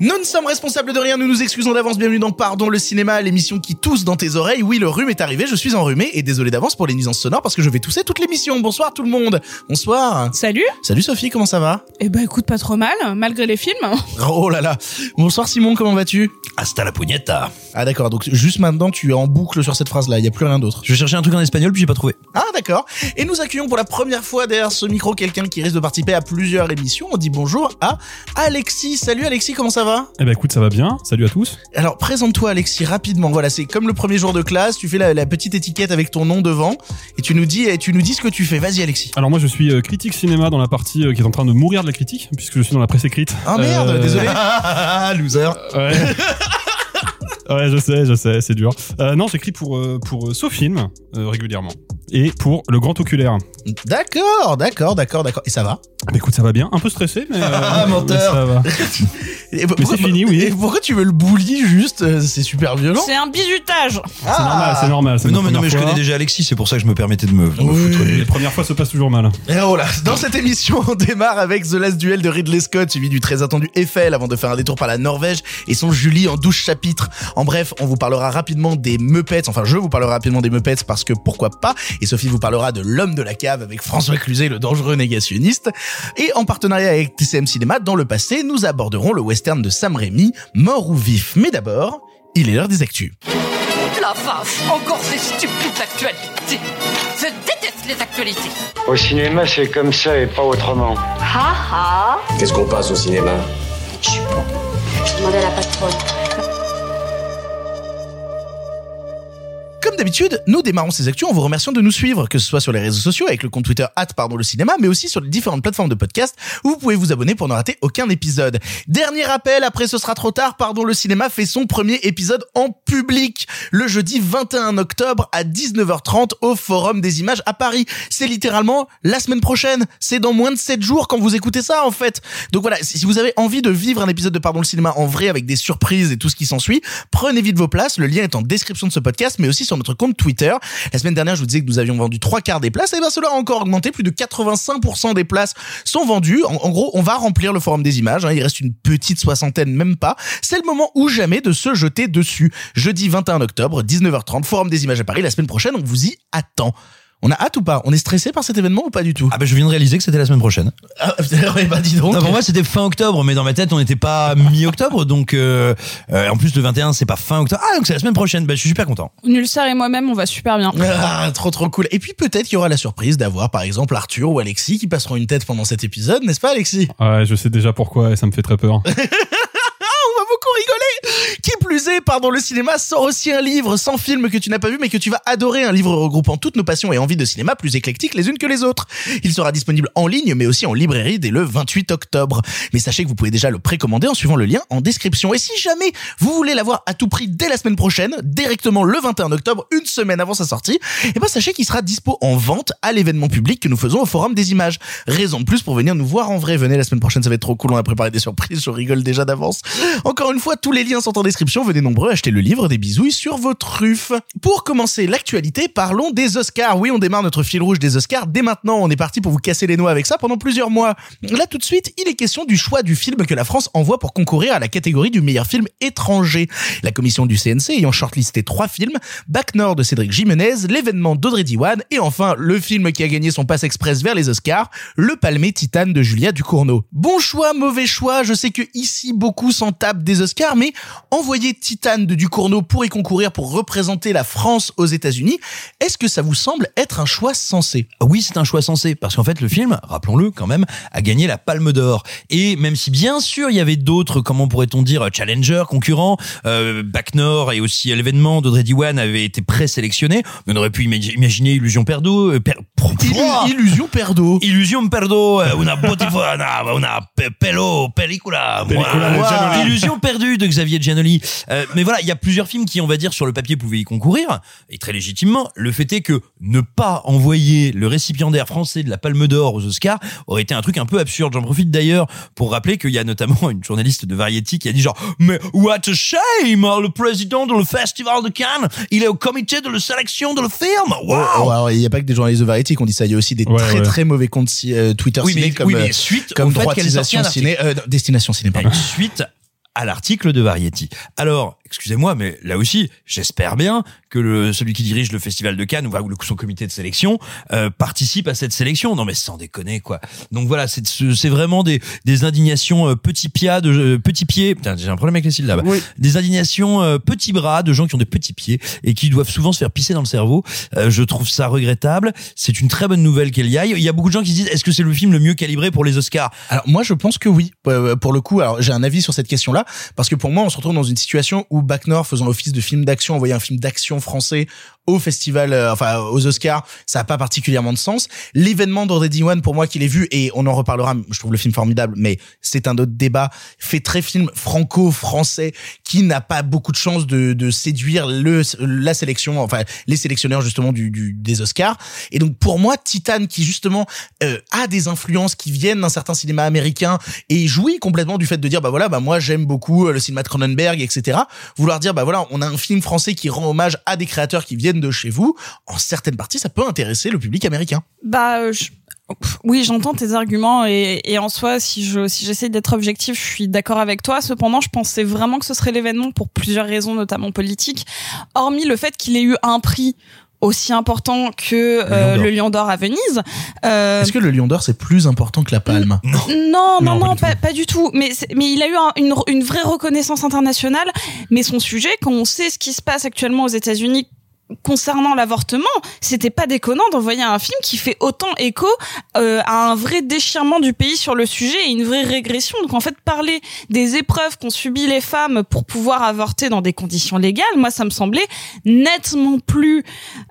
Nous ne sommes responsables de rien, nous nous excusons d'avance, bienvenue dans Pardon le cinéma, l'émission qui tousse dans tes oreilles. Oui, le rhume est arrivé, je suis enrhumé et désolé d'avance pour les nuisances sonores parce que je vais tousser toute l'émission. Bonsoir tout le monde. Bonsoir. Salut Salut Sophie, comment ça va? Eh ben écoute pas trop mal, malgré les films. Oh là là. Bonsoir Simon, comment vas-tu? Hasta la puñeta. Ah d'accord, donc juste maintenant tu es en boucle sur cette phrase-là, il y a plus rien d'autre. Je cherchais un truc en espagnol puis j'ai pas trouvé. Ah d'accord. Et nous accueillons pour la première fois derrière ce micro quelqu'un qui risque de participer à plusieurs émissions. On dit bonjour à Alexis. Salut Alexis, comment ça va? Eh ben écoute, ça va bien. Salut à tous. Alors présente-toi Alexis rapidement. Voilà, c'est comme le premier jour de classe, tu fais la, la petite étiquette avec ton nom devant et tu nous dis et tu nous dis ce que tu fais. Vas-y Alexis. Alors moi je suis euh, critique cinéma dans la partie euh, qui est en train de mourir de la critique puisque je suis dans la presse écrite. Ah merde, Euh, désolé. Ah, loser. Ouais. Ouais, je sais, je sais, c'est dur. Euh, non, j'écris pour euh, pour euh, SoFilm euh, régulièrement et pour le Grand Oculaire. D'accord, d'accord, d'accord, d'accord. Et ça va? Bah, écoute, ça va bien. Un peu stressé, mais, euh, Ah, menteur. mais ça va. Et pourquoi- c'est fini, oui. Et pourquoi tu veux le bully juste C'est super violent? C'est un bizutage. C'est normal, c'est normal. c'est Mais non, ma mais non, mais première je connais fois. déjà Alexis, c'est pour ça que je me permettais de me, de me foutre lui. Les premières fois se passent toujours mal. Et oh là, dans cette émission, on démarre avec The Last Duel de Ridley Scott, suivi du très attendu Eiffel avant de faire un détour par la Norvège et son Julie en 12 chapitres. En bref, on vous parlera rapidement des Muppets, enfin je vous parlerai rapidement des Muppets parce que pourquoi pas, et Sophie vous parlera de L'homme de la cave avec François Cluzet, le dangereux négationniste. Et en partenariat avec TCM Cinéma, dans le passé, nous aborderons le western de Sam Raimi, Mort ou Vif. Mais d'abord, il est l'heure des actus. La vache, encore ces stupides actualités. Je déteste les actualités. Au cinéma, c'est comme ça et pas autrement. Ha ha Qu'est-ce qu'on passe au cinéma? Je suis bon. Je demandais à la patronne. Comme d'habitude, nous démarrons ces actus en vous remerciant de nous suivre, que ce soit sur les réseaux sociaux avec le compte Twitter pardon le cinéma, mais aussi sur les différentes plateformes de podcast où vous pouvez vous abonner pour ne rater aucun épisode. Dernier rappel, après ce sera trop tard, pardon le cinéma fait son premier épisode en public le jeudi 21 octobre à 19h30 au Forum des Images à Paris. C'est littéralement la semaine prochaine. C'est dans moins de 7 jours quand vous écoutez ça en fait. Donc voilà, si vous avez envie de vivre un épisode de Pardon le cinéma en vrai avec des surprises et tout ce qui s'ensuit, prenez vite vos places. Le lien est en description de ce podcast, mais aussi sur notre compte Twitter. La semaine dernière, je vous disais que nous avions vendu trois quarts des places, et ben cela a encore augmenté. Plus de 85% des places sont vendues. En, en gros, on va remplir le forum des images. hein. Il reste une petite soixantaine, même pas. C'est le moment ou jamais de se jeter dessus. Jeudi 21 octobre, 19h30, forum des images à Paris. La semaine prochaine, on vous y attend. On a hâte ou pas? On est stressé par cet événement ou pas du tout? Ah bah je viens de réaliser que c'était la semaine prochaine. Ah, ouais, bah dis donc. Non, pour moi c'était fin octobre, mais dans ma tête on n'était pas mi-octobre, donc euh, euh, en plus le 21 c'est pas fin octobre. Ah donc c'est la semaine prochaine. Bah je suis super content. Nulsar et moi-même, on va super bien. Ah, trop trop cool. Et puis peut-être qu'il y aura la surprise d'avoir par exemple Arthur ou Alexis qui passeront une tête pendant cet épisode, n'est-ce pas Alexis? Ouais, je sais déjà pourquoi et ça me fait très peur. on va beaucoup rigoler. Qui plus est, pardon, le cinéma sort aussi un livre sans film que tu n'as pas vu mais que tu vas adorer, un livre regroupant toutes nos passions et envies de cinéma plus éclectiques les unes que les autres. Il sera disponible en ligne mais aussi en librairie dès le 28 octobre. Mais sachez que vous pouvez déjà le précommander en suivant le lien en description. Et si jamais vous voulez l'avoir à tout prix dès la semaine prochaine, directement le 21 octobre, une semaine avant sa sortie, et ben sachez qu'il sera dispo en vente à l'événement public que nous faisons au Forum des Images. Raison de plus pour venir nous voir en vrai. Venez la semaine prochaine, ça va être trop cool. On a préparé des surprises, je rigole déjà d'avance. Encore une fois, tous les liens sont en description. Venez nombreux acheter le livre des bisouilles sur vos truffes. Pour commencer l'actualité, parlons des Oscars. Oui, on démarre notre fil rouge des Oscars dès maintenant. On est parti pour vous casser les noix avec ça pendant plusieurs mois. Là, tout de suite, il est question du choix du film que la France envoie pour concourir à la catégorie du meilleur film étranger. La commission du CNC ayant shortlisté trois films, Bac Nord de Cédric Jimenez, l'événement d'Audrey Diwan et enfin le film qui a gagné son passe express vers les Oscars, Le Palmé Titane de Julia Ducournau. Bon choix, mauvais choix, je sais que ici beaucoup s'en tapent des Oscars, mais envoyer Titane de Ducournau pour y concourir pour représenter la France aux États-Unis, est-ce que ça vous semble être un choix sensé? Oui, c'est un choix sensé parce qu'en fait le film, rappelons-le quand même, a gagné la Palme d'Or. Et même si bien sûr il y avait d'autres, comment pourrait-on dire, challenger, concurrents, euh, Bac Nord et aussi l'événement d'Audrey Diwan avaient été présélectionnés, mais on aurait pu imagi- imaginer Illusion Perdo, euh, per- Illu- Illusion Perdo. Illusion Perdo, euh, una botifana, una pe- pelo, pellicula. Illusion perdue de Xavier Giannoli. Euh, mais voilà, il y a plusieurs films qui, on va dire, sur le papier pouvaient y concourir, et très légitimement. Le fait est que ne pas envoyer le récipiendaire français de la Palme d'Or aux Oscars aurait été un truc un peu absurde. J'en profite d'ailleurs pour rappeler qu'il y a notamment une journaliste de Variety qui a dit genre, mais what a shame, le président de le Festival de Cannes, il est au comité de la sélection de le film. Wow. Alors, il n'y a pas que des journalistes de Variety qui ont dit ça. Il y a aussi des Ouais, très ouais. très mauvais comptes si- euh, Twitter Oui, mais- ciné comme, oui, mais euh, suite comme droitisation ciné, euh, destination ciné, pardon. suite à l'article de Variety. Alors, excusez-moi, mais là aussi, j'espère bien que le, celui qui dirige le festival de Cannes ou son comité de sélection euh, participe à cette sélection. Non mais sans déconner quoi. Donc voilà, c'est c'est vraiment des, des indignations euh, petits pieds de euh, petits pieds. Putain, j'ai un problème avec les syllabes. Des indignations euh, petits bras de gens qui ont des petits pieds et qui doivent souvent se faire pisser dans le cerveau. Euh, je trouve ça regrettable. C'est une très bonne nouvelle qu'elle y aille. Il y a beaucoup de gens qui se disent est-ce que c'est le film le mieux calibré pour les Oscars? Alors moi je pense que oui. Euh, Pour le coup, alors j'ai un avis sur cette question-là parce que pour moi on se retrouve dans une situation où Nord faisant office de film d'action, envoyer un film d'action français au festival, euh, enfin aux Oscars, ça a pas particulièrement de sens. L'événement d'Already One pour moi qu'il ait vu et on en reparlera. Je trouve le film formidable, mais c'est un autre débat. Fait très film franco-français qui n'a pas beaucoup de chances de, de séduire le la sélection, enfin les sélectionneurs justement du des Oscars. Et donc pour moi, Titan qui justement euh, a des influences qui viennent d'un certain cinéma américain et jouit complètement du fait de dire bah voilà bah moi j'aime beaucoup euh, le cinéma de Cronenberg etc. Vouloir dire bah voilà on a un film français qui rend hommage à des créateurs qui viennent de chez vous. En certaines parties ça peut intéresser le public américain. Bah, euh, je- oui, j'entends tes arguments et, et en soi, si je si j'essaie d'être objectif, je suis d'accord avec toi. Cependant, je pensais vraiment que ce serait l'événement pour plusieurs raisons, notamment politiques. Hormis le fait qu'il ait eu un prix aussi important que euh, le Lion d'Or à Venise. Euh, Est-ce que le Lion d'Or c'est plus important que la Palme Non. non, non, Non, non, pas pas, du pas, du tout. Mais, mais il a eu un- une, une vraie reconnaissance internationale. Mais son sujet, quand on sait ce qui se passe actuellement aux États-Unis concernant l'avortement, c'était pas déconnant d'envoyer un film qui fait autant écho euh, à un vrai déchirement du pays sur le sujet et une vraie régression. Donc en fait, parler des épreuves qu'ont subies les femmes pour pouvoir avorter dans des conditions légales, moi ça me semblait nettement plus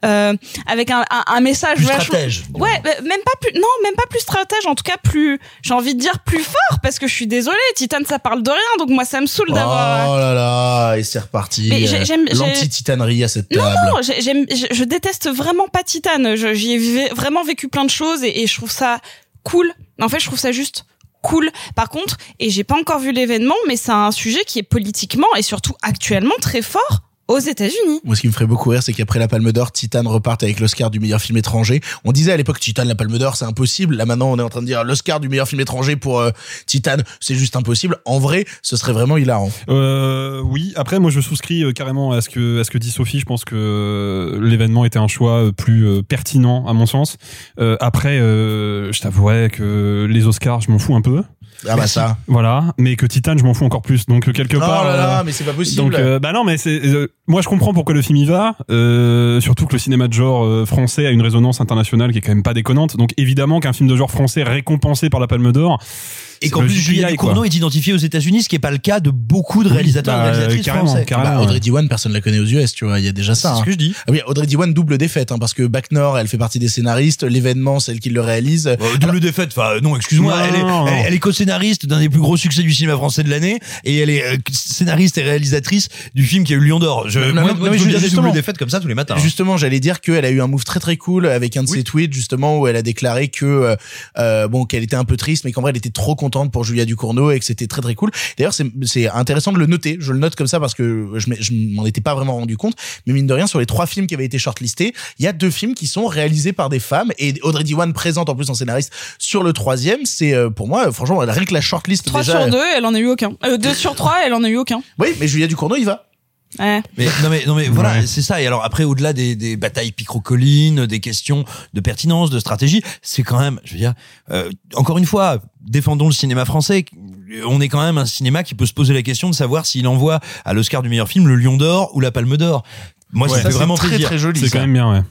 euh, avec un, un, un message Plus vachement- stratège. Ouais, bah, même pas plus, non, même pas plus stratège, en tout cas plus, j'ai envie de dire plus fort, parce que je suis désolée, Titan ça parle de rien, donc moi ça me saoule d'avoir. Oh là là, et c'est reparti. Euh, L'anti-titanerie à cette Non, table. non, j'ai- je, déteste vraiment pas Titan. Je- J'y ai vraiment vécu plein de choses et, et je trouve ça cool. En fait, je trouve ça juste cool. Par contre, et j'ai pas encore vu l'événement, mais c'est un sujet qui est politiquement et surtout actuellement très fort aux États-Unis. Moi, ce qui me ferait beaucoup rire, c'est qu'après la Palme d'Or, Titan reparte avec l'Oscar du meilleur film étranger. On disait à l'époque, Titan, la Palme d'Or, c'est impossible. Là, maintenant, on est en train de dire l'Oscar du meilleur film étranger pour euh, Titan, c'est juste impossible. En vrai, ce serait vraiment hilarant. Euh, oui. Après, moi, je souscris euh, carrément à ce que à ce que dit Sophie. Je pense que euh, l'événement était un choix plus euh, pertinent à mon sens. Euh, après, euh, je t'avouerais que les Oscars, je m'en fous un peu. Ah bah ça. Voilà, mais que Titan, je m'en fous encore plus. Donc euh, quelque Oh part. là là, euh, mais c'est pas possible. donc euh, bah non mais c'est euh, moi je comprends pourquoi le film y va euh, surtout que le cinéma de genre français a une résonance internationale qui est quand même pas déconnante donc évidemment qu'un film de genre français récompensé par la Palme d'Or Et qu'en plus, aille, Ducournau est identifiée aux États-unis, ce qui est pas le cas de beaucoup de réalisateurs bah, et de réalisatrices carrément, français. carrément. bah. Audrey Diwan, personne la connaît aux US, tu vois. Il y a déjà ça. C'est hein. ce que je dis. Ah oui, Audrey Diwan, double défaite, hein, parce que Bac Nord, elle fait partie des scénaristes. L'événement, c'est elle qui le réalise. Euh, double défaite. Enfin, non, excuse-moi. Non, Elle est, non, non. elle, elle est co-scénariste d'un des plus gros succès du cinéma français de l'année, et elle est euh, scénariste et réalisatrice du film qui a eu Lion d'Or. Je, Non, moi, non, moi, non, je doubles défaites comme ça tous les matins. Justement, j'allais dire qu'elle a eu un move très très cool avec un de Oui. ses tweets justement où elle a déclaré que euh, euh, bon qu'elle était un peu triste mais qu'en vrai elle était trop contente pour Julia Ducournau et que c'était très très cool. D'ailleurs, c'est intéressant de le noter. Je le note comme ça parce que je je m'en étais pas vraiment rendu compte, mais mine de rien sur les trois films qui avaient été shortlistés, il y a deux films qui sont réalisés par des femmes et Audrey Diwan présente en plus en scénariste sur le troisième. C'est euh, pour moi franchement rien que la shortlist 3 déjà. sur 2, elle en a eu aucun. Euh, 2 sur 3, elle en a eu aucun. Oui, mais Julia Ducournau il va. Ouais. Mais non mais non mais voilà Ouais. c'est ça et alors après au-delà des, des batailles picrocolines des questions de pertinence de stratégie c'est quand même je veux dire euh, encore une fois défendons le cinéma français on est quand même un cinéma qui peut se poser la question de savoir s'il envoie à l'Oscar du meilleur film le Lion d'Or ou la Palme d'or moi Ouais. ça Ça fait c'est vraiment très plaisir très joli. c'est quand même bien ouais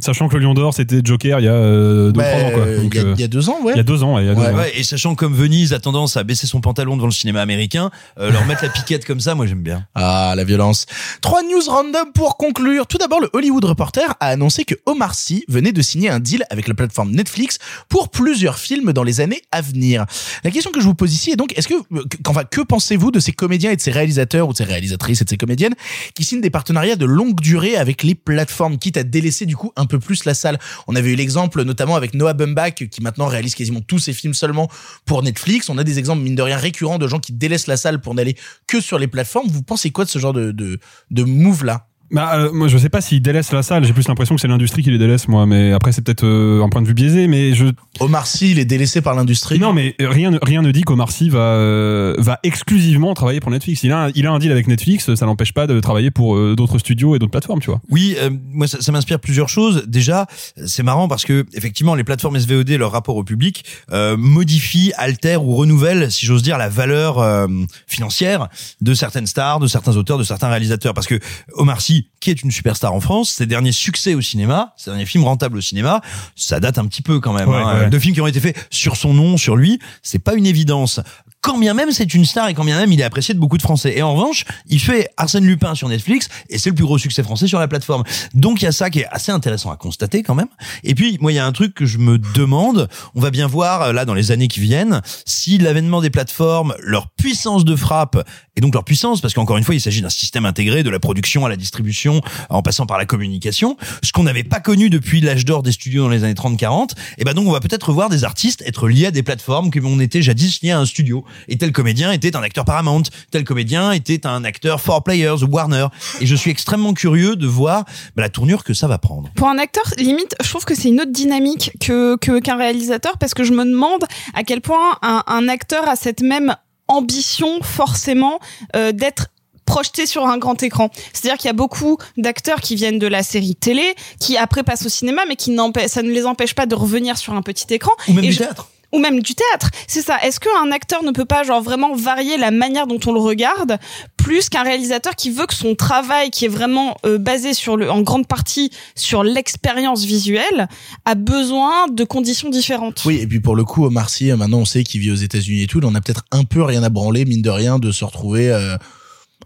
Sachant que le Lion d'Or, c'était Joker il y a euh, deux, Ouais, trois ans, quoi. euh, Donc, il y a- euh, il y a deux ans, ouais. Il y a deux ans, ouais, il y a deux Ouais, ans. Ouais, et sachant comme Venise a tendance à baisser son pantalon devant le cinéma américain, euh, leur mettre la piquette comme ça, moi j'aime bien. Ah, la violence. Trois news random pour conclure. Tout d'abord, le Hollywood Reporter a annoncé que Omar Sy venait de signer un deal avec la plateforme Netflix pour plusieurs films dans les années à venir. La question que je vous pose ici est donc, est-ce que, euh, que- enfin, que pensez-vous de ces comédiens et de ces réalisateurs ou de ces réalisatrices et de ces comédiennes qui signent des partenariats de longue durée avec les plateformes, quitte à délaisser du coup un peu plus la salle? On avait eu l'exemple notamment avec Noah Baumbach qui maintenant réalise quasiment tous ses films seulement pour Netflix. On a des exemples mine de rien récurrents de gens qui délaissent la salle pour n'aller que sur les plateformes. Vous pensez quoi de ce genre de de, de move là Bah, euh, moi, je sais pas s'il délaisse la salle. J'ai plus l'impression que c'est l'industrie qui les délaisse, moi. Mais après, c'est peut-être euh, un point de vue biaisé. Mais je. Omar Sy, il est délaissé par l'industrie. Non, mais rien, ne- rien ne dit qu'Omar Sy va, euh, va exclusivement travailler pour Netflix. Il a, un, il a un deal avec Netflix. Ça l'empêche pas de travailler pour euh, d'autres studios et d'autres plateformes, tu vois. Oui, euh, moi ça, ça m'inspire plusieurs choses. Déjà, c'est marrant parce que effectivement les plateformes SVOD, leur rapport au public euh, modifient, altèrent ou renouvellent, si j'ose dire, la valeur euh, financière de certaines stars, de certains auteurs, de certains réalisateurs. Parce que Omar Sy, qui est une superstar en France, ses derniers succès au cinéma, ses derniers films rentables au cinéma, ça date un petit peu quand même. Ouais, hein. ouais. De films qui ont été faits sur son nom, sur lui, c'est pas une évidence. Quand bien même c'est une star et quand bien même il est apprécié de beaucoup de Français. Et en revanche, il fait Arsène Lupin sur Netflix et c'est le plus gros succès français sur la plateforme. Donc il y a ça qui est assez intéressant à constater quand même. Et puis moi il y a un truc que je me demande, on va bien voir euh, là dans les années qui viennent, si l'avènement des plateformes, leur puissance de frappe et donc leur puissance, parce qu'encore une fois il s'agit d'un système intégré de la production à la distribution en passant par la communication, ce qu'on n'avait pas connu depuis l'âge d'or des studios dans les années 30-40, et ben donc on va peut-être voir des artistes être liés à des plateformes comme on était jadis liés à un studio. Et tel comédien était un acteur Paramount, tel comédien était un acteur Four Players ou Warner. Et je suis extrêmement curieux de voir bah, la tournure que ça va prendre. Pour un acteur, limite, je trouve que c'est une autre dynamique que qu'un réalisateur parce que je me demande à quel point un, un acteur a cette même ambition forcément euh, d'être projeté sur un grand écran. C'est-à-dire qu'il y a beaucoup d'acteurs qui viennent de la série télé, qui après passent au cinéma, mais qui ça ne les empêche pas de revenir sur un petit écran. Ou même Et du je- théâtre. Ou même du théâtre. C'est ça. Est-ce qu'un acteur ne peut pas genre vraiment varier la manière dont on le regarde plus qu'un réalisateur qui veut que son travail, qui est vraiment euh, basé sur en grande partie sur l'expérience visuelle, a besoin de conditions différentes? Oui, et puis pour le coup, Omar Sy, euh, maintenant on sait qu'il vit aux États-Unis et tout, en a peut-être un peu rien à branler, mine de rien, de se retrouver euh,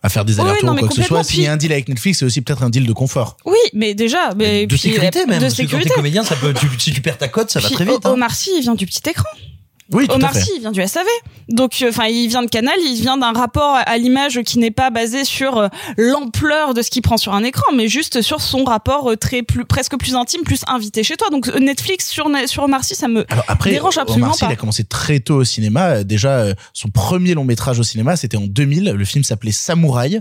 à faire des allers-retours ou quoi que ce soit. S'il y a puis- un deal avec Netflix, c'est aussi peut-être un deal de confort. Oui, mais déjà, mais de puis, sécurité même. de parce que quand sécurité. t'es comédien, ça peut, tu- si tu perds ta cote, ça va très vite. hein. Omar Sy, il vient du petit écran. Oui, tout Omar. Sy, il vient du SAV. Donc, euh, enfin, il vient de Canal, il vient d'un rapport à l'image qui n'est pas basé sur euh, l'ampleur de ce qu'il prend sur un écran, mais juste sur son rapport euh, très plus, presque plus intime, plus invité chez toi. Donc, euh, Netflix sur, sur Omar Sy, ça me Alors après, dérange absolument Omar Sy, pas. il a commencé très tôt au cinéma. Déjà, euh, son premier long métrage au cinéma, c'était en 2000. Le film s'appelait Samouraï.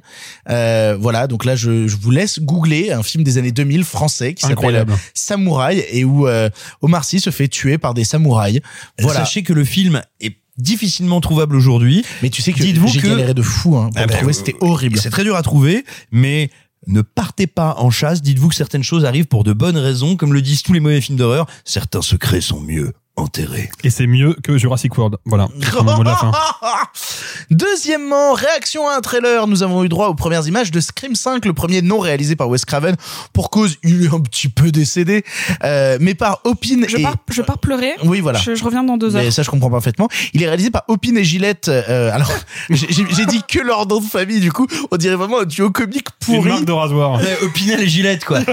Euh, voilà, donc là, je, je vous laisse googler un film des années 2000 français qui s'appelle. Samouraï et où euh, Omar Sy se fait tuer par des samouraïs. Voilà. Sachez que le film est difficilement trouvable aujourd'hui. Mais tu sais que Dites-vous j'ai que- galéré de fou hein, pour Ah bah, trouver, euh, c'était horrible. C'est très dur à trouver, mais ne partez pas en chasse. Dites-vous que certaines choses arrivent pour de bonnes raisons. Comme le disent tous les mauvais films d'horreur, certains secrets sont mieux enterrés. Et c'est mieux que Jurassic World. Voilà. C'est mon mot de la fin. Deuxièmement, réaction à un trailer. Nous avons eu droit aux premières images de Scream 5, le premier non réalisé par Wes Craven. Pour cause, il est un petit peu décédé, euh, mais par Opine Je et... pars, je pars pleurer. Oui, voilà. Je, je reviens dans deux heures. Mais ça, je comprends parfaitement. Il est réalisé par Opine et Gillette. Euh, alors, j'ai dit que leur nom de famille, du coup, on dirait vraiment un duo comique Une pourri. marque de rasoir. Opinel et Gillette, quoi.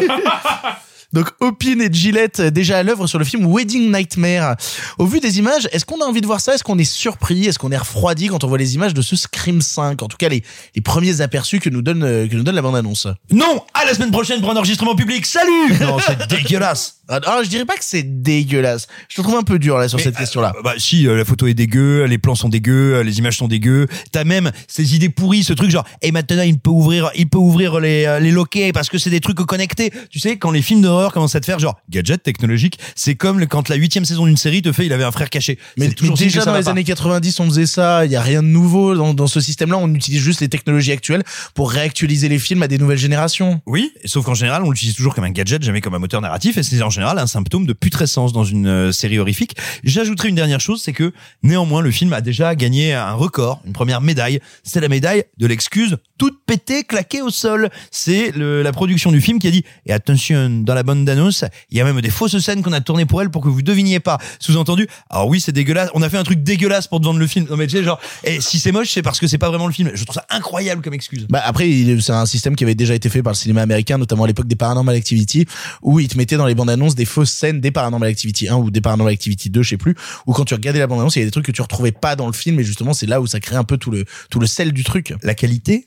Donc Opine et Gillette euh, déjà à l'œuvre sur le film Wedding Nightmare. Au vu des images, est-ce qu'on a envie de voir ça? Est-ce qu'on est surpris? Est-ce qu'on est refroidi quand on voit les images de ce Scream 5 En tout cas, les, les premiers aperçus que nous donne euh, que nous donne la bande annonce. non, à la semaine prochaine pour un enregistrement public. Salut Non, c'est dégueulasse. Alors, je dirais pas que c'est dégueulasse. Je te trouve un peu dur là sur cette question-là. Euh, Bah si, euh, la photo est dégueu, les plans sont dégueux, euh, les images sont dégueux. T'as même ces idées pourries, ce truc genre, et maintenant il peut ouvrir, il peut ouvrir les euh, les loquets parce que c'est des trucs connectés. Tu sais, quand les films d'horreur commencent à te faire genre gadget technologique, c'est comme le- quand la huitième saison d'une série te fait, il avait un frère caché. Mais, toujours déjà dans les années 90, on faisait ça. Il y a rien de nouveau dans, dans ce système-là. On utilise juste les technologies actuelles pour réactualiser les films à des nouvelles générations. Oui, sauf qu'en général, on l'utilise toujours comme un gadget, jamais comme un moteur narratif, et c'est en général un symptôme de putrescence dans une euh, série horrifique. J'ajouterai une dernière chose, c'est que néanmoins le film a déjà gagné un record, une première médaille. C'est la médaille de l'excuse toute pétée, claquée au sol. C'est la production du film qui a dit et attention dans la bande d'annonce, il y a même des fausses scènes qu'on a tournées pour elle pour que vous deviniez pas. Sous-entendu, alors oui c'est dégueulasse, on a fait un truc dégueulasse pour te vendre le film. Non mais tu sais genre, et si c'est moche c'est parce que c'est pas vraiment le film. Je trouve ça incroyable comme excuse. Bah après, c'est un système qui avait déjà été fait par le cinéma américain, notamment à l'époque des Paranormal Activity, où ils te mettaient dans les bandes annonces des fausses scènes des Paranormal Activity 1 ou des Paranormal Activity 2, je sais plus, où quand tu regardais la bande annonce, il y avait des trucs que tu retrouvais pas dans le film, et justement c'est là où ça crée un peu tout le tout le sel du truc. La qualité?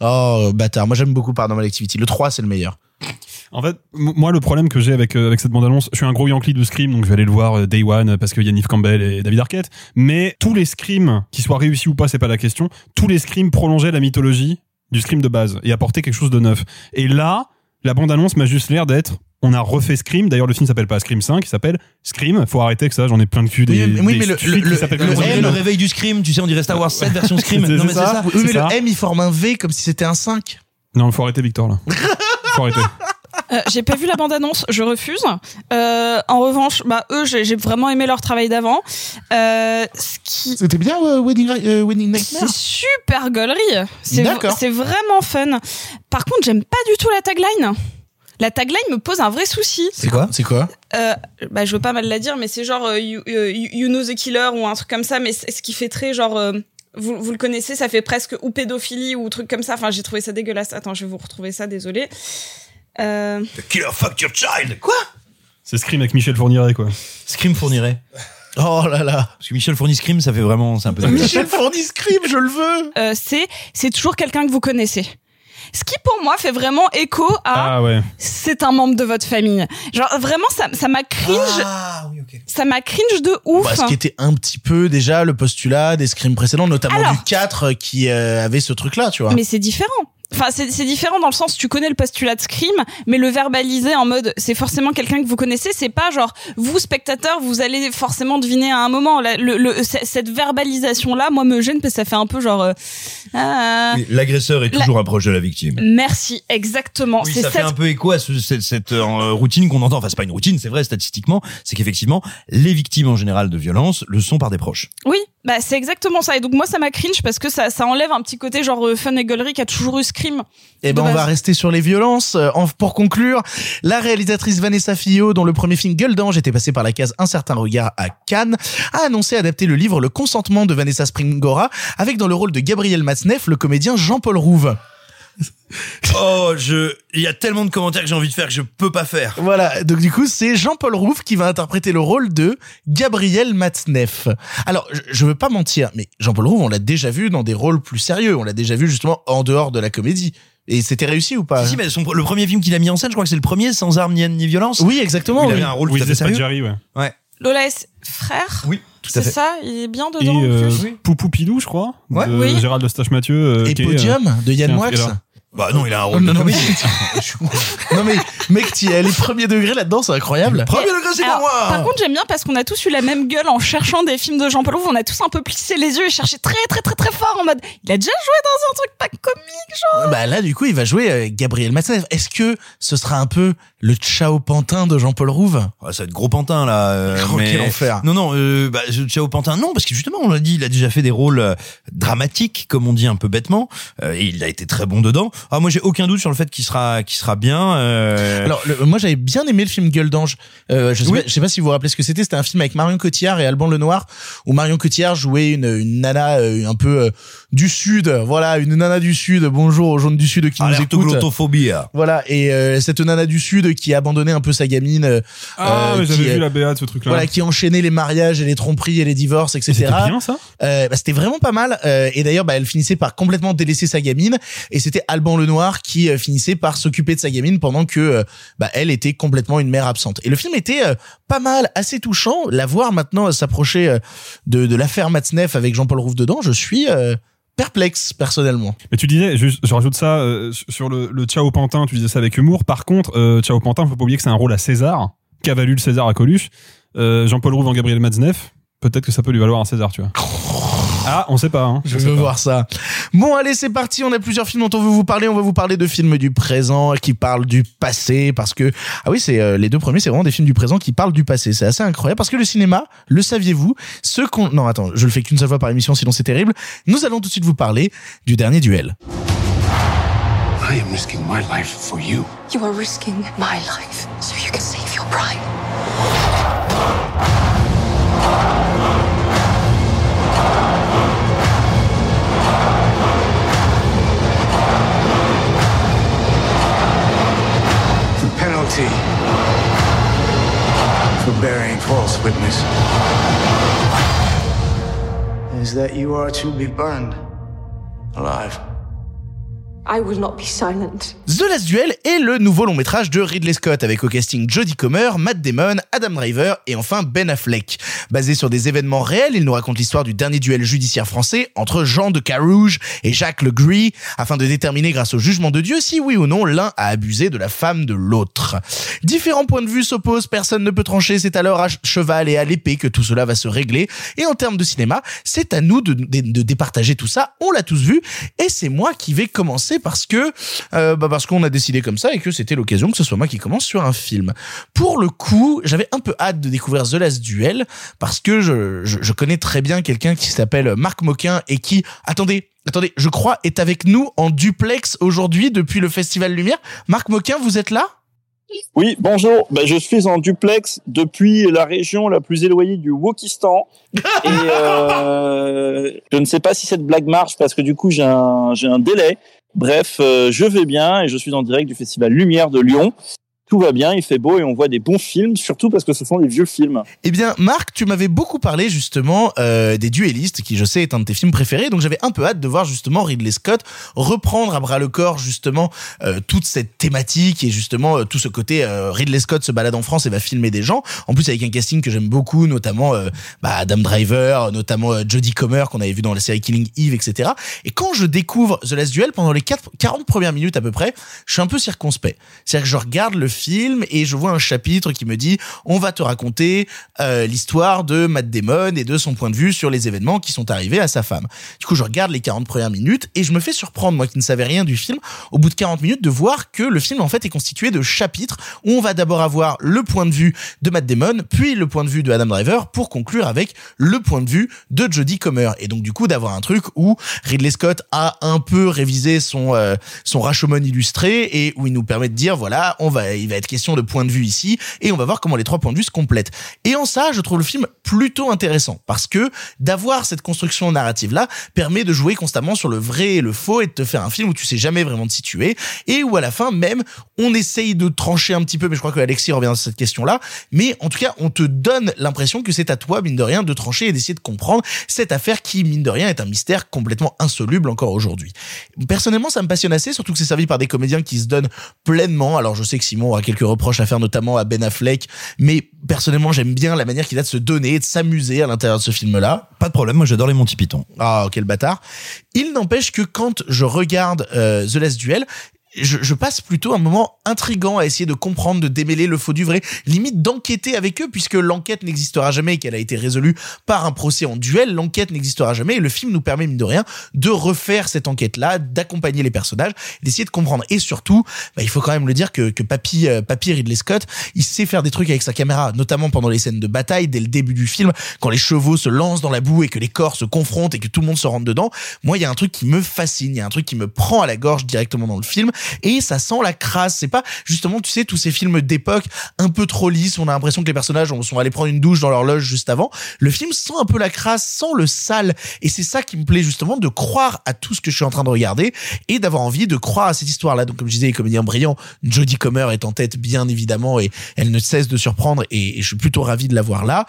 Oh bâtard, moi j'aime beaucoup Paranormal Activity. Le 3 c'est le meilleur. En fait, moi, le problème que j'ai avec, euh, avec cette bande-annonce, je suis un gros Yankee de Scream, donc je vais aller le voir euh, Day One parce qu'il y a Campbell et David Arquette. Mais tous les Screams, qu'ils soient réussis ou pas, c'est pas la question. Tous les Screams prolongeaient la mythologie du Scream de base et apportaient quelque chose de neuf. Et là, la bande-annonce m'a juste l'air d'être on a refait Scream. D'ailleurs, le film s'appelle pas Scream 5, il s'appelle Scream. Faut arrêter que ça, j'en ai plein de cul des, Oui, mais- oui, des mais le- le- qui le- s'appellent le- réveil du scream, tu sais on dirait Star Wars 7 version scream. Non mais c'est ça. ça. Oui, mais ça. le M il forme un V comme si c'était un 5. Non, faut arrêter Victor là. faut arrêter. Euh, j'ai pas vu la bande-annonce, je refuse. Euh, en revanche, bah eux, j'ai vraiment aimé leur travail d'avant. Euh, qui C'était bien Wedding, Wedding Nightmare c'est super gaulerie. C'est vraiment fun. Par contre, j'aime pas du tout la tagline. La tagline me pose un vrai souci. C'est quoi C'est quoi Euh, bah, je veux pas mal la dire, mais c'est genre euh, you, euh, you- you know the killer ou un truc comme ça, mais ce qui fait très genre. euh, vous, vous le connaissez, ça fait presque ou pédophilie ou truc comme ça. Enfin, j'ai trouvé ça dégueulasse. Attends, je vais vous retrouver ça, désolé. Euh, The killer fucked your child. Quoi C'est Scream avec Michel Fourniret, quoi. Scream fournirait. Oh là là Parce que Michel fournit Scream, ça fait vraiment, c'est un peu. Michel Fournier Scream, je le veux euh, c'est c'est toujours quelqu'un que vous connaissez. Ce qui pour moi fait vraiment écho à Ah ouais. c'est un membre de votre famille. Genre vraiment ça ça m'a cringe, Ah oui ok. ça m'a cringe de ouf. Bah, ce qui était un petit peu déjà le postulat des scrims précédents, notamment Alors. du 4 euh, qui euh, avait ce truc-là, tu vois. Mais c'est différent. Enfin, c'est différent dans le sens tu connais le postulat de Scream, mais le verbaliser en mode c'est forcément quelqu'un que vous connaissez, c'est pas genre vous spectateur vous allez forcément deviner à un moment. La- le, le- cette verbalisation là, moi me gêne parce que ça fait un peu genre euh, ah, Oui, L'agresseur est La- toujours un proche de la victime. merci exactement. Oui, c'est ça fait cette un peu écho à ce- cette, cette, euh, routine qu'on entend. Enfin, c'est pas une routine, c'est vrai statistiquement. C'est qu'effectivement, les victimes en général de violence le sont par des proches. Oui, bah c'est exactement ça. Et donc moi ça m'a cringe parce que ça ça enlève un petit côté genre euh, fun et gaulerie qui a toujours eu Scream. Et de ben on va rester sur les violences. Euh, pour conclure, la réalisatrice Vanessa Fillot, dont le premier film Gueule d'ange était passé par la case Un certain regard à Cannes, a annoncé adapter le livre Le consentement de Vanessa Springora, avec dans le rôle de Gabriel Matzneff le comédien Jean-Paul Rouve. Oh, je, il y a tellement de commentaires que j'ai envie de faire que je peux pas faire. Voilà, donc du coup, c'est Jean-Paul Rouve qui va interpréter le rôle de Gabriel Matzneff. Alors, je, je veux pas mentir, mais Jean-Paul Rouve, on l'a déjà vu dans des rôles plus sérieux. On l'a déjà vu justement en dehors de la comédie. Et c'était réussi ou pas Si, mais son- le premier film qu'il a mis en scène, je crois que c'est le premier sans armes ni haine ni violence. Oui, exactement. Il oui. avait un rôle Oui, tout à fait c'est sérieux. Jerry, ouais. Lola S. frère? Oui, C'est fait. ça, il est bien Et dedans en euh, plus. Poupou Pilou, je crois. Ouais. de Oui. Gérald Eustache Mathieu. euh, Et qui est, euh, Podium de Yann Moix. Bah non, il a un Oh, rôle non, de non, mais, comédie. non mais mec, tu es les premiers degrés là-dedans, c'est incroyable. Premier degré, c'est pour moi. Par contre, j'aime bien parce qu'on a tous eu la même gueule en cherchant des films de Jean-Paul Rouve. On a tous un peu plissé les yeux et cherché très très très très fort en mode il a déjà joué dans un truc pas comique genre. Bah là, du coup, il va jouer euh, Gabriel Matzneff. Est-ce que ce sera un peu le Ciao Pantin de Jean-Paul Rouve? Ouais, ça va être gros pantin là. euh, Oh, mais... quel enfer. Non, non, euh, bah, Ciao Pantin, non, parce que justement, on l'a dit, il a déjà fait des rôles euh, dramatiques, comme on dit un peu bêtement, euh, et il a été très bon dedans. Ah, moi, j'ai aucun doute sur le fait qu'il sera, qu'il sera bien. euh, Alors, le- moi, j'avais bien aimé le film Gueule d'ange. Euh, je, sais Oui. pas, je sais pas si vous vous rappelez ce que c'était. C'était un film avec Marion Cotillard et Alban Lenoir, où Marion Cotillard jouait une, une nana euh, un peu euh, du sud. Voilà, une nana du sud. Bonjour aux jaunes du sud qui nous alerte écoutent. glottophobie. hein. Voilà, et euh, cette nana du sud qui a abandonné un peu sa gamine. euh, Ah, euh, mais qui, j'avais euh, vu la BA de ce truc-là. Voilà, qui enchaînait les mariages et les tromperies et les divorces, Et etc. C'était bien ça? Euh, bah, c'était vraiment pas mal. Euh, et d'ailleurs, bah, elle finissait par complètement délaisser sa gamine. Et c'était Alban Lenoir qui euh, finissait par s'occuper de sa gamine pendant que euh, bah, elle était complètement une mère absente. Et le film était euh, pas mal, assez touchant. La voir maintenant euh, s'approcher euh, de, de l'affaire Matzneff avec Jean-Paul Rouve dedans, je suis euh, perplexe personnellement. Mais tu disais, juste, je rajoute ça euh, sur le, le Ciao Pantin, tu disais ça avec humour. Par contre, euh, Ciao Pantin, faut pas oublier que c'est un rôle à César, qu'a valu le César à Coluche. Euh, Jean-Paul Rouve en Gabriel Matzneff, peut-être que ça peut lui valoir un César, tu vois. Ah, on sait pas. Hein, Je On veux pas. voir ça. Bon, allez, c'est parti. On a plusieurs films dont on veut vous parler. On va vous parler de films du présent qui parlent du passé parce que ah oui, c'est euh, les deux premiers, c'est vraiment des films du présent qui parlent du passé. C'est assez incroyable parce que le cinéma, le saviez-vous? Ce qu'on non, attends, je le fais qu'une seule fois par émission, sinon c'est terrible. Nous allons tout de suite vous parler du dernier duel. I am risking my life for you. You are risking my life so you can save your pride. Penalty for bearing false witness is that you are to be burned alive. I will not be silent. The Last Duel est le nouveau long métrage de Ridley Scott avec au casting Jodie Comer, Matt Damon, Adam Driver et enfin Ben Affleck. Basé sur des événements réels, il nous raconte l'histoire du dernier duel judiciaire français entre Jean de Carouge et Jacques Legris afin de déterminer grâce au jugement de Dieu si oui ou non l'un a abusé de la femme de l'autre. Différents points de vue s'opposent, personne ne peut trancher, c'est alors à cheval et à l'épée que tout cela va se régler et en termes de cinéma, c'est à nous de, départager tout ça, on l'a tous vu et c'est moi qui vais commencer parce que euh, bah parce qu'on a décidé comme ça et que c'était l'occasion que ce soit moi qui commence sur un film. Pour le coup, j'avais un peu hâte de découvrir The Last Duel parce que je, je, je connais très bien quelqu'un qui s'appelle Marc Moquin et qui attendez Attendez, je crois est avec nous en duplex aujourd'hui depuis le Festival Lumière. Marc Moquin, vous êtes là? Oui, bonjour. Ben, je suis en duplex depuis la région la plus éloignée du Wokistan. Et euh, je ne sais pas si cette blague marche parce que du coup j'ai un, j'ai un délai. Bref, euh, je vais bien et je suis en direct du Festival Lumière de Lyon. Tout va bien, il fait beau et on voit des bons films, surtout parce que ce sont des vieux films. Eh bien, Marc, tu m'avais beaucoup parlé justement euh, des Duellistes, qui je sais est un de tes films préférés, donc j'avais un peu hâte de voir justement Ridley Scott reprendre à bras le corps justement euh, toute cette thématique et justement euh, tout ce côté Ridley Scott se balade en France et va filmer des gens. En plus avec un casting que j'aime beaucoup, notamment bah, Adam Driver, notamment Jodie Comer qu'on avait vu dans la série Killing Eve, etc. Et quand je découvre The Last Duel pendant les 4, 40 premières minutes à peu près, je suis un peu circonspect. C'est-à-dire que je regarde le film et je vois un chapitre qui me dit on va te raconter euh, l'histoire de Matt Damon et de son point de vue sur les événements qui sont arrivés à sa femme. Du coup, je regarde les 40 premières minutes et je me fais surprendre, moi qui ne savais rien du film, au bout de 40 minutes, de voir que le film en fait est constitué de chapitres où on va d'abord avoir le point de vue de Matt Damon, puis le point de vue de Adam Driver pour conclure avec le point de vue de Jodie Comer. Et donc du coup d'avoir un truc où Ridley Scott a un peu révisé son euh, son Rashomon illustré et où il nous permet de dire voilà, on va il va être question de point de vue ici et on va voir comment les trois points de vue se complètent. Et en ça, je trouve le film plutôt intéressant parce que d'avoir cette construction narrative là permet de jouer constamment sur le vrai et le faux et de te faire un film où tu sais jamais vraiment te situer et où à la fin même on essaye de trancher un petit peu mais je crois que Alexis revient sur cette question là mais en tout cas on te donne l'impression que c'est à toi mine de rien de trancher et d'essayer de comprendre cette affaire qui mine de rien est un mystère complètement insoluble encore aujourd'hui. Personnellement ça me passionne assez surtout que c'est servi par des comédiens qui se donnent pleinement alors je sais que Simon aura quelques reproches à faire notamment à Ben Affleck mais personnellement j'aime bien la manière qu'il a de se donner et de s'amuser à l'intérieur de ce film là. Pas de problème, moi j'adore les Monty Python. Ah quel bâtard. Il n'empêche que quand je regarde euh, The Last Duel, je, je, passe plutôt un moment intrigant à essayer de comprendre, de démêler le faux du vrai, limite d'enquêter avec eux, puisque l'enquête n'existera jamais et qu'elle a été résolue par un procès en duel, l'enquête n'existera jamais et le film nous permet, mine de rien, de refaire cette enquête-là, d'accompagner les personnages, d'essayer de comprendre. Et surtout, bah, il faut quand même le dire que, que Papy, euh, Papy Ridley Scott, il sait faire des trucs avec sa caméra, notamment pendant les scènes de bataille, dès le début du film, quand les chevaux se lancent dans la boue et que les corps se confrontent et que tout le monde se rentre dedans. Moi, il y a un truc qui me fascine, il y a un truc qui me prend à la gorge directement dans le film et ça sent la crasse. Justement, tu sais, tous ces films d'époque un peu trop lisses. On a l'impression que les personnages sont allés prendre une douche dans leur loge juste avant. Le film sent un peu la crasse, sent le sale. Et c'est ça qui me plaît justement de croire à tout ce que je suis en train de regarder et d'avoir envie de croire à cette histoire-là. Donc, comme je disais, les comédiens brillants, Jodie Comer est en tête, bien évidemment, et elle ne cesse de surprendre et, et je suis plutôt ravi de la voir là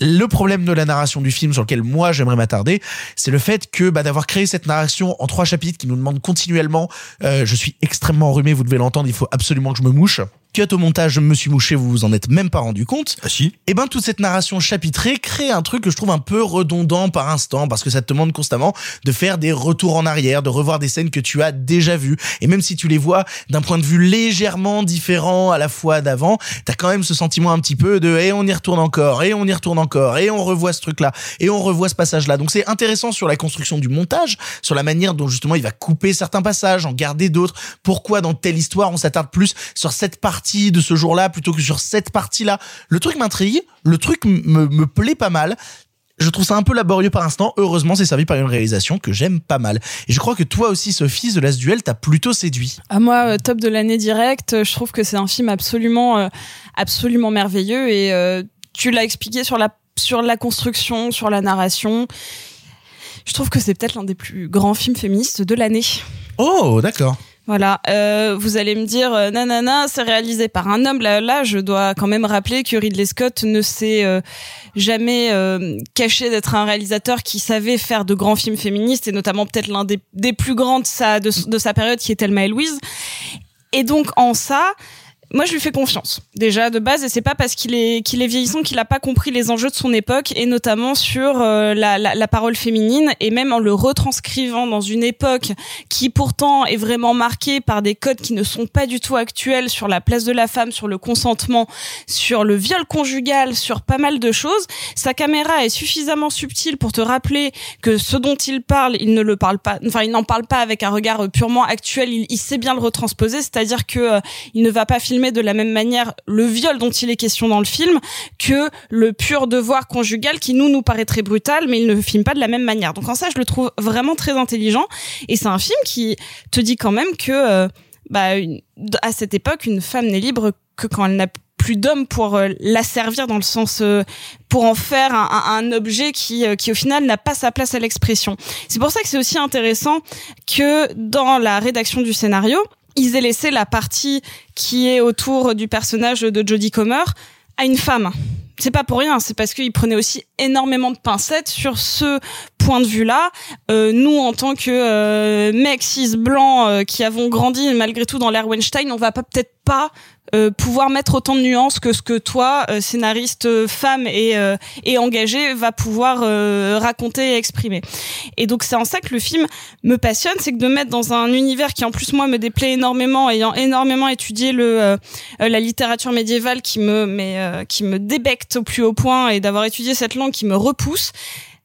le problème de la narration du film sur lequel moi j'aimerais m'attarder, c'est le fait que bah, d'avoir créé cette narration en trois chapitres qui nous demande continuellement, euh, je suis extrêmement enrhumé, vous devez l'entendre, il faut absolument que je me mouche cut au montage, je me suis mouché, vous vous en êtes même pas rendu compte. Ah si. Et ben toute cette narration chapitrée crée un truc que je trouve un peu redondant par instant parce que ça te demande constamment de faire des retours en arrière, de revoir des scènes que tu as déjà vues. Et même si tu les vois d'un point de vue légèrement différent à la fois d'avant, t'as quand même ce sentiment un petit peu de et on y retourne encore, et on y retourne encore, et on revoit ce truc-là, et on revoit ce passage-là. Donc c'est intéressant sur la construction du montage, sur la manière dont justement il va couper certains passages, en garder d'autres. Pourquoi dans telle histoire on s'attarde plus sur cette partie de ce jour-là plutôt que sur cette partie-là. Le truc m'intrigue, le truc me, me plaît pas mal. Je trouve ça un peu laborieux par instant. Heureusement, c'est servi par une réalisation que j'aime pas mal. Et je crois que toi aussi, Sophie, The Last Duel t'a plutôt séduit. À moi, euh, top de l'année direct. euh, Je trouve que c'est un film absolument, euh, absolument merveilleux. Et euh, tu l'as expliqué sur la sur la construction, sur la narration. Je trouve que c'est peut-être l'un des plus grands films féministes de l'année. Oh, d'accord. Voilà, euh, vous allez me dire, euh, nanana, c'est réalisé par un homme. Là, je dois quand même rappeler que Ridley Scott ne s'est euh, jamais euh, caché d'être un réalisateur qui savait faire de grands films féministes, et notamment peut-être l'un des, plus grands de sa, de, de sa période, qui est Thelma et Louise. Et donc, en ça, moi, je lui fais confiance déjà de base, et c'est pas parce qu'il est qu'il est vieillissant qu'il a pas compris les enjeux de son époque, et notamment sur euh, la, la, parole féminine, et même en le retranscrivant dans une époque qui pourtant est vraiment marquée par des codes qui ne sont pas du tout actuels sur la place de la femme, sur le consentement, sur le viol conjugal, sur pas mal de choses. Sa caméra est suffisamment subtile pour te rappeler que ce dont il parle, il ne le parle pas, enfin il n'en parle pas avec un regard purement actuel. Il, il sait bien le retransposer, c'est-à-dire que euh, il ne va pas filmer de la même manière le viol dont il est question dans le film que le pur devoir conjugal qui nous nous paraît très brutal, mais il ne filme pas de la même manière. Donc en ça, je le trouve vraiment très intelligent. Et c'est un film qui te dit quand même que euh, bah, à cette époque, une femme n'est libre que quand elle n'a plus d'hommes pour euh, la servir dans le sens euh, pour en faire un, objet qui qui au final n'a pas sa place à l'expression. C'est pour ça que c'est aussi intéressant que dans la rédaction du scénario, ils aient laissé la partie qui est autour du personnage de Jodie Comer à une femme. C'est pas pour rien, c'est parce qu'ils prenaient aussi énormément de pincettes sur ce point de vue-là. Euh, nous, en tant que euh, mecs cis blancs euh, qui avons grandi malgré tout dans l'ère Weinstein, on va pas peut-être pas euh, pouvoir mettre autant de nuances que ce que toi, euh, scénariste euh, femme et, et engagé, va pouvoir raconter et exprimer. Et donc c'est en ça que le film me passionne, c'est que de mettre dans un univers qui en plus moi me déplaît énormément, ayant énormément étudié le la littérature médiévale qui me mais qui me débecte au plus haut point et d'avoir étudié cette langue qui me repousse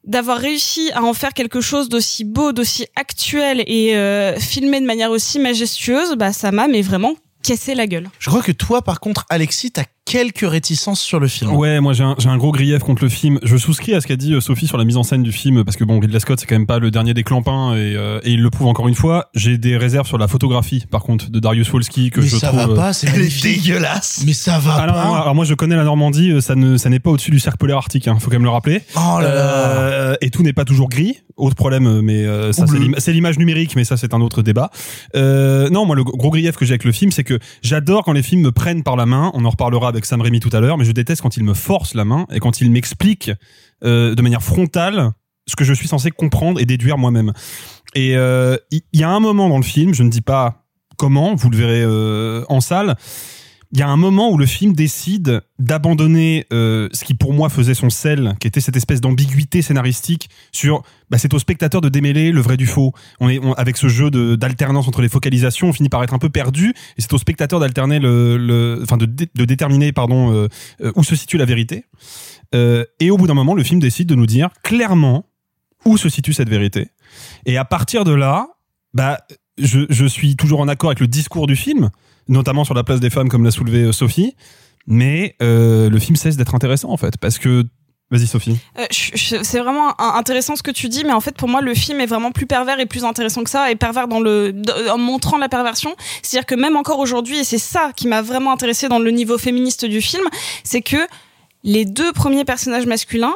d'avoir réussi à en faire quelque chose d'aussi beau, d'aussi actuel et euh, filmé de manière aussi majestueuse, bah ça m'a mais vraiment cassé la gueule. Je crois que toi, par contre, Alexis, t'as quelques réticences sur le film. Ouais, moi j'ai un, gros grief contre le film. Je souscris à ce qu'a dit euh, Sophie sur la mise en scène du film, parce que bon, Ridley Scott c'est quand même pas le dernier des clampins et, euh, et il le prouve encore une fois. J'ai des réserves sur la photographie, par contre, de Darius Wolski que Mais je ça trouve. va euh, pas, c'est magnifique. dégueulasse. Mais ça va alors, pas. moi, alors moi je connais la Normandie, euh, ça ne ça n'est pas au-dessus du cercle polaire arctique, hein, faut quand même le rappeler. Oh là là. Euh, et tout n'est pas toujours gris. Autre problème, euh, mais euh, ça c'est c'est l'image numérique, mais ça c'est un autre débat. Euh, non, moi le gros grief que j'ai avec le film, c'est que j'adore quand les films me prennent par la main. On en reparlera avec Sam Raimi tout à l'heure, mais je déteste quand ils me forcent la main et quand ils m'expliquent euh, de manière frontale ce que je suis censé comprendre et déduire moi-même. Et euh, il y, y a un moment dans le film, je ne dis pas comment, vous le verrez euh, en salle. Il y a un moment où le film décide d'abandonner euh, ce qui pour moi faisait son sel, qui était cette espèce d'ambiguïté scénaristique sur bah, c'est au spectateur de démêler le vrai du faux. On est avec ce jeu d'alternance entre les focalisations, on finit par être un peu perdu et c'est au spectateur d'alterner le, de, dé- de déterminer pardon euh, euh, où se situe la vérité. Et au bout d'un moment, le film décide de nous dire clairement où se situe cette vérité. Et à partir de là, bah je suis toujours en accord avec le discours du film, notamment sur la place des femmes, comme l'a soulevé euh, Sophie. Mais euh, le film cesse d'être intéressant en fait, parce que vas-y Sophie. Euh, c'est vraiment intéressant ce que tu dis, mais en fait pour moi le film est vraiment plus pervers et plus intéressant que ça, et pervers dans le en montrant la perversion. C'est-à-dire que même encore aujourd'hui, et c'est ça qui m'a vraiment intéressé dans le niveau féministe du film, c'est que les deux premiers personnages masculins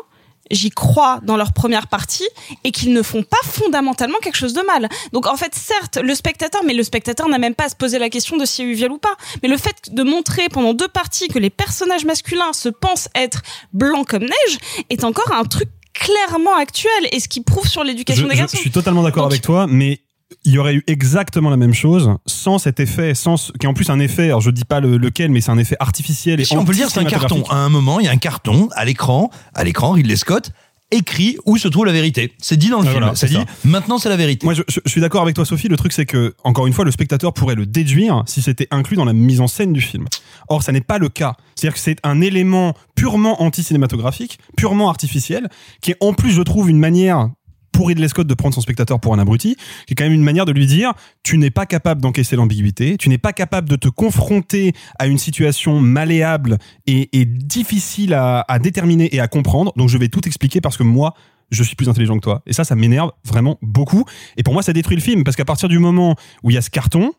j'y crois dans leur première partie et qu'ils ne font pas fondamentalement quelque chose de mal. Donc en fait, certes, le spectateur, mais le spectateur n'a même pas à se poser la question de s'il y a eu viol ou pas. Mais le fait de montrer pendant deux parties que les personnages masculins se pensent être blancs comme neige est encore un truc clairement actuel et ce qui prouve sur l'éducation des garçons. je suis totalement d'accord avec toi, mais il y aurait eu exactement la même chose sans cet effet, sans ce- qui est en plus un effet. Alors je dis pas le- lequel, mais c'est un effet artificiel. Et Si on peut le dire, c'est un carton. À un moment, il y a un carton à l'écran, à l'écran, Ridley Scott écrit où se trouve la vérité. C'est dit dans le Ah, film. voilà, c'est c'est dit. ça. Maintenant, c'est la vérité. Moi, je, je- je suis d'accord avec toi, Sophie. Le truc, c'est que, encore une fois, le spectateur pourrait le déduire si c'était inclus dans la mise en scène du film. Or, ça n'est pas le cas. C'est-à-dire que c'est un élément purement anti-cinématographique, purement artificiel, qui est en plus, je trouve, une manière pour Ridley Scott de prendre son spectateur pour un abruti, qui est quand même une manière de lui dire tu n'es pas capable d'encaisser l'ambiguïté, tu n'es pas capable de te confronter à une situation malléable et, et difficile à, à déterminer et à comprendre. Donc je vais tout expliquer parce que moi, je suis plus intelligent que toi. Et ça, ça m'énerve vraiment beaucoup. Et pour moi, ça détruit le film parce qu'à partir du moment où il y a ce carton,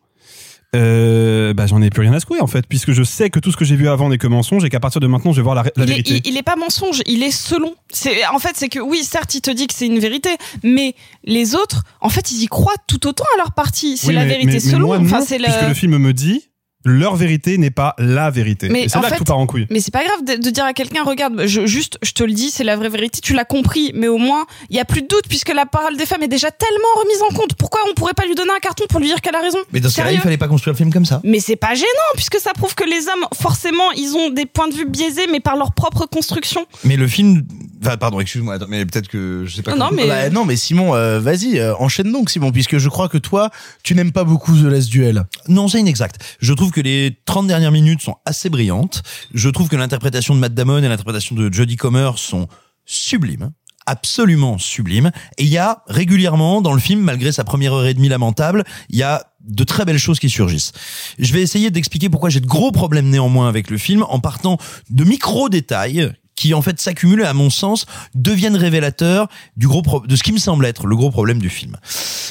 euh, bah, j'en ai plus rien à secouer en fait, puisque je sais que tout ce que j'ai vu avant n'est que mensonge et qu'à partir de maintenant, je vais voir la, la il, est, vérité. il- il est pas mensonge, il est selon. C'est en fait c'est que oui, certes, il te dit que c'est une vérité, mais les autres, en fait, ils y croient tout autant à leur partie. C'est Oui, la mais- vérité mais- mais selon. moi, enfin, non, c'est puisque le film me dit leur vérité n'est pas la vérité. Mais c'est là fait- que tout part en couille. Mais c'est pas grave de, de dire à quelqu'un, regarde, je, juste, je te le dis, c'est la vraie vérité, tu l'as compris, mais au moins, il y a plus de doute puisque la parole des femmes est déjà tellement remise en compte. Pourquoi on pourrait pas lui donner un carton pour lui dire qu'elle a raison? Mais dans ce cas-là, il fallait pas construire le film comme ça. mais c'est pas gênant puisque ça prouve que les hommes, forcément, ils ont des points de vue biaisés, mais par leur propre construction. Mais le film, enfin, pardon, excuse-moi, attends, mais peut-être que je sais pas. Non, comment- mais- Bah, non, mais Simon, euh, vas-y, euh, enchaîne donc, Simon, puisque je crois que toi, tu n'aimes pas beaucoup The Last Duel. Non, c'est inexact. Je trouve que les 30 dernières minutes sont assez brillantes. Je trouve que l'interprétation de Matt Damon et l'interprétation de Jodie Comer sont sublimes. Absolument sublimes. Et il y a régulièrement dans le film, malgré sa première heure et demie lamentable, il y a de très belles choses qui surgissent. Je vais essayer d'expliquer pourquoi j'ai de gros problèmes néanmoins avec le film en partant de micro détails qui en fait s'accumulent à mon sens deviennent révélateurs du gros de ce qui me semble être le gros problème du film.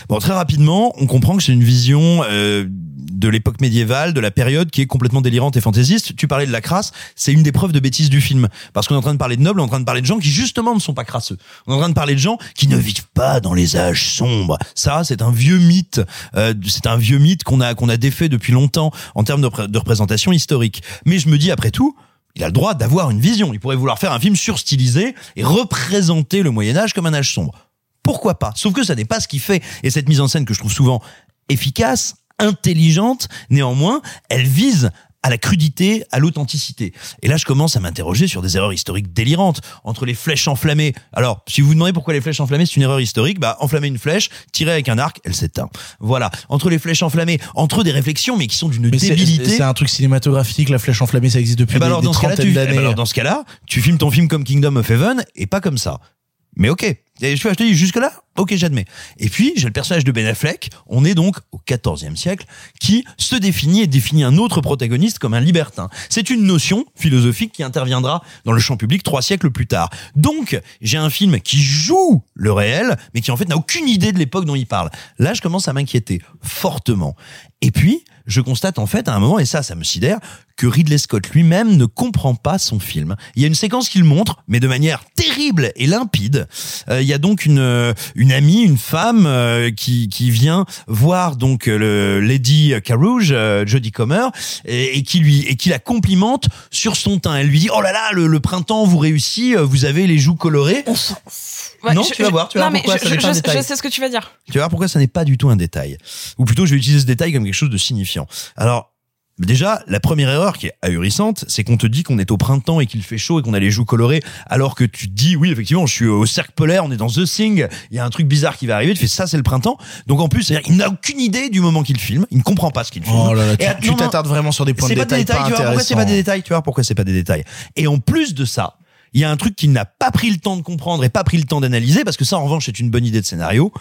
Bon, très rapidement, on comprend que c'est une vision euh, de l'époque médiévale, de la période qui est complètement délirante et fantaisiste. Tu parlais de la crasse, c'est une des preuves de bêtise du film. Parce qu'on est en train de parler de nobles, on est en train de parler de gens qui justement ne sont pas crasseux. On est en train de parler de gens qui ne vivent pas dans les âges sombres. Ça, c'est un vieux mythe. euh, c'est un vieux mythe qu'on a qu'on a défait depuis longtemps en termes de représentation historique. Mais je me dis après tout, il a le droit d'avoir une vision. Il pourrait vouloir faire un film surstylisé et représenter le Moyen Âge comme un âge sombre. Pourquoi pas? Sauf que ça n'est pas ce qu'il fait. Et cette mise en scène que je trouve souvent efficace, intelligente, néanmoins, elle vise à la crudité, à l'authenticité. Et là, je commence à m'interroger sur des erreurs historiques délirantes. Entre les flèches enflammées. Alors, si vous vous demandez pourquoi les flèches enflammées, c'est une erreur historique, bah, enflammer une flèche, tirer avec un arc, elle s'éteint. Voilà. Entre les flèches enflammées, entre des réflexions, mais qui sont d'une débilité. C'est un truc cinématographique, la flèche enflammée, ça existe depuis Eh ben des, alors, des dans ce cas-là, trentaines tu, eh ben d'années. alors, dans ce cas-là, tu filmes ton film comme Kingdom of Heaven et pas comme ça. Mais ok. Et je, je te dis jusque là, ok, j'admets. Et puis j'ai le personnage de Ben Affleck. On est donc au XIVe siècle, qui se définit et définit un autre protagoniste comme un libertin. C'est une notion philosophique qui interviendra dans le champ public trois siècles plus tard. Donc j'ai un film qui joue le réel, mais qui en fait n'a aucune idée de l'époque dont il parle. Là, je commence à m'inquiéter fortement. Et puis je constate en fait à un moment, et ça, ça me sidère, que Ridley Scott lui-même ne comprend pas son film. Il y a une séquence qu'il montre, mais de manière terrible et limpide. Euh, il y a donc une euh, une amie, une femme euh, qui qui vient voir donc euh, le Lady Carouge, euh, Jodie Comer, et, et qui lui et qui la complimente sur son teint. Elle lui dit oh là là, le, le printemps vous réussit, euh, vous avez les joues colorées. Ouais, non, je- tu vas voir, tu vas non, voir mais pourquoi je, ça n'est je- pas un je- détail. je sais ce que tu vas dire. Tu vas voir pourquoi ça n'est pas du tout un détail. Ou plutôt, je vais utiliser ce détail comme quelque chose de signifiant. Alors, déjà, la première erreur qui est ahurissante, c'est qu'on te dit qu'on est au printemps et qu'il fait chaud et qu'on a les joues colorées, alors que tu te dis, oui, effectivement, je suis au cercle polaire, on est dans The Thing, il y a un truc bizarre qui va arriver, tu fais ça, c'est le printemps. Donc en plus, il n'a aucune idée du moment qu'il filme, il ne comprend pas ce qu'il filme. Oh là là, tu- Et t'attardes vraiment sur des points de pas détail des détails, pas tu vois pourquoi c'est pas des détails, tu vois? Pourquoi c'est pas des détails? Et en plus de ça, il y a un truc qu'il n'a pas pris le temps de comprendre et pas pris le temps d'analyser, parce que ça, en revanche, c'est une bonne idée de scénario.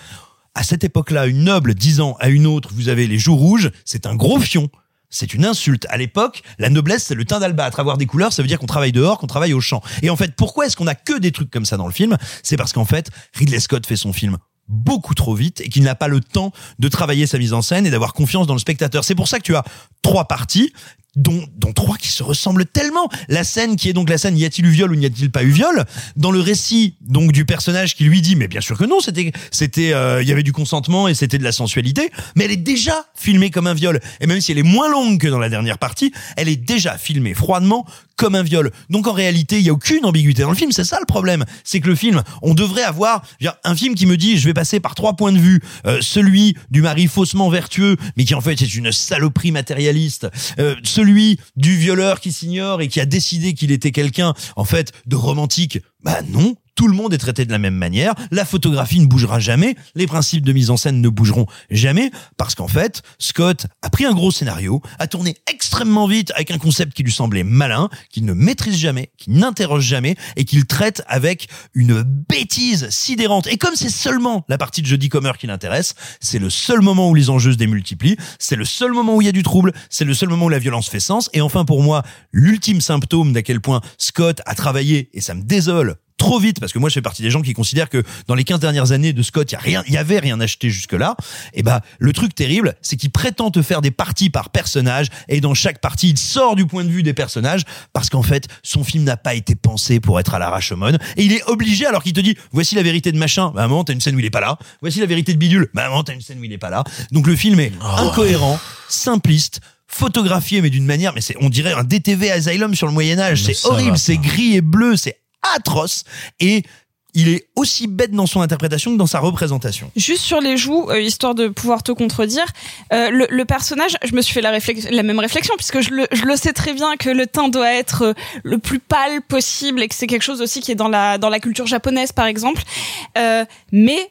À cette époque-là, une noble disant à une autre, vous avez les joues rouges, c'est un gros fion. C'est une insulte. À l'époque, la noblesse, c'est le teint d'albâtre. Avoir des couleurs, ça veut dire qu'on travaille dehors, qu'on travaille au champ. Et en fait, pourquoi est-ce qu'on a que des trucs comme ça dans le film? C'est parce qu'en fait, Ridley Scott fait son film beaucoup trop vite et qu'il n'a pas le temps de travailler sa mise en scène et d'avoir confiance dans le spectateur. C'est pour ça que tu as trois parties dont, dont trois qui se ressemblent tellement. La scène qui est donc la scène y a-t-il eu viol ou n'y a-t-il pas eu viol? Dans le récit donc du personnage qui lui dit mais bien sûr que non, c'était c'était euh, il y avait du consentement et c'était de la sensualité, mais elle est déjà filmée comme un viol et même si elle est moins longue que dans la dernière partie, elle est déjà filmée froidement un viol. Donc en réalité, il y a aucune ambiguïté dans le film. C'est ça le problème. C'est que le film, on devrait avoir un film qui me dit, je vais passer par trois points de vue. Euh, celui du mari faussement vertueux, mais qui en fait est une saloperie matérialiste. Euh, celui du violeur qui s'ignore et qui a décidé qu'il était quelqu'un, en fait, de romantique. Bah non, tout le monde est traité de la même manière, la photographie ne bougera jamais, les principes de mise en scène ne bougeront jamais, parce qu'en fait, Scott a pris un gros scénario, a tourné extrêmement vite avec un concept qui lui semblait malin, qu'il ne maîtrise jamais, qu'il n'interroge jamais, et qu'il traite avec une bêtise sidérante. Et comme c'est seulement la partie de Jodie Comer qui l'intéresse, c'est le seul moment où les enjeux se démultiplient, c'est le seul moment où il y a du trouble, c'est le seul moment où la violence fait sens, et enfin pour moi, l'ultime symptôme d'à quel point Scott a travaillé, et ça me désole, trop vite parce que moi je fais partie des gens qui considèrent que dans les 15 dernières années de Scott, il y a rien, il y avait rien acheté jusque là. Et bah le truc terrible, c'est qu'il prétend te faire des parties par personnage et dans chaque partie, il sort du point de vue des personnages parce qu'en fait, son film n'a pas été pensé pour être à la Rashomon et il est obligé alors qu'il te dit voici la vérité de machin, bah maman, t'as une scène où il est pas là. Voici la vérité de bidule, bah maman, t'as une scène où il est pas là. Donc le film est incohérent, simpliste photographié mais d'une manière mais c'est on dirait un DTV Asylum sur le Moyen Âge c'est horrible c'est gris et bleu c'est atroce et il est aussi bête dans son interprétation que dans sa représentation. Juste sur les joues, euh, histoire de pouvoir te contredire, euh, le, le, personnage, je me suis fait la, la même réflexion puisque je le, je le, sais très bien que le teint doit être euh, le plus pâle possible et que c'est quelque chose aussi qui est dans la dans la culture japonaise par exemple. Euh, mais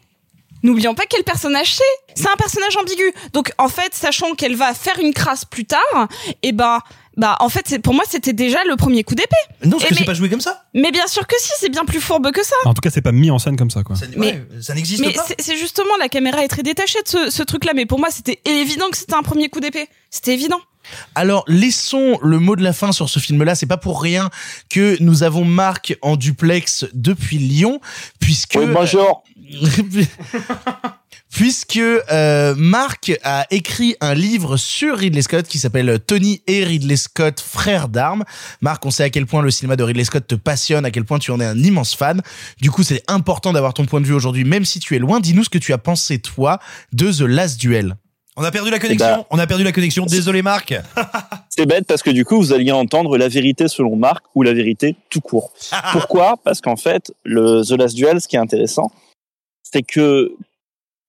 N'oublions pas quel personnage c'est. C'est un personnage ambigu. Donc en fait, sachant qu'elle va faire une crasse plus tard, eh ben bah en fait pour moi c'était déjà le premier coup d'épée. Non, parce que c'est pas joué comme ça. Mais bien sûr que si, c'est bien plus fourbe que ça. En tout cas, c'est pas mis en scène comme ça quoi. Ça, mais ça n'existe mais pas. c'est justement la caméra est très détachée de ce, ce truc là, mais pour moi c'était évident que c'était un premier coup d'épée. C'était évident. Alors laissons le mot de la fin sur ce film-là. C'est pas pour rien que nous avons Marc en duplex depuis Lyon, puisque. Oui, bonjour. puisque euh, Marc a écrit un livre sur Ridley Scott qui s'appelle Tony et Ridley Scott, frères d'armes. Marc, on sait à quel point le cinéma de Ridley Scott te passionne, à quel point tu en es un immense fan. Du coup, c'est important d'avoir ton point de vue aujourd'hui, même si tu es loin. Dis-nous ce que tu as pensé, toi, de The Last Duel. On a perdu la connexion. bah, on a perdu la connexion. Désolé, Marc. C'est bête parce que du coup, vous alliez entendre la vérité selon Marc ou la vérité tout court. Pourquoi? Parce qu'en fait, le The Last Duel, ce qui est intéressant, c'est que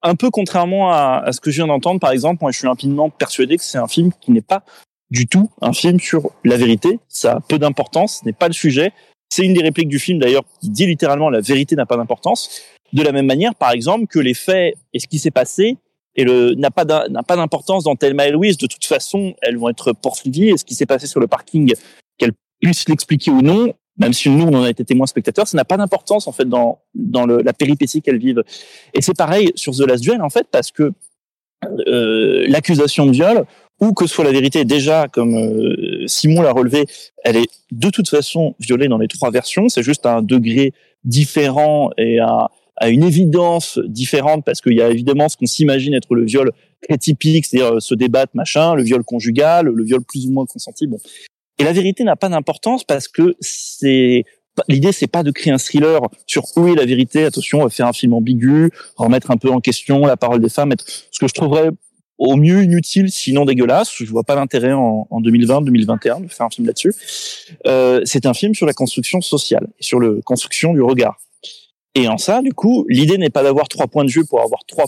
un peu contrairement à, ce que je viens d'entendre, par exemple, moi je suis limpidement persuadé que c'est un film qui n'est pas du tout un film sur la vérité. Ça a peu d'importance, ce n'est pas le sujet. C'est une des répliques du film d'ailleurs qui dit littéralement la vérité n'a pas d'importance. De la même manière, par exemple, que les faits et ce qui s'est passé et le n'a pas pas d'importance dans Thelma et Louise. De toute façon, elles vont être poursuivies et ce qui s'est passé sur le parking, qu'elles puissent l'expliquer ou non, même si nous on en a été témoins spectateurs, ça n'a pas d'importance en fait dans dans le, la péripétie qu'elles vivent. Et c'est pareil sur The Last Duel en fait parce que euh, l'accusation de viol ou que soit la vérité déjà comme euh, Simon l'a relevé, elle est de toute façon violée dans les trois versions. C'est juste à un degré différent et à à une évidence différente parce qu'il y a évidemment ce qu'on s'imagine être le viol très typique, c'est-à-dire se débattre, machin, le viol conjugal, le viol plus ou moins consenti. Bon, et la vérité n'a pas d'importance parce que c'est l'idée c'est pas de créer un thriller sur où est la vérité. Attention, faire un film ambigu, remettre un peu en question la parole des femmes, ce que je trouverais au mieux inutile, sinon dégueulasse. Je vois pas l'intérêt en, en 2020-2021 de faire un film là-dessus. Euh, c'est un film sur la construction sociale, sur le construction du regard. Et en ça, du coup, l'idée n'est pas d'avoir trois points de vue pour avoir trois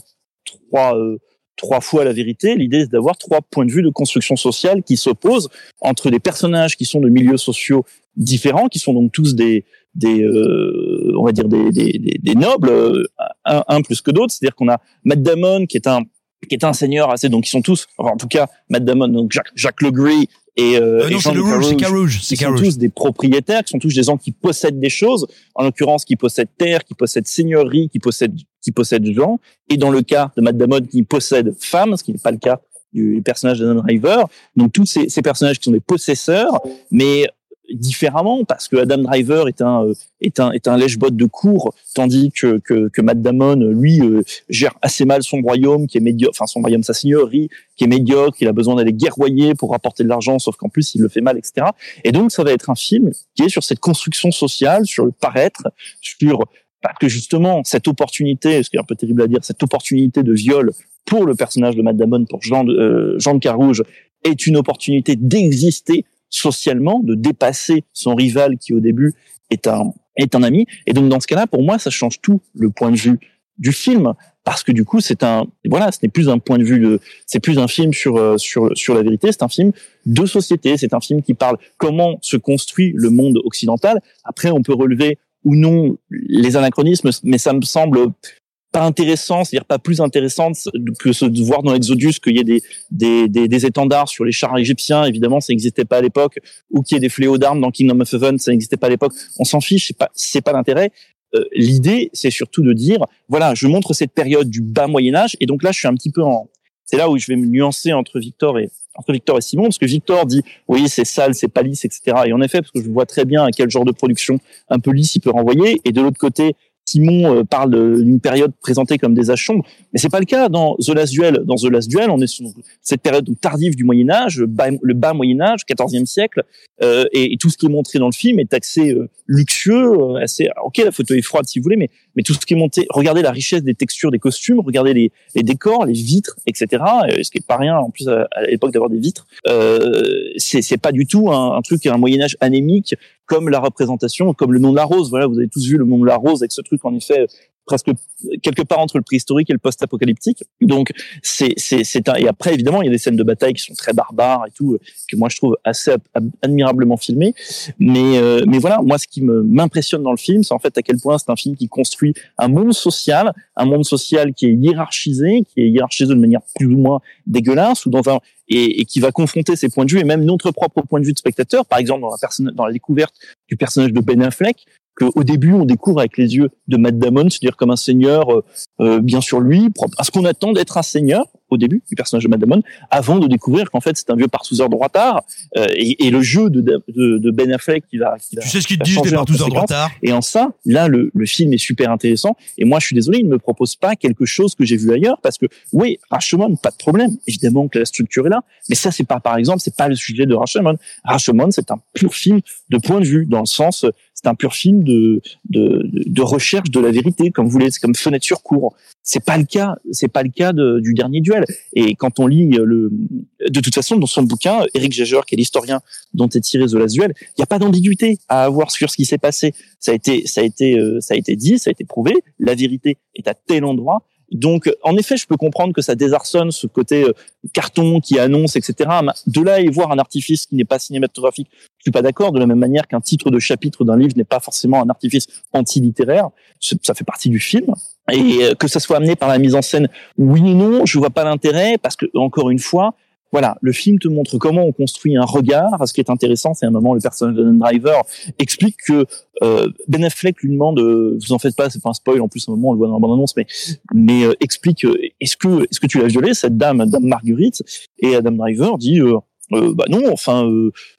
trois euh, trois fois la vérité. L'idée, c'est d'avoir trois points de vue de construction sociale qui s'opposent entre des personnages qui sont de milieux sociaux différents, qui sont donc tous des, des euh, on va dire des, des, des, nobles, euh, un, plus que d'autres. C'est-à-dire qu'on a Matt Damon qui est un qui est un seigneur assez, donc ils sont tous, enfin, en tout cas Matt Damon, donc Jacques, Jacques Legree et, euh, Euh, non, et c'est Jean le rouge, c'est Carouge, c'est sont tous des propriétaires, qui sont tous des gens qui possèdent des choses, en l'occurrence qui possèdent terre, qui possèdent seigneurie, qui possèdent qui possèdent gens, et dans le cas de Matt Damon qui possède femme, ce qui n'est pas le cas du personnage d'Adam Driver. Donc tous ces, ces personnages qui sont des possesseurs, mais différemment parce que Adam Driver est un euh, est un est un lèche-bot de cour tandis que que, que Matt Damon lui euh, gère assez mal son royaume qui est médiocre enfin son royaume sa seigneurie qui est médiocre il a besoin d'aller guerroyer pour rapporter de l'argent sauf qu'en plus il le fait mal etc et donc ça va être un film qui est sur cette construction sociale sur le paraître sur parce que justement cette opportunité ce qui est un peu terrible à dire cette opportunité de viol pour le personnage de Matt Damon pour Jean de, euh, Jean de Carouge est une opportunité d'exister socialement, de dépasser son rival qui au début est un est un ami. Et donc dans ce cas-là, pour moi, ça change tout le point de vue du film parce que du coup, c'est un voilà, ce n'est plus un point de vue de, c'est plus un film sur euh, sur sur la vérité, c'est un film de société, c'est un film qui parle comment se construit le monde occidental. Après, on peut relever ou non les anachronismes, mais ça me semble pas intéressant, c'est-à-dire pas plus intéressant que ce de voir dans Exodus qu'il y ait des, des, des, des, étendards sur les chars égyptiens, évidemment ça n'existait pas à l'époque, ou qu'il y ait des fléaux d'armes dans Kingdom of Heaven, ça n'existait pas à l'époque, on s'en fiche, c'est pas, c'est pas l'intérêt. Euh, L'idée, c'est surtout de dire, voilà, je montre cette période du bas Moyen Âge, et donc là je suis un petit peu en... C'est là où je vais me nuancer entre Victor et, entre Victor et Simon, parce que Victor dit oui c'est sale, c'est pas lisse, etc. Et en effet, parce que je vois très bien à quel genre de production un peu lisse il peut renvoyer, et de l'autre côté, Simon euh, parle d'une période présentée comme des âges sombres, mais c'est pas le cas dans The Last Duel. Dans The Last Duel, on est sur cette période tardive du Moyen Âge, le bas, Moyen Âge, 14e siècle, euh, et, tout ce qui est montré dans le film est axé euh, luxueux, euh, assez. Ok, la photo est froide si vous voulez, mais tout ce qui est monté, regardez la richesse des textures des costumes, regardez les, les décors, les vitres, etc. Ce qui est pas rien en plus à, l'époque d'avoir des vitres. Euh, c'est pas du tout un, un truc un Moyen Âge anémique comme la représentation, comme le nom de la rose. Voilà, vous avez tous vu le nom de la rose avec ce truc en effet presque quelque part entre le préhistorique et le post-apocalyptique. Donc c'est c'est un... et après évidemment il y a des scènes de bataille qui sont très barbares et tout que moi je trouve assez admirablement filmées. Mais euh, mais voilà moi ce qui me m'impressionne dans le film c'est en fait à quel point c'est un film qui construit un monde social, un monde social qui est hiérarchisé, qui est hiérarchisé de manière plus ou moins dégueulasse ou dans un et, et, qui va confronter ses points de vue et même notre propre point de vue de spectateur. Par exemple, dans la, personne, dans la découverte du personnage de Ben Affleck, qu'au début on découvre avec les yeux de Matt Damon, c'est-à-dire comme un seigneur euh, euh, bien sur lui, à ce qu'on attend d'être un seigneur au début du personnage de Matt Damon, avant de découvrir qu'en fait c'est un vieux partouzeur droitard euh, et, et, le jeu de, de, de, Ben Affleck qui va, qui tu sais ce qu'il dit des partouzeurs droitards et en ça là le, le film est super intéressant et moi je suis désolé il ne me propose pas quelque chose que j'ai vu ailleurs parce que oui Rashomon pas de problème. Évidemment que la structure est là mais ça c'est pas par exemple c'est pas le sujet de Rashomon. Rashomon c'est un pur film de point de vue dans le sens c'est un pur film de, de, de recherche de la vérité, comme vous voulez, comme fenêtre sur cours. C'est pas le cas, c'est pas le cas du dernier duel. Et quand on lit le, de toute façon, dans son bouquin, Eric Jaeger, qui est l'historien dont est tiré The Last Duel, il n'y a pas d'ambiguïté à avoir sur ce qui s'est passé. Ça a été, ça a été, euh, ça a été dit, ça a été prouvé. La vérité est à tel endroit. Donc, en effet, je peux comprendre que ça désarçonne ce côté euh, carton qui annonce, etc. De là et voir un artifice qui n'est pas cinématographique, je suis pas d'accord. De la même manière qu'un titre de chapitre d'un livre n'est pas forcément un artifice anti-littéraire, ça fait partie du film. Et euh, que ça soit amené par la mise en scène, oui ou non, je vois pas l'intérêt parce que encore une fois, voilà, le film te montre comment on construit un regard. Ce qui est intéressant, c'est un moment le personnage de Driver explique que euh, Ben Affleck lui demande, euh, vous en faites pas, c'est pas un spoil. En plus, à un moment on le voit dans la bande annonce, mais mais euh, explique, euh, est-ce que est-ce que tu l'as violée cette dame, Dame Marguerite? Et Adam Driver dit. Euh, bah non, enfin,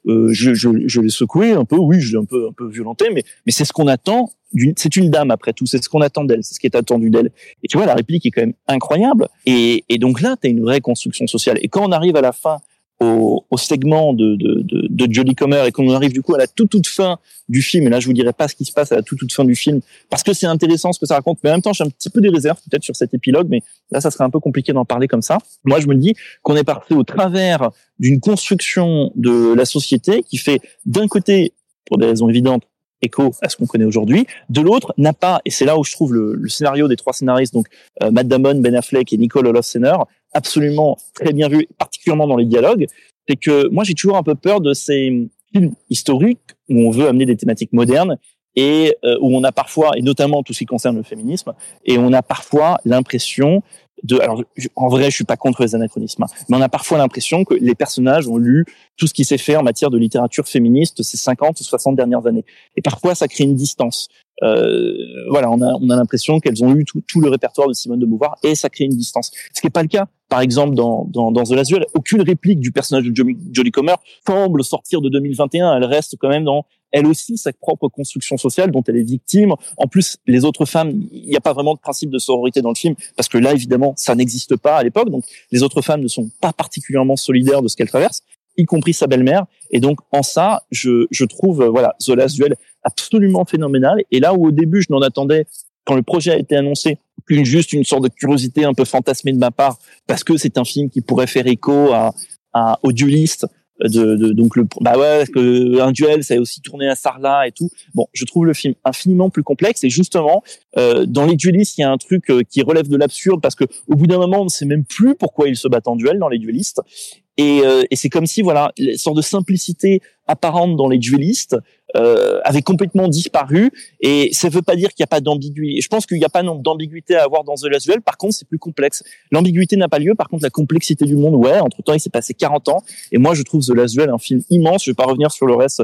je, je, je l'ai secoué un peu, oui, je l'ai un peu, un peu violenté, mais, mais c'est ce qu'on attend c'est une dame après tout, c'est ce qu'on attend d'elle, c'est ce qui est attendu d'elle. Et tu vois, la réplique est quand même incroyable. Et, et donc là, tu as une vraie construction sociale. Et quand on arrive à la fin, au, segment de, de, de, de Comer, et qu'on arrive du coup à la toute toute fin du film, et là je vous dirai pas ce qui se passe à la toute toute fin du film, parce que c'est intéressant ce que ça raconte, mais en même temps j'ai un petit peu des réserves peut-être sur cet épilogue, mais là ça serait un peu compliqué d'en parler comme ça. Moi je me dis qu'on est parti au travers d'une construction de la société qui fait d'un côté, pour des raisons évidentes, écho à ce qu'on connaît aujourd'hui. De l'autre, n'a pas, et c'est là où je trouve le, le, scénario des trois scénaristes, donc euh, Matt Damon, Ben Affleck et Nicole Olofsener, absolument très bien vu, particulièrement dans les dialogues, c'est que moi j'ai toujours un peu peur de ces films historiques où on veut amener des thématiques modernes et euh, où on a parfois, et notamment tout ce qui concerne le féminisme, et on a parfois l'impression de, alors en vrai, je suis pas contre les anachronismes, hein, mais on a parfois l'impression que les personnages ont lu tout ce qui s'est fait en matière de littérature féministe ces 50 ou 60 dernières années. Et parfois, ça crée une distance. Euh, voilà, on a, on a l'impression qu'elles ont eu tout, tout, le répertoire de Simone de Beauvoir et ça crée une distance. Ce qui n'est pas le cas. Par exemple, dans, dans, dans The Last Duel, aucune réplique du personnage de Jodie Comer semble sortir de 2021. Elle reste quand même dans elle aussi sa propre construction sociale dont elle est victime. En plus, les autres femmes, il n'y a pas vraiment de principe de sororité dans le film parce que là, évidemment, ça n'existe pas à l'époque. Donc, les autres femmes ne sont pas particulièrement solidaires de ce qu'elles traversent, y compris sa belle-mère. Et donc, en ça, je, trouve, voilà, The Last Duel absolument phénoménal. Et là où au début, je n'en attendais quand le projet a été annoncé, qu'une juste une sorte de curiosité un peu fantasmée de ma part, parce que c'est un film qui pourrait faire écho à, à, au dueliste, de, de donc le bah ouais que un duel ça a aussi tourné à Sarlat et tout. Bon, je trouve le film infiniment plus complexe et justement euh, dans les duellistes il y a un truc euh, qui relève de l'absurde parce que au bout d'un moment on ne sait même plus pourquoi ils se battent en duel dans les duellistes et, euh, et c'est comme si voilà une sorte de simplicité apparente dans les duellistes euh, avait complètement disparu et ça veut pas dire qu'il n'y a pas d'ambiguïté. Je pense qu'il n'y a pas d'ambiguïté à avoir dans The Last Duel. Par contre, c'est plus complexe. L'ambiguïté n'a pas lieu. Par contre, la complexité du monde, ouais. Entre temps, il s'est passé 40 ans et moi, je trouve The Last Duel un film immense. Je vais pas revenir sur le reste.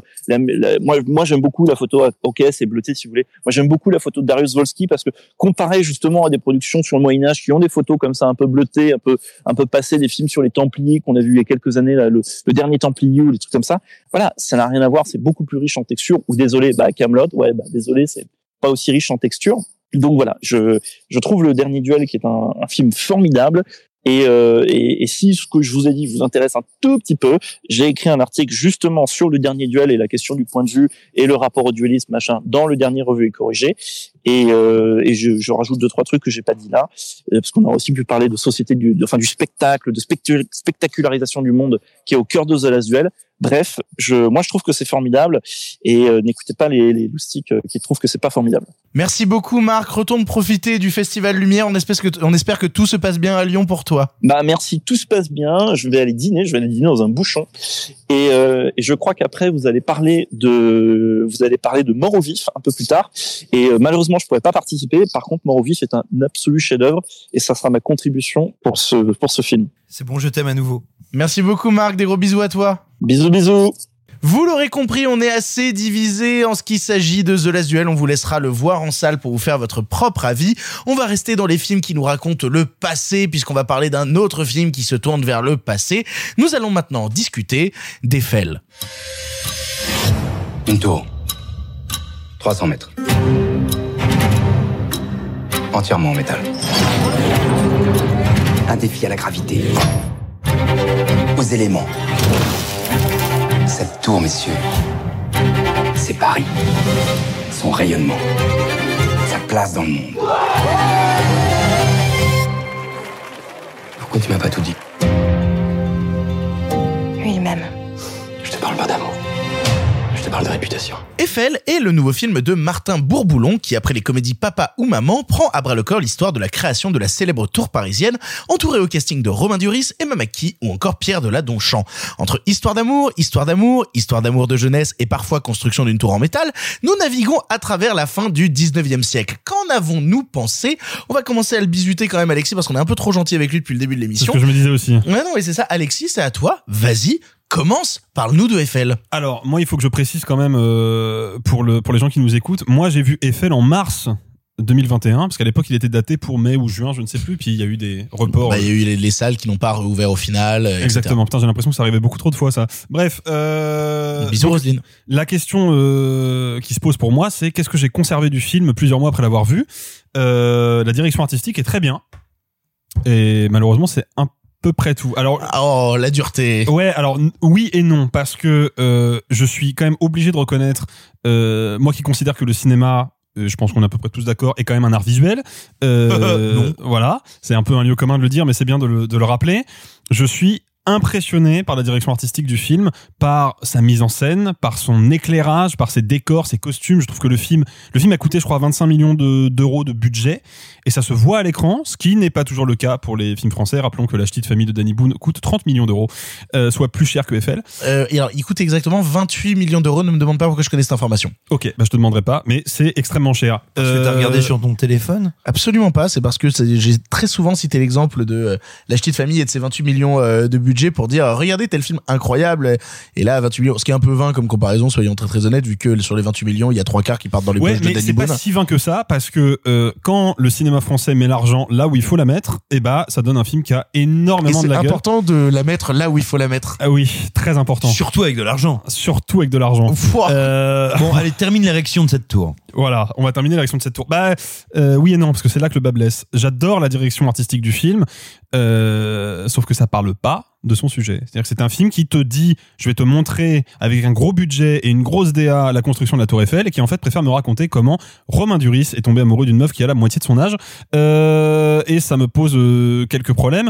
Moi, moi, j'aime beaucoup la photo. Ok, c'est bleuté si vous voulez. Moi, j'aime beaucoup la photo de Darius Wolski parce que comparé justement à des productions sur le Moyen Âge qui ont des photos comme ça un peu bleutées, un peu un peu passées, des films sur les Templiers qu'on a vu il y a quelques années, là, le, le dernier Templier ou des trucs comme ça. Voilà, ça n'a rien à voir. C'est beaucoup plus riche en Ou désolé, bah Camelot, ouais, bah désolé, c'est pas aussi riche en texture. Donc voilà, je je trouve le dernier duel qui est un, film formidable. Et, euh, et, et si ce que je vous ai dit vous intéresse un tout petit peu, j'ai écrit un article justement sur le dernier duel et la question du point de vue et le rapport au duelisme machin dans le dernier revue et corrigé. Et, euh, et je, je rajoute deux trois trucs que j'ai pas dit là, euh, parce qu'on a aussi pu parler de société du, de, enfin du spectacle, de spectu- spectacularisation du monde qui est au cœur de The Last Duel. Bref, je, moi je trouve que c'est formidable et euh, n'écoutez pas les, les loustiques euh, qui trouvent que c'est pas formidable. Merci beaucoup Marc, retourne profiter du Festival Lumière, on espère, que on espère que tout se passe bien à Lyon pour toi. Bah merci, tout se passe bien. Je vais aller dîner, je vais aller dîner dans un bouchon. Et, euh, et je crois qu'après vous allez parler de, vous allez parler de Mort au vif un peu plus tard. Et euh, malheureusement je pourrais pas participer. Par contre Mort au vif est un absolu chef-d'œuvre et ça sera ma contribution pour ce pour ce film. C'est bon, je t'aime à nouveau. Merci beaucoup Marc, des gros bisous à toi. Bisous bisous. Vous l'aurez compris, on est assez divisé en ce qui s'agit de The Last Duel. On vous laissera le voir en salle pour vous faire votre propre avis. On va rester dans les films qui nous racontent le passé, puisqu'on va parler d'un autre film qui se tourne vers le passé. Nous allons maintenant discuter d'Eiffel. Une tour. 300 mètres. Entièrement en métal. Un défi à la gravité. Aux éléments. Cette tour, messieurs, c'est Paris. Son rayonnement. Sa place dans le monde. Pourquoi tu m'as pas tout dit? Lui, il m'aime. Je te parle pas d'amour. Parle de réputation. Eiffel est le nouveau film de Martin Bourboulon qui, après les comédies Papa ou Maman, prend à bras le corps l'histoire de la création de la célèbre tour parisienne, entourée au casting de Romain Duris, Emma Mackey ou encore Pierre de la Donchamp. Entre histoire d'amour, histoire d'amour, histoire d'amour de jeunesse et parfois construction d'une tour en métal, nous naviguons à travers la fin du 19e siècle. Qu'en avons-nous pensé? On va commencer à le bisuter quand même Alexis parce qu'on est un peu trop gentil avec lui depuis le début de C'est ce l'émission. que je me disais aussi. Ouais non mais c'est ça Alexis, c'est à toi. Vas-y, commence, parle-nous de Eiffel. Alors, moi, il faut que je précise quand même euh, pour le pour les gens qui nous écoutent. Moi, j'ai vu Eiffel en mars 2021 parce qu'à l'époque, il était daté pour mai ou juin, je ne sais plus. Puis il y a eu des reports. Bah, il y a eu les, les salles qui n'ont pas rouvert au final. euh, etc. Exactement. Putain, j'ai l'impression que ça arrivait beaucoup trop de fois, ça. Bref. Euh, Bisous Roselyne. La question euh, qui se pose pour moi, c'est qu'est-ce que j'ai conservé du film plusieurs mois après l'avoir vu? Euh, La direction artistique est très bien. Et malheureusement, c'est un peu près tout. Alors, oh, la dureté. Ouais, alors oui et non, parce que euh, je suis quand même obligé de reconnaître, euh, moi qui considère que le cinéma, euh, je pense qu'on est à peu près tous d'accord, est quand même un art visuel. Euh, Non. Voilà, c'est un peu un lieu commun de le dire, mais c'est bien de le, de le rappeler. Je suis impressionné par la direction artistique du film, par sa mise en scène, par son éclairage, par ses décors, ses costumes. Je trouve que le film, le film a coûté, je crois, 25 millions de- d'euros de budget, et ça se voit à l'écran, ce qui n'est pas toujours le cas pour les films français. Rappelons que La Petite Famille de Danny Boone coûte 30 millions d'euros, euh, soit plus cher que Eiffel. Euh, et alors, il coûte exactement 28 millions d'euros. Ne me demande pas pourquoi je connais cette information. Ok, bah je te demanderai pas, mais c'est extrêmement cher. Parce que t'as Euh, regardé sur ton téléphone? Absolument pas. C'est parce que j'ai très souvent cité l'exemple de euh, La Petite Famille et de ses 28 millions euh, de budget pour dire euh, regardez tel film incroyable. Et là, 28 millions, ce qui est un peu vain comme comparaison, soyons très très honnêtes, vu que sur les 28 millions, il y a trois quarts qui partent dans les Ouais, poches de mais Danny c'est pas Boone. si vain que ça parce que euh, quand le cinéma français met l'argent là où il faut la mettre, et bah ça donne un film qui a Et énormément de c'est la gueule. important de la mettre là où il faut la mettre. Ah oui, très important. Surtout avec de l'argent. Surtout avec de l'argent. Euh, Bon, allez, termine l'érection de cette tour. Voilà, on va terminer l'érection de cette tour. Bah euh, oui et non, parce que c'est là que le bas blesse. J'adore la direction artistique du film, euh, sauf que ça parle pas de son sujet. C'est-à-dire que c'est un film qui te dit, je vais te montrer avec un gros budget et une grosse DA la construction de la Tour Eiffel, et qui en fait préfère me raconter comment Romain Duris est tombé amoureux d'une meuf qui a la moitié de son âge. Euh, et ça me pose euh, quelques problèmes.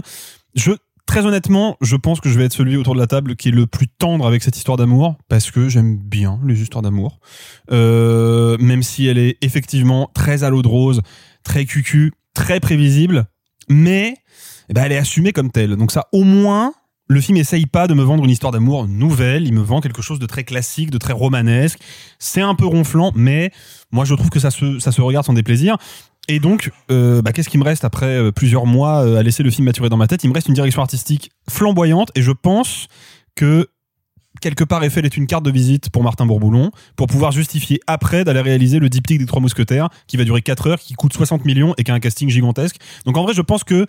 Je Très honnêtement, je pense que je vais être celui autour de la table qui est le plus tendre avec cette histoire d'amour parce que j'aime bien les histoires d'amour, euh, même si elle est effectivement très à l'eau de rose, très cucu, très prévisible, mais eh ben, elle est assumée comme telle. Donc ça, au moins, le film essaye pas de me vendre une histoire d'amour nouvelle, il me vend quelque chose de très classique, de très romanesque. C'est un peu ronflant, mais moi je trouve que ça se, ça se regarde sans déplaisir. Et donc, euh, bah, qu'est-ce qui me reste après euh, plusieurs mois euh, à laisser le film maturer dans ma tête? Il me reste une direction artistique flamboyante et je pense que quelque part Eiffel est une carte de visite pour Martin Bourboulon pour pouvoir justifier après d'aller réaliser le diptyque des trois mousquetaires qui va durer 4 heures, qui coûte 60 millions et qui a un casting gigantesque. Donc en vrai, je pense que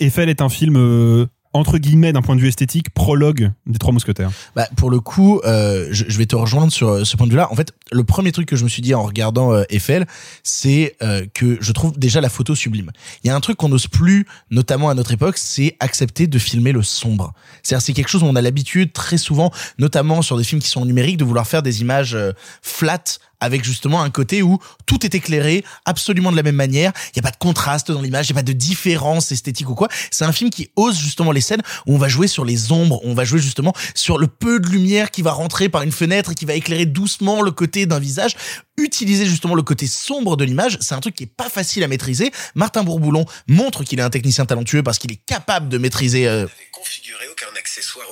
Eiffel est un film euh, entre guillemets d'un point de vue esthétique prologue des trois mousquetaires. Bah, pour le coup, euh, je, je vais te rejoindre sur euh, ce point de vue-là. En fait, le premier truc que je me suis dit en regardant euh, Eiffel, c'est euh, que je trouve déjà la photo sublime. Il y a un truc qu'on n'ose plus, notamment à notre époque, c'est accepter de filmer le sombre. C'est-à-dire, c'est quelque chose où on a l'habitude très souvent, notamment sur des films qui sont en numérique, de vouloir faire des images flat avec justement un côté où tout est éclairé absolument de la même manière. Il n'y a pas de contraste dans l'image, il n'y a pas de différence esthétique ou quoi. C'est un film qui ose justement les scènes où on va jouer sur les ombres, on va jouer justement sur le peu de lumière qui va rentrer par une fenêtre et qui va éclairer doucement le côté d'un visage. Utiliser justement le côté sombre de l'image, c'est un truc qui est pas facile à maîtriser. Martin Bourboulon montre qu'il est un technicien talentueux parce qu'il est capable de maîtriser. Euh... Configuré aucun accessoire.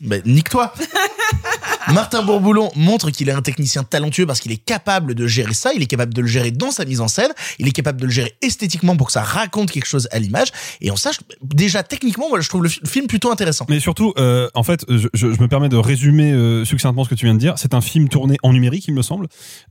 Ben, nique-toi. Martin Bourboulon montre qu'il est un technicien talentueux parce qu'il est capable de gérer ça, il est capable de le gérer dans sa mise en scène, il est capable de le gérer esthétiquement pour que ça raconte quelque chose à l'image. Et on sache, déjà techniquement, moi je trouve le fi- film plutôt intéressant. Mais surtout, euh, en fait, je, je- je me permets de résumer euh, succinctement ce que tu viens de dire. C'est un film tourné en numérique, il me semble,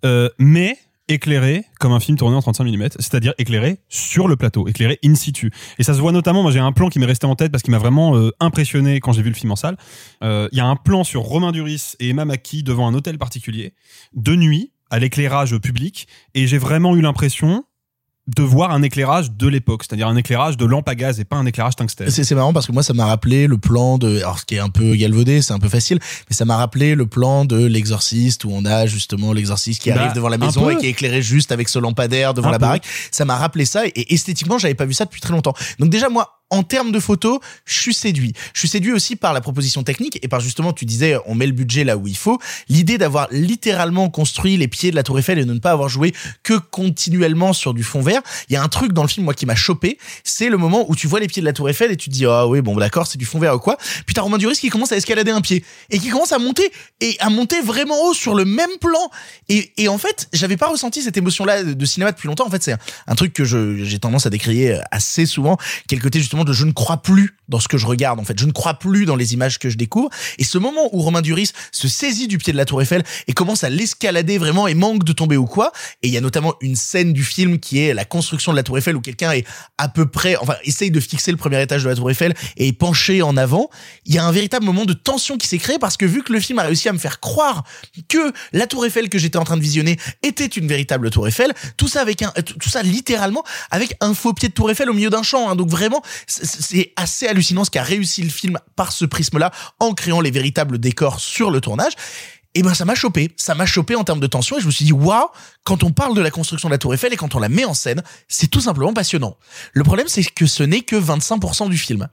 euh, mais éclairé comme un film tourné en 35 mm, c'est-à-dire éclairé sur le plateau, éclairé in situ. Et ça se voit notamment, moi j'ai un plan qui m'est resté en tête parce qu'il m'a vraiment euh, impressionné quand j'ai vu le film en salle. Euh, Il y a un plan sur Romain Duris et Emma Mackey devant un hôtel particulier, de nuit, à l'éclairage public, et j'ai vraiment eu l'impression de voir un éclairage de l'époque, c'est-à-dire un éclairage de lampe à gaz et pas un éclairage tungstène. C'est marrant parce que moi ça m'a rappelé le plan de alors ce qui est un peu galvaudé, c'est un peu facile, mais ça m'a rappelé le plan de l'exorciste où on a justement l'exorciste qui Bah, arrive devant la maison et qui est éclairé juste avec ce lampadaire devant Un la peu. baraque. Ça m'a rappelé ça et esthétiquement, j'avais pas vu ça depuis très longtemps. Donc déjà moi en termes de photos, je suis séduit. Je suis séduit aussi par la proposition technique et par justement, tu disais, on met le budget là où il faut. L'idée d'avoir littéralement construit les pieds de la Tour Eiffel et de ne pas avoir joué que continuellement sur du fond vert. Il y a un truc dans le film, moi, qui m'a chopé. C'est le moment où tu vois les pieds de la Tour Eiffel et tu te dis, ah oui, bon, d'accord, c'est du fond vert ou quoi. Puis t'as Romain Duris qui commence à escalader un pied et qui commence à monter et à monter vraiment haut sur le même plan. Et, en fait, j'avais pas ressenti cette émotion-là de, cinéma depuis longtemps. En fait, c'est un, un truc que j'ai tendance à décrier assez souvent, le côté justement de je ne crois plus dans ce que je regarde. En fait, je ne crois plus dans les images que je découvre. Et ce moment où Romain Duris se saisit du pied de la Tour Eiffel et commence à l'escalader vraiment et manque de tomber ou quoi. Et il y a notamment une scène du film qui est la construction de la Tour Eiffel où quelqu'un est à peu près, enfin, essaye de fixer le premier étage de la Tour Eiffel et est penché en avant. Il y a un véritable moment de tension qui s'est créé parce que vu que le film a réussi à me faire croire que la Tour Eiffel que j'étais en train de visionner était une véritable Tour Eiffel, tout ça avec un, tout ça littéralement avec un faux pied de Tour Eiffel au milieu d'un champ. hein. Donc vraiment, c'est- assez hallucinant ce qu'a réussi le film par ce prisme-là en créant les véritables décors sur le tournage. Et ben ça m'a chopé, ça m'a chopé en termes de tension et je me suis dit waouh, quand on parle de la construction de la Tour Eiffel et quand on la met en scène, c'est tout simplement passionnant. Le problème c'est que ce n'est que 25% du film.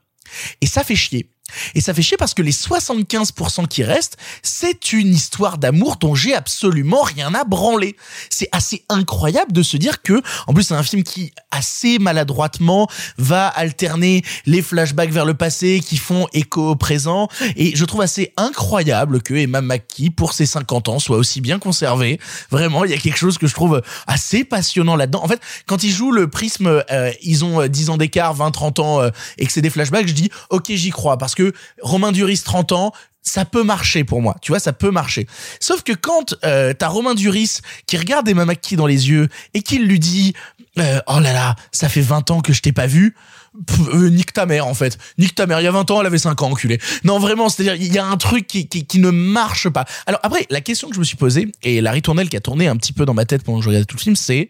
Et ça fait chier. Et ça fait chier parce que les 75% qui restent, c'est une histoire d'amour dont j'ai absolument rien à branler. C'est assez incroyable de se dire que, en plus, c'est un film qui, assez maladroitement, va alterner les flashbacks vers le passé qui font écho au présent. Et je trouve assez incroyable que Emma Mackey, pour ses 50 ans, soit aussi bien conservée. Vraiment, il y a quelque chose que je trouve assez passionnant là-dedans. En fait, quand ils jouent le prisme, euh, ils ont euh, 10 ans d'écart, 20, 30 ans, euh, et que c'est des flashbacks, je dis, ok, j'y crois, parce que Romain Duris, 30 ans, ça peut marcher pour moi, tu vois, ça peut marcher. Sauf que quand euh, t'as Romain Duris qui regarde Emma Mackey dans les yeux et qui lui dit euh, Oh là là, ça fait 20 ans que je t'ai pas vu », euh, nique ta mère en fait. Nique ta mère. Il y a 20 ans, elle avait 5 ans, enculé. Non, vraiment, c'est-à-dire, il y a un truc qui, qui, qui ne marche pas. Alors après, la question que je me suis posée, et la ritournelle qui a tourné un petit peu dans ma tête pendant que je regardais tout le film, c'est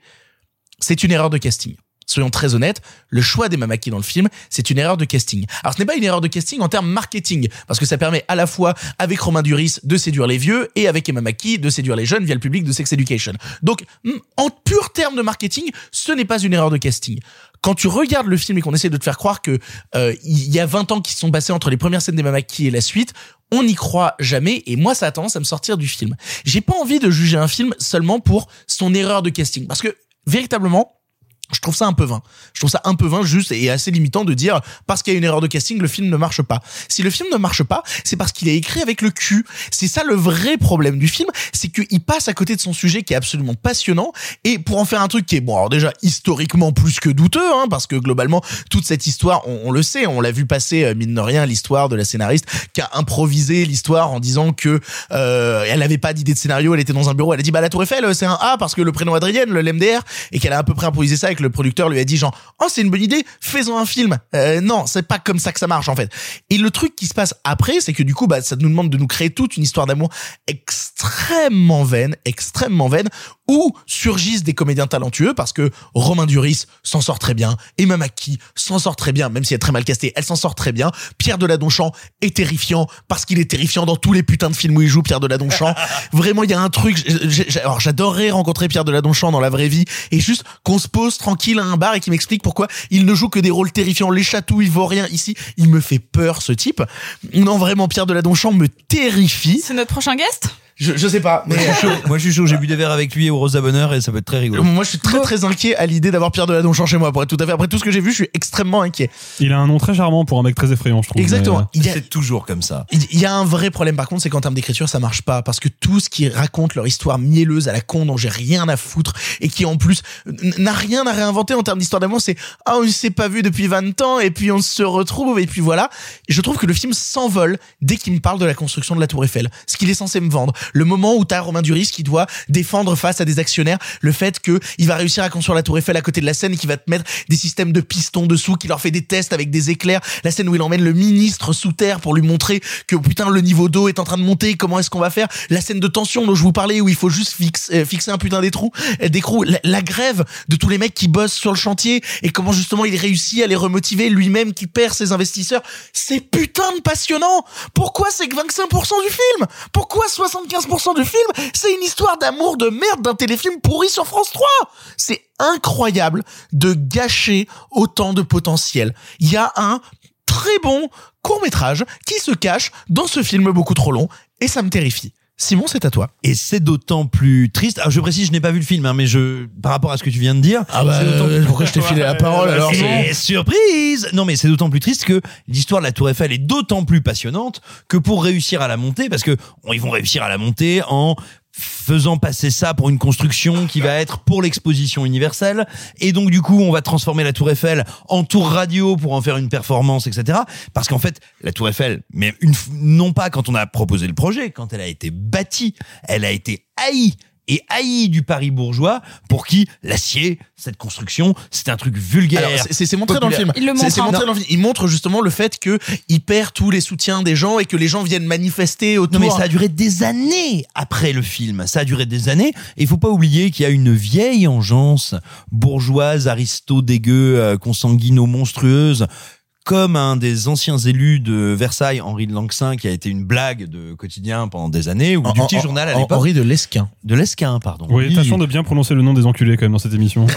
c'est une erreur de casting. Soyons très honnêtes, le choix des Mamaki dans le film, c'est une erreur de casting. Alors ce n'est pas une erreur de casting en termes marketing, parce que ça permet à la fois avec Romain Duris de séduire les vieux et avec Emma Mackey de séduire les jeunes via le public de Sex Education. Donc hmm, en pur terme de marketing, ce n'est pas une erreur de casting. quand tu regardes le film et qu'on essaie de te faire croire que euh, il y a 20 ans qui se sont passés entre les premières scènes des Mamaki et la suite, on n'y croit jamais et moi ça a tendance à me sortir du film. J'ai pas envie de juger un film seulement pour son erreur de casting parce que véritablement je trouve ça un peu vain. Je trouve ça un peu vain juste et assez limitant de dire parce qu'il y a une erreur de casting, le film ne marche pas. Si le film ne marche pas, c'est parce qu'il est écrit avec le cul. C'est ça le vrai problème du film, c'est qu'il passe à côté de son sujet qui est absolument passionnant et pour en faire un truc qui est bon alors déjà historiquement plus que douteux hein, parce que globalement toute cette histoire, on, le sait, on l'a vu passer euh, mine de rien l'histoire de la scénariste qui a improvisé l'histoire en disant que euh, elle avait pas d'idée de scénario, elle était dans un bureau, elle a dit bah la Tour Eiffel c'est un A parce que le prénom Adrienne, le l'MDR et qu'elle a à peu près improvisé ça avec le producteur lui a dit genre oh c'est une bonne idée faisons un film. Euh, non c'est pas comme ça que ça marche en fait et le truc qui se passe après c'est que du coup bah ça nous demande de nous créer toute une histoire d'amour extrêmement vaine extrêmement vaine où surgissent des comédiens talentueux parce que Romain Duris s'en sort très bien Emma Mackey s'en sort très bien même si elle est très mal castée elle s'en sort très bien. Pierre Deladonchamp est terrifiant parce qu'il est terrifiant dans tous les putains de films où il joue Pierre Deladonchamp vraiment il y a un truc alors j'adorerais rencontrer Pierre Deladonchamp dans la vraie vie et juste qu'on se pose tranquille à un bar et qu'il m'explique pourquoi il ne joue que des rôles terrifiants. Les chatouilles rien ici il me fait peur ce type. Non vraiment Pierre Deladonchamp me terrifie. C'est notre prochain guest? Je, je sais pas mais Moi, je suis chaud. Moi, je suis chaud. J'ai bu des verres avec lui au Rosa Bonheur et ça peut être très rigolo. moi je suis très très inquiet à l'idée d'avoir Pierre Deladonchamp chez moi pour être tout à fait après tout ce que j'ai vu je suis extrêmement inquiet Il a un nom très charmant pour un mec très effrayant, je trouve. Exactement. mais, euh, Il y a- C'est toujours comme ça. Il y a un vrai problème par contre, c'est qu'en termes d'écriture, ça marche pas parce que tout ce qui raconte leur histoire mielleuse à la con dont j'ai rien à foutre et qui en plus n'a rien à réinventer en termes d'histoire d'amour, c'est ah on s'est pas vu depuis 20 ans et puis on se retrouve et puis voilà. Et je trouve que le film s'envole dès qu'il me parle de la construction de la Tour Eiffel, ce qu'il est censé me vendre. Le moment où t'as Romain Duris qui doit défendre face à des actionnaires le fait que il va réussir à construire la Tour Eiffel à côté de la scène et qu'il va te mettre des systèmes de pistons dessous, qui leur fait des tests avec des éclairs. La scène où il emmène le ministre sous terre pour lui montrer que putain le niveau d'eau est en train de monter, comment est-ce qu'on va faire? La scène de tension dont je vous parlais où il faut juste fixe- euh, fixer un putain d'étrou, euh, d'écrou, la, la grève de tous les mecs qui bossent sur le chantier et comment justement il réussit à les remotiver lui-même qui perd ses investisseurs. C'est putain de passionnant. Pourquoi c'est que 25% du film? Pourquoi 75% du film C'est une histoire d'amour de merde d'un téléfilm pourri sur France 3 C'est incroyable de gâcher autant de potentiel. Il y a un très bon court métrage qui se cache dans ce film beaucoup trop long et ça me terrifie. Simon, c'est à toi. Et c'est d'autant plus triste. Alors, je précise, je n'ai pas vu le film, hein, mais je, par rapport à ce que tu viens de dire. Ah bah, euh, pourquoi je t'ai filé la parole alors Et surprise Non, mais c'est d'autant plus triste que l'histoire de la Tour Eiffel est d'autant plus passionnante que pour réussir à la monter, parce que on- ils vont réussir à la monter en faisant passer ça pour une construction qui va être pour l'exposition universelle. Et donc du coup on va transformer la tour Eiffel en tour radio pour en faire une performance etc parce qu'en fait la tour Eiffel mais une, non pas quand on a proposé le projet quand elle a été bâtie elle a été haïe et haïe du Paris bourgeois pour qui l'acier cette construction c'est un truc vulgaire c'est- montré dans le film. Il le montre, hein. montré dans le film. Il montre justement le fait que il perd tous les soutiens des gens et que les gens viennent manifester autour. Non mais ça a duré des années après le film. Ça a duré des années. Et il faut pas oublier qu'il y a une vieille engeance bourgeoise, aristo, dégueu, euh, consanguino, monstrueuse. Comme un des anciens élus de Versailles, Henri de Langsin, qui a été une blague de quotidien pendant des années, ou du petit en- journal à l'époque. Henri de Lesquin. De Lesquin, pardon. Oui, tâchons de bien prononcer le nom des enculés quand même dans cette émission.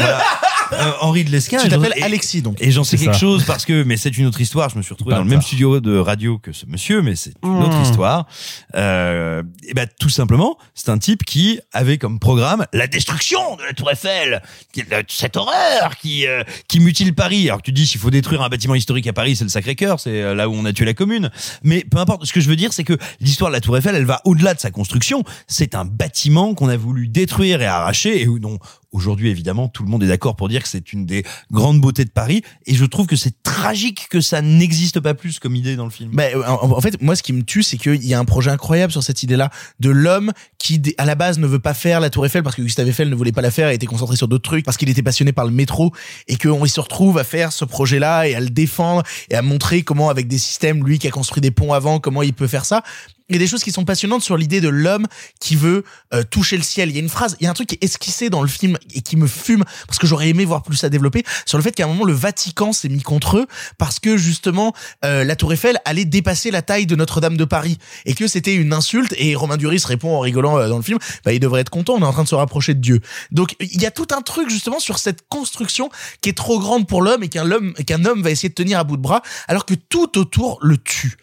Euh, Henri de Lesquin. Tu t'appelles Alexis donc. Et j'en sais quelque ça. chose parce que, mais c'est une autre histoire. Je me suis retrouvé dans le même studio de radio que ce monsieur, mais c'est une autre Mmh. histoire. Euh, et ben tout simplement, c'est un type qui avait comme programme la destruction de la Tour Eiffel, qui est la- cette horreur qui euh, qui mutile Paris. Alors que tu dis s'il faut détruire un bâtiment historique à Paris, c'est le Sacré-Cœur, c'est euh, là où on a tué la Commune. Mais peu importe. Ce que je veux dire, c'est que l'histoire de la Tour Eiffel, elle va au-delà de sa construction. C'est un bâtiment qu'on a voulu détruire et arracher et où dont Aujourd'hui, évidemment, tout le monde est d'accord pour dire que c'est une des grandes beautés de Paris. Et je trouve que c'est tragique que ça n'existe pas plus comme idée dans le film. Bah, en, en fait, moi, ce qui me tue, c'est qu'il y a un projet incroyable sur cette idée-là de l'homme qui, à la base, ne veut pas faire la Tour Eiffel parce que Gustave Eiffel ne voulait pas la faire et était concentré sur d'autres trucs parce qu'il était passionné par le métro et qu'on se retrouve à faire ce projet-là et à le défendre et à montrer comment, avec des systèmes, lui qui a construit des ponts avant, comment il peut faire ça. Il y a des choses qui sont passionnantes sur l'idée de l'homme qui veut euh, toucher le ciel. Il y a une phrase, il y a un truc qui est esquissé dans le film et qui me fume parce que j'aurais aimé voir plus ça développer sur le fait qu'à un moment le Vatican s'est mis contre eux parce que justement euh, la Tour Eiffel allait dépasser la taille de Notre-Dame de Paris et que c'était une insulte et Romain Duris répond en rigolant euh, dans le film, bah il devrait être content, on est en train de se rapprocher de Dieu. Donc il y a tout un truc justement sur cette construction qui est trop grande pour l'homme et qu'un homme qu'un homme va essayer de tenir à bout de bras alors que tout autour le tue.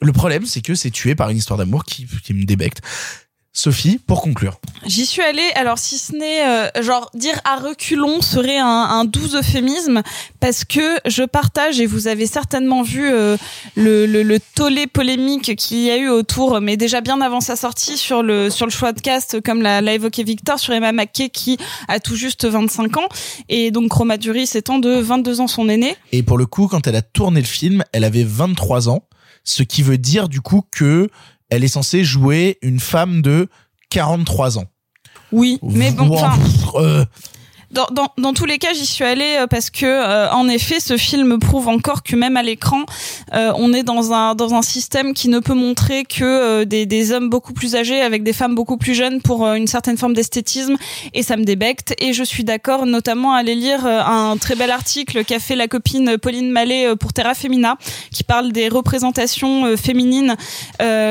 Le problème, c'est que c'est tué par une histoire d'amour qui, qui me débecte. Sophie, pour conclure. J'y suis allée, alors si ce n'est euh, genre dire à reculons serait un, un doux euphémisme parce que je partage et vous avez certainement vu euh, le, le, le tollé polémique qu'il y a eu autour, mais déjà bien avant sa sortie sur le sur le choix de cast, comme l'a, l'a évoqué Victor sur Emma McKay qui a tout juste 25 ans et donc Roma Duris étant de 22 ans son aîné. Et pour le coup, quand elle a tourné le film, elle avait 23 ans, ce qui veut dire du coup que elle est censée jouer une femme de 43 ans. Oui, mais bon, enfin, euh, dans, dans, dans tous les cas, j'y suis allée euh, parce que, euh, en effet, ce film prouve encore que même à l'écran, euh, on est dans un dans un système qui ne peut montrer que euh, des, des hommes beaucoup plus âgés avec des femmes beaucoup plus jeunes pour euh, une certaine forme d'esthétisme, et ça me débecte. Et je suis d'accord, notamment à aller lire euh, un très bel article qu'a fait la copine Pauline Mallet pour Terra Femina, qui parle des représentations féminines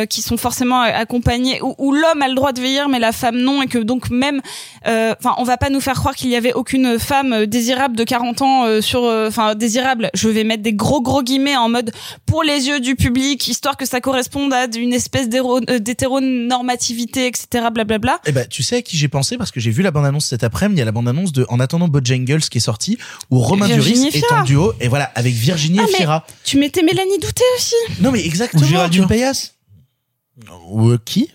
qui sont forcément accompagnées où, où l'homme a le droit de vieillir, mais la femme non, et que donc même, enfin, on va pas nous faire croire qu'il y avait aucune femme euh, désirable de 40 ans euh, sur, euh, enfin, désirable. Je vais mettre des gros gros guillemets en mode pour les yeux du public, histoire que ça corresponde à une espèce d'hétéronormativité, etc. Blablabla. Eh ben, tu sais à qui j'ai pensé parce que j'ai vu la bande-annonce cet après-midi. Il y a la bande-annonce de En attendant Bojangles qui est sortie où Romain Virginie Duris est Fira. en duo et voilà avec Virginie Ah, et Fira. tu mettais Mélanie Douté aussi. Non mais exactement. Ou Géraldine. Payas Ou euh, qui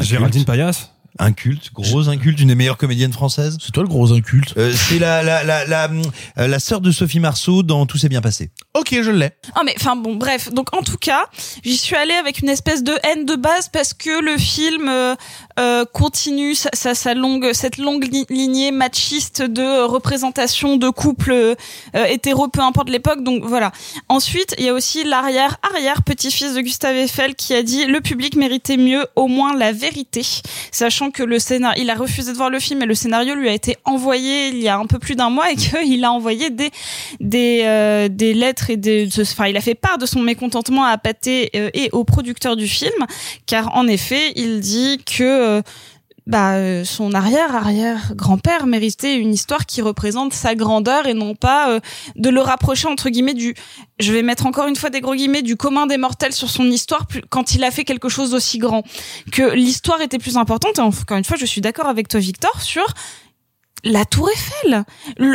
Géraldine. Payas Un culte, gros inculte, une des meilleures comédiennes françaises. C'est toi le gros inculte. Euh, c'est la la la la, euh, la sœur de Sophie Marceau dans Tout s'est bien passé. Ok, je l'ai. Ah mais enfin bon bref donc en tout cas j'y suis allée avec une espèce de haine de base parce que le film euh, euh, continue sa, sa, sa longue cette longue li- lignée machiste de représentation de couples euh, hétéros peu importe l'époque donc voilà ensuite il y a aussi l'arrière arrière petit-fils de Gustave Eiffel qui a dit le public méritait mieux au moins la vérité sachant que le il a refusé de voir le film et le scénario lui a été envoyé il y a un peu plus d'un mois et qu'il a envoyé des des euh, des lettres et des de- enfin il a fait part de son mécontentement à Pathé euh, et au producteur du film car en effet il dit que euh, bah, euh, son arrière-arrière grand-père méritait une histoire qui représente sa grandeur et non pas euh, de le rapprocher entre guillemets du je vais mettre encore une fois des gros guillemets du commun des mortels sur son histoire quand il a fait quelque chose d'aussi grand. Que l'histoire était plus importante encore une fois je suis d'accord avec toi Victor sur la Tour Eiffel,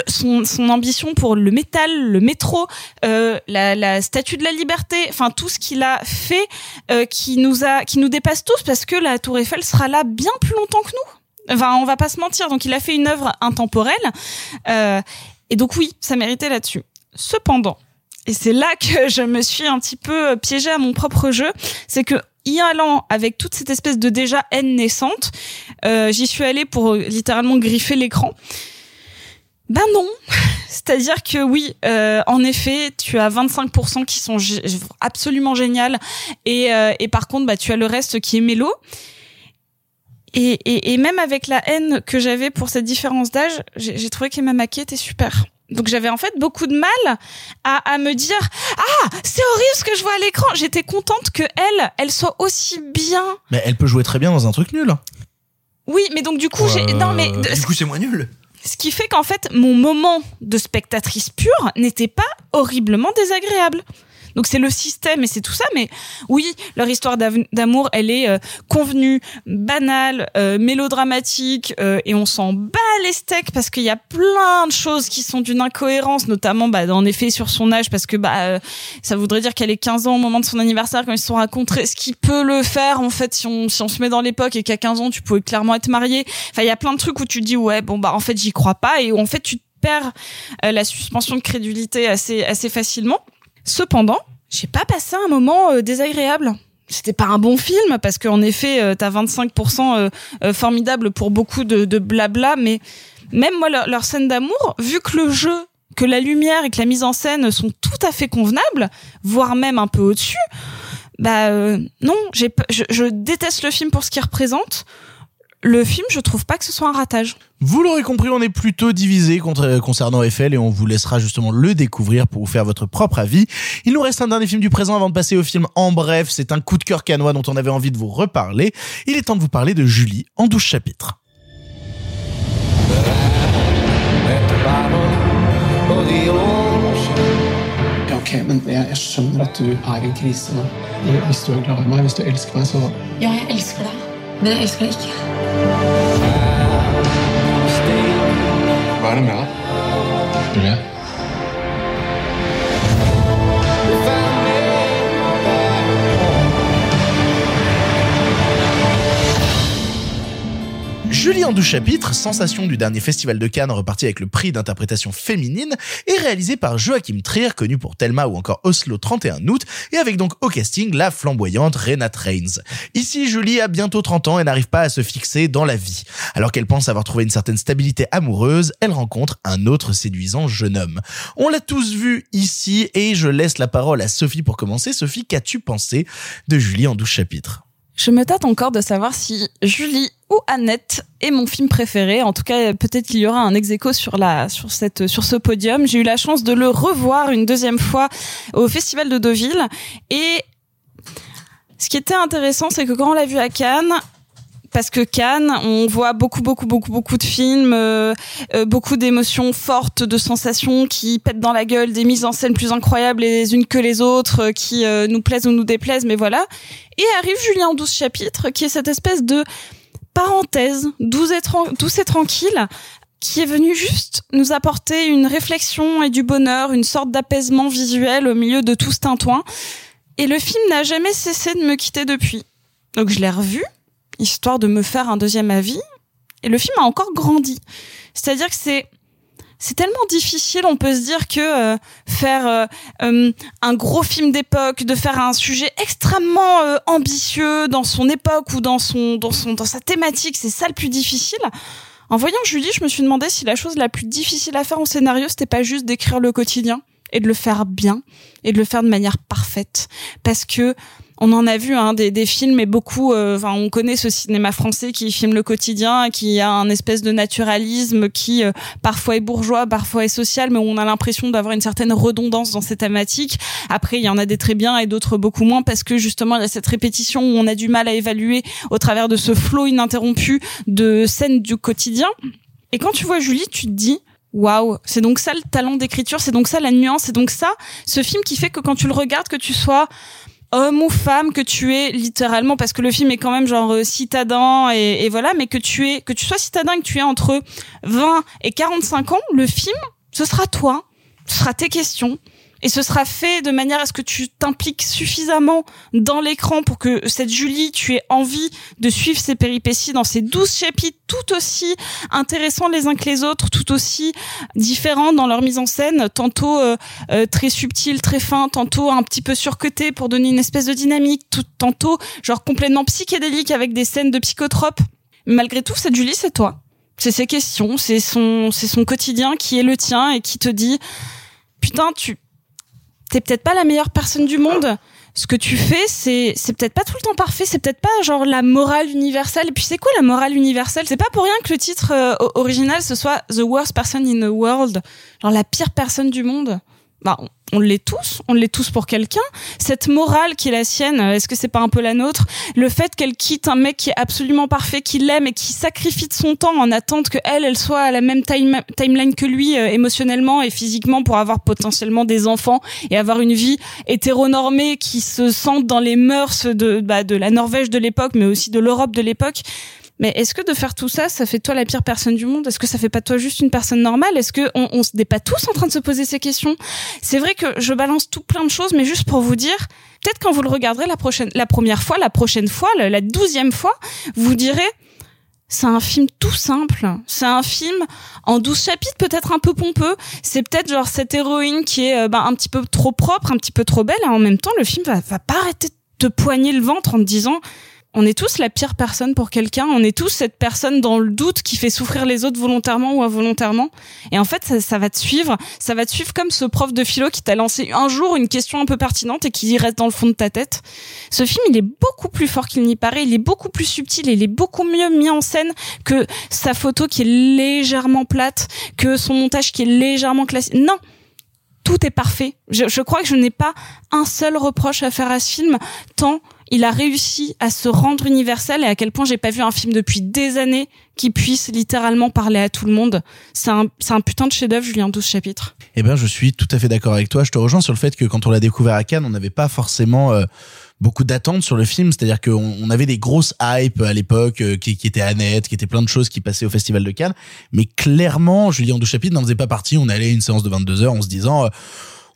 son, son ambition pour le métal, le métro, euh, la, la Statue de la Liberté, enfin tout ce qu'il a fait euh, qui nous a, qui nous dépasse tous parce que la Tour Eiffel sera là bien plus longtemps que nous. Enfin, on va pas se mentir. Donc, il a fait une œuvre intemporelle, euh, et donc oui, ça méritait là-dessus. Cependant, et c'est là que je me suis un petit peu piégée à mon propre jeu, c'est que y allant avec toute cette espèce de déjà haine naissante, euh, j'y suis allée pour euh, littéralement griffer l'écran. Ben non. C'est-à-dire que oui, euh, en effet, tu as 25% qui sont absolument géniales et, euh, et par contre, bah, tu as le reste qui est mélo. Et, et, et même avec la haine que j'avais pour cette différence d'âge, j'ai trouvé qu'Emma Mackey était super. Donc j'avais en fait beaucoup de mal à, à me dire ah c'est horrible ce que je vois à l'écran. J'étais contente que elle, elle soit aussi bien. Mais elle peut jouer très bien dans un truc nul. Oui, mais donc du coup j'ai non mais Du coup, c'est moins nul. ce qui fait qu'en fait, mon moment de spectatrice pure n'était pas horriblement désagréable. Donc c'est le système et c'est tout ça, mais oui, leur histoire d'amour, elle est euh, convenue, banale, euh, mélodramatique, euh, et on s'en bat les steaks parce qu'il y a plein de choses qui sont d'une incohérence, notamment bah, en effet sur son âge, parce que bah euh, ça voudrait dire qu'elle est 15 ans au moment de son anniversaire quand ils se sont rencontrés, ce qui peut le faire en fait si on, si on se met dans l'époque et qu'à 15 ans tu pouvais clairement être marié. Enfin, il y a plein de trucs où tu dis ouais bon bah en fait j'y crois pas et où en fait tu perds euh, la suspension de crédulité assez assez facilement. Cependant, j'ai pas passé un moment euh, désagréable. C'était pas un bon film parce qu'en effet, euh, t'as 25% euh, euh, formidable pour beaucoup de, blabla, mais même moi, leur, scène d'amour, vu que le jeu, que la lumière et que la mise en scène sont tout à fait convenables, voire même un peu au-dessus, bah non, je déteste le film pour ce qu'il représente. Le film, je trouve pas que ce soit un ratage. Vous l'aurez compris, on est plutôt divisé contre, concernant Eiffel et on vous laissera justement le découvrir pour vous faire votre propre avis. Il nous reste un dernier film du présent avant de passer au film En bref, c'est un coup de cœur canois dont on avait envie de vous reparler. Il est temps de vous parler de Julie en 12 chapitres. Ok, men jeg, jeg skjønner at du er i krise nå. Hvis du er glad i meg, hvis du elsker meg, så Ja, jeg elsker deg, men jeg elsker deg ikke. Hva er det med deg? Julie? Julie en 12 chapitres, sensation du dernier festival de Cannes reparti avec le prix d'interprétation féminine, est réalisé par Joachim Trier, connu pour Thelma ou encore Oslo 31 août, et avec donc au casting la flamboyante Renate Reigns. Ici, Julie a bientôt 30 ans et n'arrive pas à se fixer dans la vie. Alors qu'elle pense avoir trouvé une certaine stabilité amoureuse, elle rencontre un autre séduisant jeune homme. On l'a tous vu ici et je laisse la parole à Sophie pour commencer. Sophie, qu'as-tu pensé de Julie en 12 chapitres? Je me tâte encore de savoir si Julie ou Annette est mon film préféré. En tout cas, peut-être qu'il y aura un ex sur la sur cette sur ce podium. J'ai eu la chance de le revoir une deuxième fois au Festival de Deauville et ce qui était intéressant, c'est que quand on l'a vu à Cannes, parce que Cannes, on voit beaucoup, beaucoup, beaucoup, beaucoup de films, euh, euh, beaucoup d'émotions fortes, de sensations qui pètent dans la gueule, des mises en scène plus incroyables les unes que les autres, euh, qui euh, nous plaisent ou nous déplaisent, mais voilà. Et arrive Julien en 12 chapitres, qui est cette espèce de parenthèse, douce et, douce et tranquille, qui est venu juste nous apporter une réflexion et du bonheur, une sorte d'apaisement visuel au milieu de tout ce tintouin. Et le film n'a jamais cessé de me quitter depuis. Donc je l'ai revu, histoire de me faire un deuxième avis, et le film a encore grandi. C'est-à-dire que c'est c'est tellement difficile, on peut se dire que euh, faire euh, euh, un gros film d'époque, de faire un sujet extrêmement euh, ambitieux dans son époque ou dans son dans son dans sa thématique, c'est ça le plus difficile. En voyant Julie, je me suis demandé si la chose la plus difficile à faire en scénario, c'était pas juste d'écrire le quotidien et de le faire bien et de le faire de manière parfaite, parce que on en a vu hein, des, des films et beaucoup. euh, Enfin, on connaît ce cinéma français qui filme le quotidien, qui a un espèce de naturalisme qui euh, parfois est bourgeois, parfois est social, mais où on a l'impression d'avoir une certaine redondance dans ces thématiques. Après, il y en a des très bien et d'autres beaucoup moins parce que justement, il y a cette répétition où on a du mal à évaluer au travers de ce flot ininterrompu de scènes du quotidien. Et quand tu vois Julie, tu te dis. Waouh, c'est donc ça le talent d'écriture, c'est donc ça la nuance, c'est donc ça ce film qui fait que quand tu le regardes, que tu sois homme ou femme que tu es littéralement parce que le film est quand même genre euh, citadin et, et voilà mais que tu es que tu sois citadin que tu es entre 20 et 45 ans le film ce sera toi. Ce sera tes questions et ce sera fait de manière à ce que tu t'impliques suffisamment dans l'écran pour que cette Julie, tu aies envie de suivre ses péripéties dans ces 12 chapitres tout aussi intéressants les uns que les autres, tout aussi différents dans leur mise en scène, tantôt euh, euh, très subtil, très fin, tantôt un petit peu surcoté pour donner une espèce de dynamique, tout, tantôt genre complètement psychédélique avec des scènes de psychotropes. Malgré tout, cette Julie, c'est toi. C'est ses questions, c'est son, c'est son quotidien qui est le tien et qui te dit, putain, tu, t'es peut-être pas la meilleure personne du monde. Ce que tu fais, c'est c'est peut-être pas tout le temps parfait, c'est peut-être pas genre la morale universelle. Et puis c'est quoi la morale universelle? C'est pas pour rien que le titre euh, original ce soit The Worst Person in the World, genre la pire personne du monde. Bah, on- l'est tous, on l'est tous pour quelqu'un. Cette morale qui est la sienne, euh, est-ce que c'est pas un peu la nôtre? Le fait qu'elle quitte un mec qui est absolument parfait, qui l'aime et qui sacrifie de son temps en attente que elle, elle soit à la même time- timeline que lui euh, émotionnellement et physiquement pour avoir potentiellement des enfants et avoir une vie hétéronormée qui se sente dans les mœurs de bah, de la Norvège de l'époque, mais aussi de l'Europe de l'époque. Mais est-ce que de faire tout ça, ça fait toi la pire personne du monde? Est-ce que ça fait pas toi juste une personne normale? Est-ce que on, on n'est pas tous en train de se poser ces questions? C'est vrai que je balance tout plein de choses, mais juste pour vous dire, peut-être quand vous le regarderez la prochaine, la première fois, la prochaine fois, la, douzième fois, vous direz. C'est un film tout simple. C'est un film en 12 chapitres, peut-être un peu pompeux. C'est peut-être genre cette héroïne qui est euh, bah, un petit peu trop propre, un petit peu trop belle. Et en même temps, le film va, va pas arrêter de te poigner le ventre en te disant on est tous la pire personne pour quelqu'un. On est tous cette personne dans le doute qui fait souffrir les autres volontairement ou involontairement. Et en fait, ça, va te suivre. Ça va te suivre comme ce prof de philo qui t'a lancé un jour une question un peu pertinente et qui reste dans le fond de ta tête. Ce film, il est beaucoup plus fort qu'il n'y paraît. Il est beaucoup plus subtil. Il est beaucoup mieux mis en scène que sa photo qui est légèrement plate, que son montage qui est légèrement classique. Non tout est parfait. Je crois que je n'ai pas un seul reproche à faire à ce film, tant il a réussi à se rendre universel et à quel point j'ai pas vu un film depuis des années qui puisse littéralement parler à tout le monde. C'est un, un putain de chef-d'œuvre, Julien, 12 chapitres. Eh ben, je suis tout à fait d'accord avec toi. Je te rejoins sur le fait que quand on l'a découvert à Cannes, on n'avait pas forcément euh, beaucoup d'attentes sur le film. C'est-à-dire qu'on on avait des grosses hypes à l'époque euh, qui, qui étaient net, qui étaient plein de choses qui passaient au Festival de Cannes. Mais clairement, Julien 12 chapitres n'en faisait pas partie. On allait à une séance de 22 heures en se disant... euh,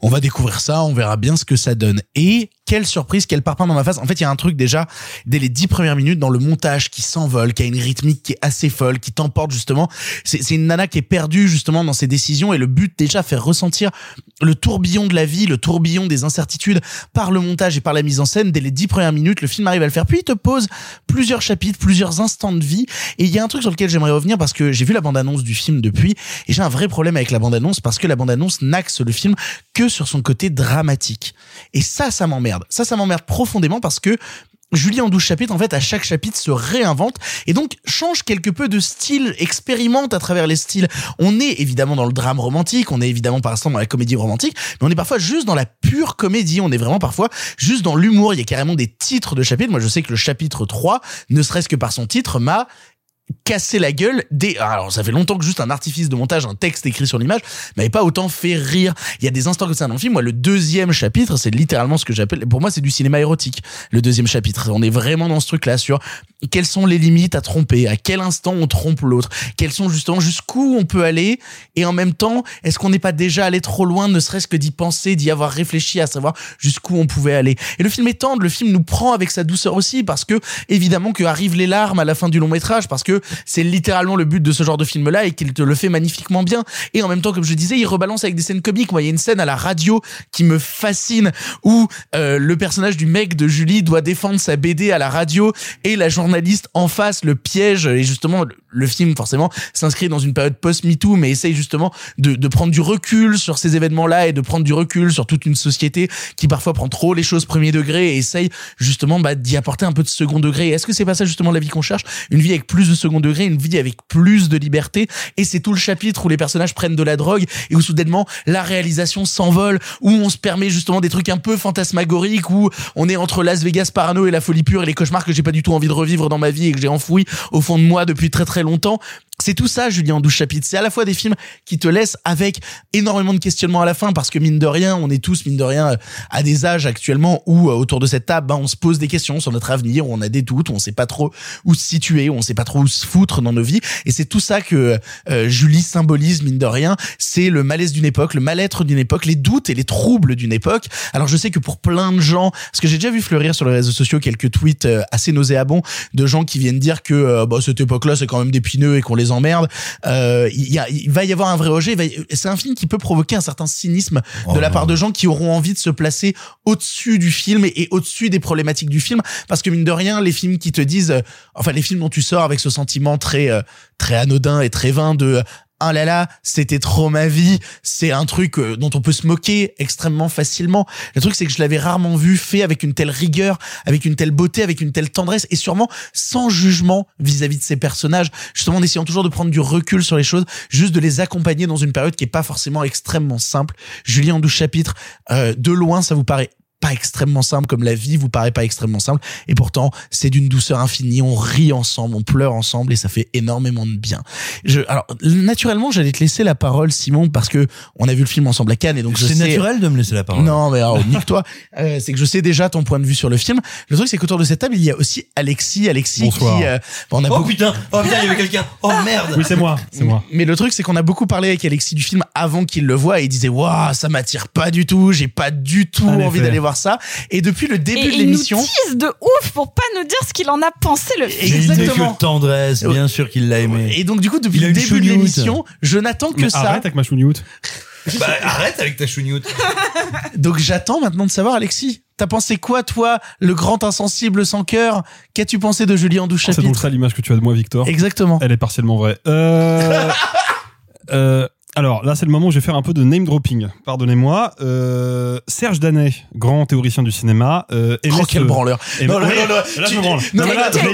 on va découvrir ça, on verra bien ce que ça donne. Et quelle surprise, quel parpaing dans ma face. En fait, il y a un truc déjà dès les dix premières minutes dans le montage qui s'envole, qui a une rythmique qui est assez folle, qui t'emporte justement. C'est une nana qui est perdue justement dans ses décisions et le but déjà faire ressentir le tourbillon de la vie, le tourbillon des incertitudes par le montage et par la mise en scène. Dès les dix premières minutes, le film arrive à le faire. Puis il te pose plusieurs chapitres, plusieurs instants de vie. Et il y a un truc sur lequel j'aimerais revenir parce que j'ai vu la bande-annonce du film depuis et j'ai un vrai problème avec la bande-annonce parce que la bande-annonce n'axe le film que sur son côté dramatique. Et ça, ça m'emmerde. Ça, ça m'emmerde profondément parce que Julie en 12 chapitres, en fait, à chaque chapitre se réinvente et donc change quelque peu de style, expérimente à travers les styles. On est évidemment dans le drame romantique, on est évidemment par instant dans la comédie romantique, mais on est parfois juste dans la pure comédie, on est vraiment parfois juste dans l'humour. Il y a carrément des titres de chapitres. Moi, je sais que le chapitre 3, ne serait-ce que par son titre, m'a casser la gueule des alors ça fait longtemps que juste un artifice de montage un texte écrit sur l'image m'avait pas autant fait rire. Il y a des instants comme ça dans le film moi le deuxième chapitre c'est littéralement ce que j'appelle pour moi c'est du cinéma érotique le deuxième chapitre. On est vraiment dans ce truc là sur quelles sont les limites à tromper à quel instant on trompe l'autre quels sont justement jusqu'où on peut aller et en même temps est-ce qu'on n'est pas déjà allé trop loin ne serait-ce que d'y penser d'y avoir réfléchi à savoir jusqu'où on pouvait aller. Et le film est tendre le film nous prend avec sa douceur aussi parce que évidemment que arrivent les larmes à la fin du long métrage parce que c'est littéralement le but de ce genre de film là et qu'il te le fait magnifiquement bien. Et en même temps comme je disais il rebalance avec des scènes comiques. Moi il y a une scène à la radio qui me fascine où euh, le personnage du mec de Julie doit défendre sa BD à la radio et la journaliste en face le piège et justement le, film forcément s'inscrit dans une période post MeToo mais essaye justement de, de prendre du recul sur ces événements là et de prendre du recul sur toute une société qui parfois prend trop les choses premier degré et essaye justement bah, d'y apporter un peu de second degré. Est-ce que c'est pas ça justement la vie qu'on cherche? Une vie avec plus de second degré une vie avec plus de liberté. Et c'est tout le chapitre où les personnages prennent de la drogue et où soudainement la réalisation s'envole où on se permet justement des trucs un peu fantasmagoriques où on est entre Las Vegas parano et la folie pure et les cauchemars que j'ai pas du tout envie de revivre dans ma vie et que j'ai enfoui au fond de moi depuis très très longtemps c'est tout ça, Julien, en 12 chapitres. C'est à la fois des films qui te laissent avec énormément de questionnements à la fin, parce que mine de rien, on est tous, mine de rien, à des âges actuellement où, euh, autour de cette table, ben, on se pose des questions sur notre avenir, où on a des doutes, où on sait pas trop où se situer, où on sait pas trop où se foutre dans nos vies. Et c'est tout ça que euh, Julie symbolise, mine de rien. C'est le malaise d'une époque, le mal-être d'une époque, les doutes et les troubles d'une époque. Alors je sais que pour plein de gens, parce que j'ai déjà vu fleurir sur les réseaux sociaux quelques tweets euh, assez nauséabonds de gens qui viennent dire que euh, bah, cette époque-là, c'est quand même des pineux et qu'on les emmerde. Euh, il, y a, il va y avoir un vrai rejet. C'est un film qui peut provoquer un certain cynisme de la part de gens qui auront envie de se placer au-dessus du film et, et au-dessus des problématiques du film. Parce que mine de rien, les films qui te disent, euh, enfin les films dont tu sors avec ce sentiment très euh, très anodin et très vain de ah là là, c'était trop ma vie. C'est un truc euh, dont on peut se moquer extrêmement facilement. Le truc, c'est que je l'avais rarement vu fait avec une telle rigueur, avec une telle beauté, avec une telle tendresse et sûrement sans jugement vis-à-vis de ces personnages. Justement, en essayant toujours de prendre du recul sur les choses, juste de les accompagner dans une période qui est pas forcément extrêmement simple. Julien en 12 chapitres, euh, de loin, ça vous paraît pas extrêmement simple comme la vie vous paraît pas extrêmement simple et pourtant c'est d'une douceur infinie on rit ensemble on pleure ensemble et ça fait énormément de bien je alors naturellement j'allais te laisser la parole Simon parce que on a vu le film ensemble à Cannes et donc je C'est sais naturel de me laisser la parole. non mais alors nique-toi Euh, c'est que je sais déjà ton point de vue sur le film le truc c'est qu'autour de cette table il y a aussi Alexis Alexis Bonsoir. qui euh, on a Oh beaucoup- putain, oh putain, il y avait quelqu'un. Oh merde. Oui, c'est moi, c'est moi. mais le truc, c'est qu'on a beaucoup parlé avec Alexis du film avant qu'il le voie et il disait, waouh, ça m'attire pas du tout, j'ai pas du tout En envie d'aller voir ça. Et depuis le début Et de il nous l'émission, de ouf pour pas nous dire ce qu'il en a pensé le film. Il n'est Exactement. que tendresse, bien sûr qu'il l'a aimé. et donc du coup, depuis le début de l'émission, je n'attends que Mais ça. arrête avec ma chougnoute. Bah, arrête avec ta chougnoute. Donc j'attends maintenant de savoir, Alexis, T'as pensé quoi, toi, le grand insensible sans cœur? Qu'as-tu pensé de Julien Douche C'est donc ça l'image que tu as de moi, Victor. Exactement. Elle est partiellement vraie. Euh, euh, alors là, c'est le moment où je vais faire un peu de name dropping. Pardonnez-moi. Euh, Serge Danet, grand théoricien du cinéma. Euh, aimait Oh, quel ce- branleur. aimait- Non, non, Ouais, non, non, Là, tu- je me branle. non, Non, mais là, t'es- je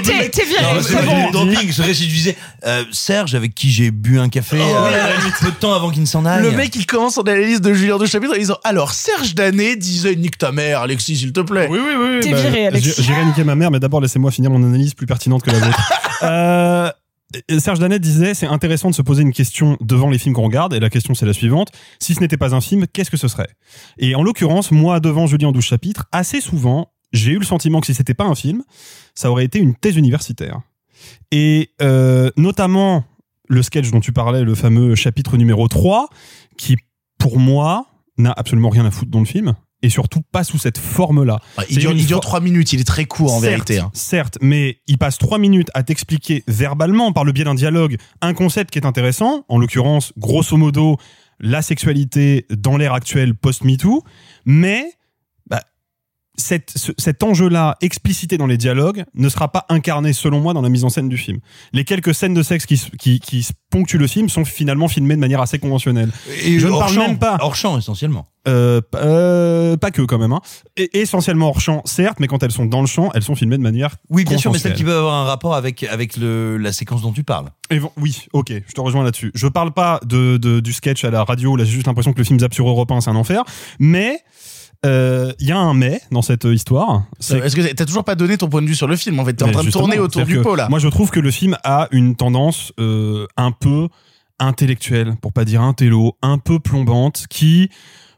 viré, c'est bon. dropping, disais, euh, Serge, avec qui j'ai bu un café, Oh, euh, oui, peu de temps avant qu'il ne s'en aille. Le mec, il commence son analyse de Julien Douche chapitre en disant Alors, Serge Danet disait Nique ta mère, Alexis, s'il te plaît. Oui, oui, oui. T'es bah, viré, Alexis. j'ai- J'irai niquer ma mère, mais d'abord laissez-moi finir mon analyse plus pertinente que la vôtre. euh, Serge Danet disait c'est intéressant de se poser une question devant les films qu'on regarde, et la question c'est la suivante. Si ce n'était pas un film, qu'est-ce que ce serait? Et en l'occurrence, moi, devant Julien Douche chapitre, assez souvent, j'ai eu le sentiment que si c'était pas un film, ça aurait été une thèse universitaire. Et euh, notamment le sketch dont tu parlais, le fameux chapitre numéro 3, qui, pour moi, n'a absolument rien à foutre dans le film, et surtout pas sous cette forme-là. Ah, Il dure, il trois minutes, il est très court en Certes, vérité. hein. Certes, mais il passe trois minutes à t'expliquer verbalement, par le biais d'un dialogue, un concept qui est intéressant, en l'occurrence, grosso modo, la sexualité dans l'ère actuelle post-MeToo, mais cette- ce- cet enjeu-là, explicité dans les dialogues, ne sera pas incarné, selon moi, dans la mise en scène du film. Les quelques scènes de sexe qui, qui, ponctuent le film sont finalement filmées de manière assez conventionnelle. Et je ne parle champ, même pas. Hors champ, essentiellement. Euh, euh, pas que quand même. Hein. Et, essentiellement hors champ, certes, mais quand elles sont dans le champ, elles sont filmées de manière. Oui, bien sûr, mais celles qui peuvent avoir un rapport avec, avec le, la séquence dont tu parles. Et bon, oui, ok, je te rejoins là-dessus. Je parle pas de, de- du sketch à la radio, là j'ai juste l'impression que le film Zap sur Europe 1, c'est un enfer. Mais euh, il y a un mais dans cette histoire. c'est Est-ce que t'as toujours pas donné ton point de vue sur le film En fait, t'es en train de tourner autour du pot là. Moi, je trouve que le film a une tendance euh, un peu intellectuelle, pour pas dire intello, un peu plombante, qui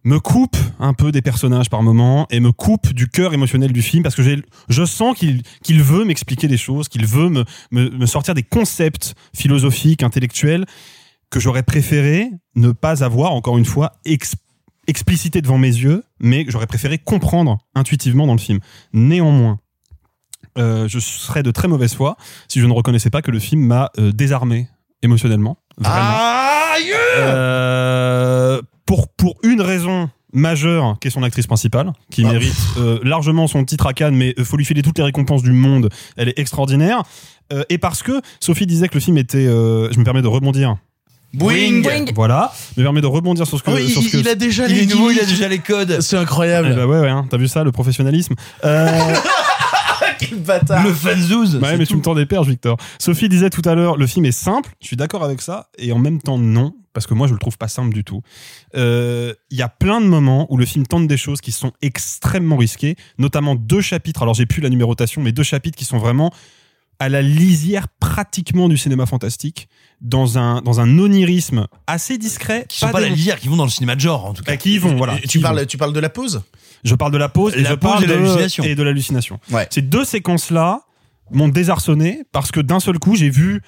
me coupe un peu des personnages par moment et me coupe du cœur émotionnel du film parce que j'ai, je sens qu'il qu'il veut m'expliquer des choses, qu'il veut me, me, me sortir des concepts philosophiques, intellectuels que j'aurais préféré ne pas avoir, encore une fois, ex- explicité devant mes yeux, mais j'aurais préféré comprendre intuitivement dans le film. Néanmoins, euh, je serais de très mauvaise foi si je ne reconnaissais pas que le film m'a euh, désarmé émotionnellement. Vraiment. Aïe Euh, pour, pour une raison majeure qui est son actrice principale qui Ah, mérite largement son titre à Cannes mais il faut lui filer toutes les récompenses du monde elle est extraordinaire et parce que Sophie disait que le film était je me permets de rebondir Boing voilà je me permets de rebondir sur ce que, Oh, il, sur ce que il a déjà Il les est nouveau, il a déjà les codes. C'est Eh incroyable. bah ouais ouais hein, t'as vu ça le professionnalisme euh, Quel bâtard. Le fanzouz. Ouais, mais tu me tends des perches, Victor. Sophie disait tout à l'heure, le film est simple. Je suis d'accord avec ça. Et en même temps, non. Parce que moi, je le trouve pas simple du tout. Euh, Il y a plein de moments où le film tente des choses qui sont extrêmement risquées. Notamment deux chapitres. Alors, j'ai plus la numérotation, mais deux chapitres qui sont vraiment à la lisière pratiquement du cinéma fantastique. Dans un, dans un onirisme assez discret. Qui sont pas, la des- qui vont dans le cinéma de genre, en tout cas. Bah, qui y vont, voilà. Et tu y parles, vont. tu parles de la pause? Je parle de la pause et La je pause parle et de l'hallucination. Et de l'hallucination. Ouais. Ces deux séquences-là m'ont désarçonné parce que d'un seul coup, j'ai vu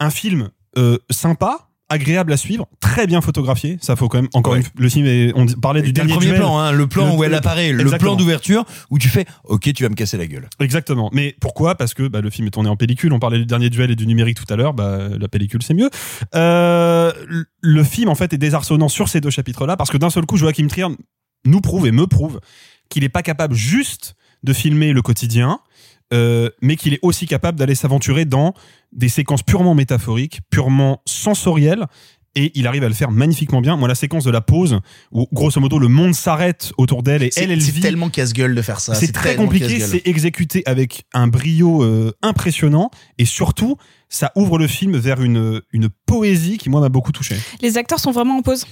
un film euh, sympa, agréable à suivre, très bien photographié. Ça faut quand même encore Ouais. une le film est, on parlait du T'as le dernier premier duel. plan, hein, le plan Le- où elle le- apparaît, le plan d'ouverture où tu fais Ok, tu vas me casser la gueule. Exactement. Mais pourquoi? Parce que bah, le film est tourné en pellicule. On parlait du dernier duel et du numérique tout à l'heure. Bah, la pellicule, c'est mieux. Euh, le- le film, en fait, est désarçonnant sur ces deux chapitres-là parce que d'un seul coup, Joachim Trier nous prouve et me prouve qu'il n'est pas capable juste de filmer le quotidien, euh, mais qu'il est aussi capable d'aller s'aventurer dans des séquences purement métaphoriques, purement sensorielles. Et il arrive à le faire magnifiquement bien. Moi, la séquence de la pause, où grosso modo le monde s'arrête autour d'elle et C'est elle, elle c'est vit. tellement casse-gueule de faire ça. C'est très compliqué, c'est exécuté avec un brio euh, impressionnant et surtout, ça ouvre le film vers une, une poésie qui, moi, m'a beaucoup touché. Les acteurs sont vraiment en pause.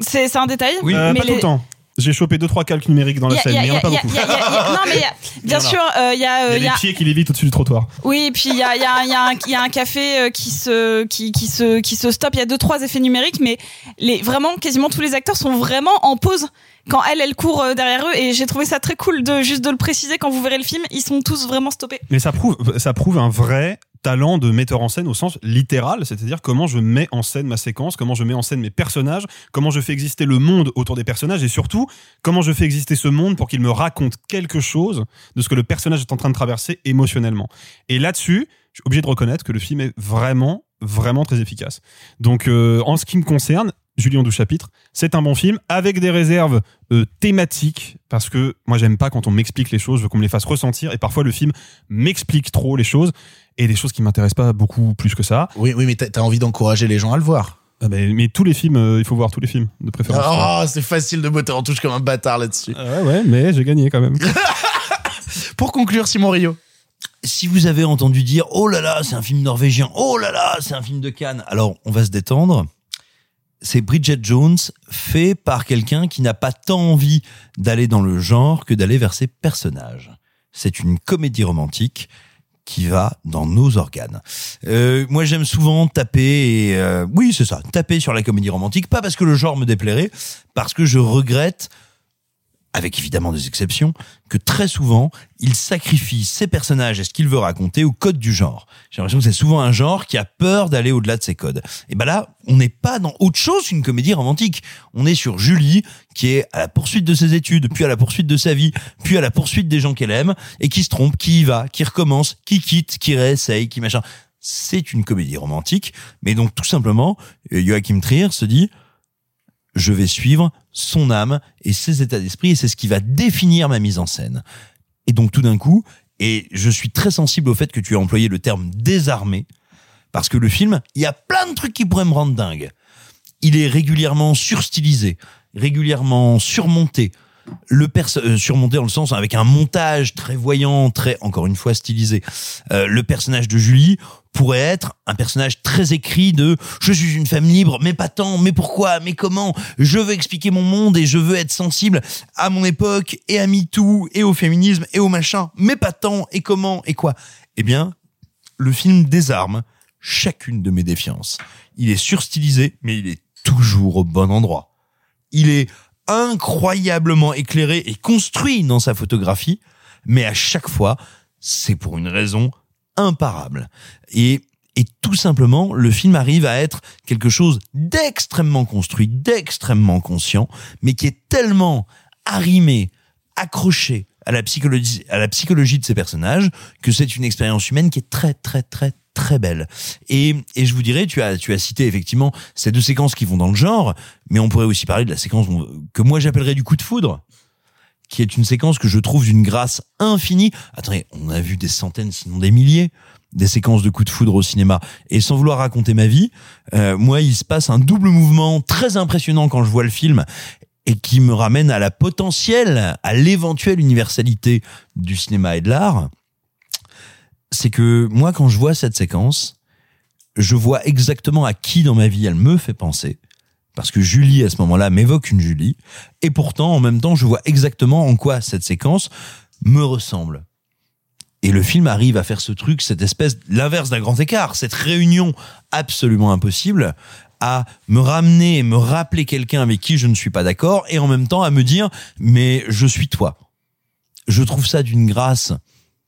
C'est c'est un détail. Euh, mais pas tout les- le temps. J'ai chopé deux trois calques numériques dans la scène, mais il n'y en a pas beaucoup. non, mais bien sûr, euh, il y a, euh, Il y a les pieds qui lévitent au-dessus du trottoir. Oui, et puis il y a, y, a, il y, a un- il y a un café euh, qui se, qui, qui, se, qui se stoppe. Il y a deux, trois effets numériques, mais les, vraiment, quasiment tous les acteurs sont vraiment en pause quand elle, elle court euh, derrière eux. Et j'ai trouvé ça très cool de juste de le préciser quand vous verrez le film. Ils sont tous vraiment stoppés. Mais ça prouve, ça prouve un vrai talent de metteur en scène au sens littéral, c'est-à-dire comment je mets en scène ma séquence, comment je mets en scène mes personnages, comment je fais exister le monde autour des personnages et surtout comment je fais exister ce monde pour qu'il me raconte quelque chose de ce que le personnage est en train de traverser émotionnellement. Et là-dessus, je suis obligé de reconnaître que le film est vraiment, vraiment très efficace. Donc, euh, en ce qui me concerne, Julie en 12 chapitres, c'est un bon film avec des réserves euh, thématiques parce que moi j'aime pas quand on m'explique les choses, je veux qu'on me les fasse ressentir et parfois le film m'explique trop les choses et des choses qui m'intéressent pas beaucoup plus que ça. Oui, oui, mais t'as envie d'encourager les gens à le voir. Ah, mais, mais tous les films, euh, il faut voir tous les films de préférence. Oh, c'est facile de botter en touche comme un bâtard là-dessus. Ah ouais, mais j'ai gagné quand même. Pour conclure, Simon Rio. Si vous avez entendu dire oh là là, c'est un film norvégien, oh là là, c'est un film de Cannes, alors on va se détendre. C'est Bridget Jones fait par quelqu'un qui n'a pas tant envie d'aller dans le genre que d'aller vers ses personnages. C'est une comédie romantique qui va dans nos organes. Euh, moi, j'aime souvent taper, et, euh, oui, c'est ça, taper sur la comédie romantique, pas parce que le genre me déplairait, parce que je regrette avec évidemment des exceptions, que très souvent, il sacrifie ses personnages et ce qu'il veut raconter au code du genre. J'ai l'impression que c'est souvent un genre qui a peur d'aller au-delà de ses codes. Et ben là, on n'est pas dans autre chose qu'une comédie romantique. On est sur Julie, qui est à la poursuite de ses études, puis à la poursuite de sa vie, puis à la poursuite des gens qu'elle aime, et qui se trompe, qui y va, qui recommence, qui quitte, qui réessaye, qui machin. C'est une comédie romantique, mais donc tout simplement, Joachim Trier se dit, je vais suivre son âme et ses états d'esprit et c'est ce qui va définir ma mise en scène. Et donc tout d'un coup, et je suis très sensible au fait que tu aies employé le terme désarmé, parce que le film, il y a plein de trucs qui pourraient me rendre dingue. Il est régulièrement surstylisé, régulièrement surmonté, le euh, surmonté dans le sens avec un montage très voyant, très encore une fois stylisé. Euh, le personnage de Julie pourrait être un personnage très écrit de je suis une femme libre, mais pas tant, mais pourquoi, mais comment, je veux expliquer mon monde et je veux être sensible à mon époque et à MeToo et au féminisme et au machin, mais pas tant et comment et quoi? Eh bien, le film désarme chacune de mes défiances. Il est surstylisé, mais il est toujours au bon endroit. Il est incroyablement éclairé et construit dans sa photographie, mais à chaque fois, c'est pour une raison imparable. Et, et tout simplement, le film arrive à être quelque chose d'extrêmement construit, d'extrêmement conscient, mais qui est tellement arrimé, accroché à la psychologie, à la psychologie de ces personnages que c'est une expérience humaine qui est très, très, très, très belle. Et, et je vous dirais, tu as, tu as cité effectivement ces deux séquences qui vont dans le genre, mais on pourrait aussi parler de la séquence que moi j'appellerais du coup de foudre qui est une séquence que je trouve d'une grâce infinie. Attendez, on a vu des centaines, sinon des milliers, des séquences de coups de foudre au cinéma. Et sans vouloir raconter ma vie, euh, moi, il se passe un double mouvement très impressionnant quand je vois le film et qui me ramène à la potentielle, à l'éventuelle universalité du cinéma et de l'art. C'est que moi, quand je vois cette séquence, je vois exactement à qui dans ma vie elle me fait penser parce que Julie à ce moment-là m'évoque une Julie, et pourtant en même temps je vois exactement en quoi cette séquence me ressemble. Et le film arrive à faire ce truc, cette espèce, l'inverse d'un grand écart, cette réunion absolument impossible, à me ramener et me rappeler quelqu'un avec qui je ne suis pas d'accord, et en même temps à me dire, mais je suis toi. Je trouve ça d'une grâce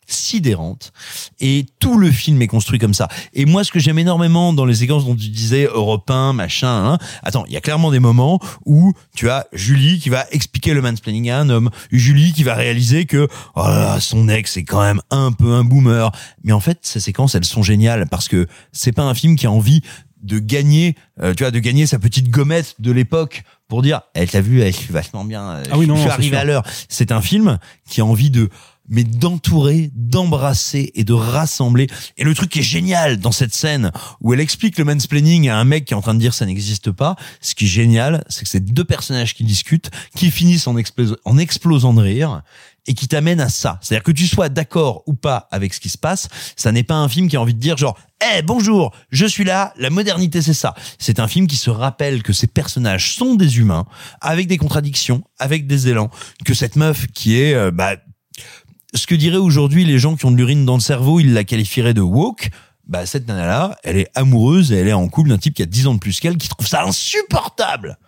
sidérante. Et tout le film est construit comme ça. Et moi ce que j'aime énormément dans les séquences dont tu disais européen machin hein, attends il y a clairement des moments où tu as Julie qui va expliquer le mansplaining à un homme Julie qui va réaliser que oh là son ex est quand même un peu un boomer. Mais en fait ces séquences elles sont géniales parce que c'est pas un film qui a envie de gagner euh, tu vois de gagner sa petite gommette de l'époque pour dire eh t'as vu elle est vachement bien euh, Ah oui, non, je suis arrivé à l'heure. C'est un film qui a envie de mais d'entourer, d'embrasser et de rassembler. Et le truc qui est génial dans cette scène où elle explique le mansplaining à un mec qui est en train de dire ça n'existe pas, ce qui est génial, c'est que c'est deux personnages qui discutent, qui finissent en, explos- en explosant de rire et qui t'amènent à ça. C'est-à-dire que tu sois d'accord ou pas avec ce qui se passe, ça n'est pas un film qui a envie de dire genre Eh bonjour, je suis là, la modernité c'est ça. C'est un film qui se rappelle que ces personnages sont des humains, avec des contradictions, avec des élans, que cette meuf qui est euh, bah, ce que diraient aujourd'hui les gens qui ont de l'urine dans le cerveau, ils la qualifieraient de woke. Bah, cette nana-là, elle est amoureuse et elle est en couple d'un type qui a 10 ans de plus qu'elle, qui trouve ça insupportable.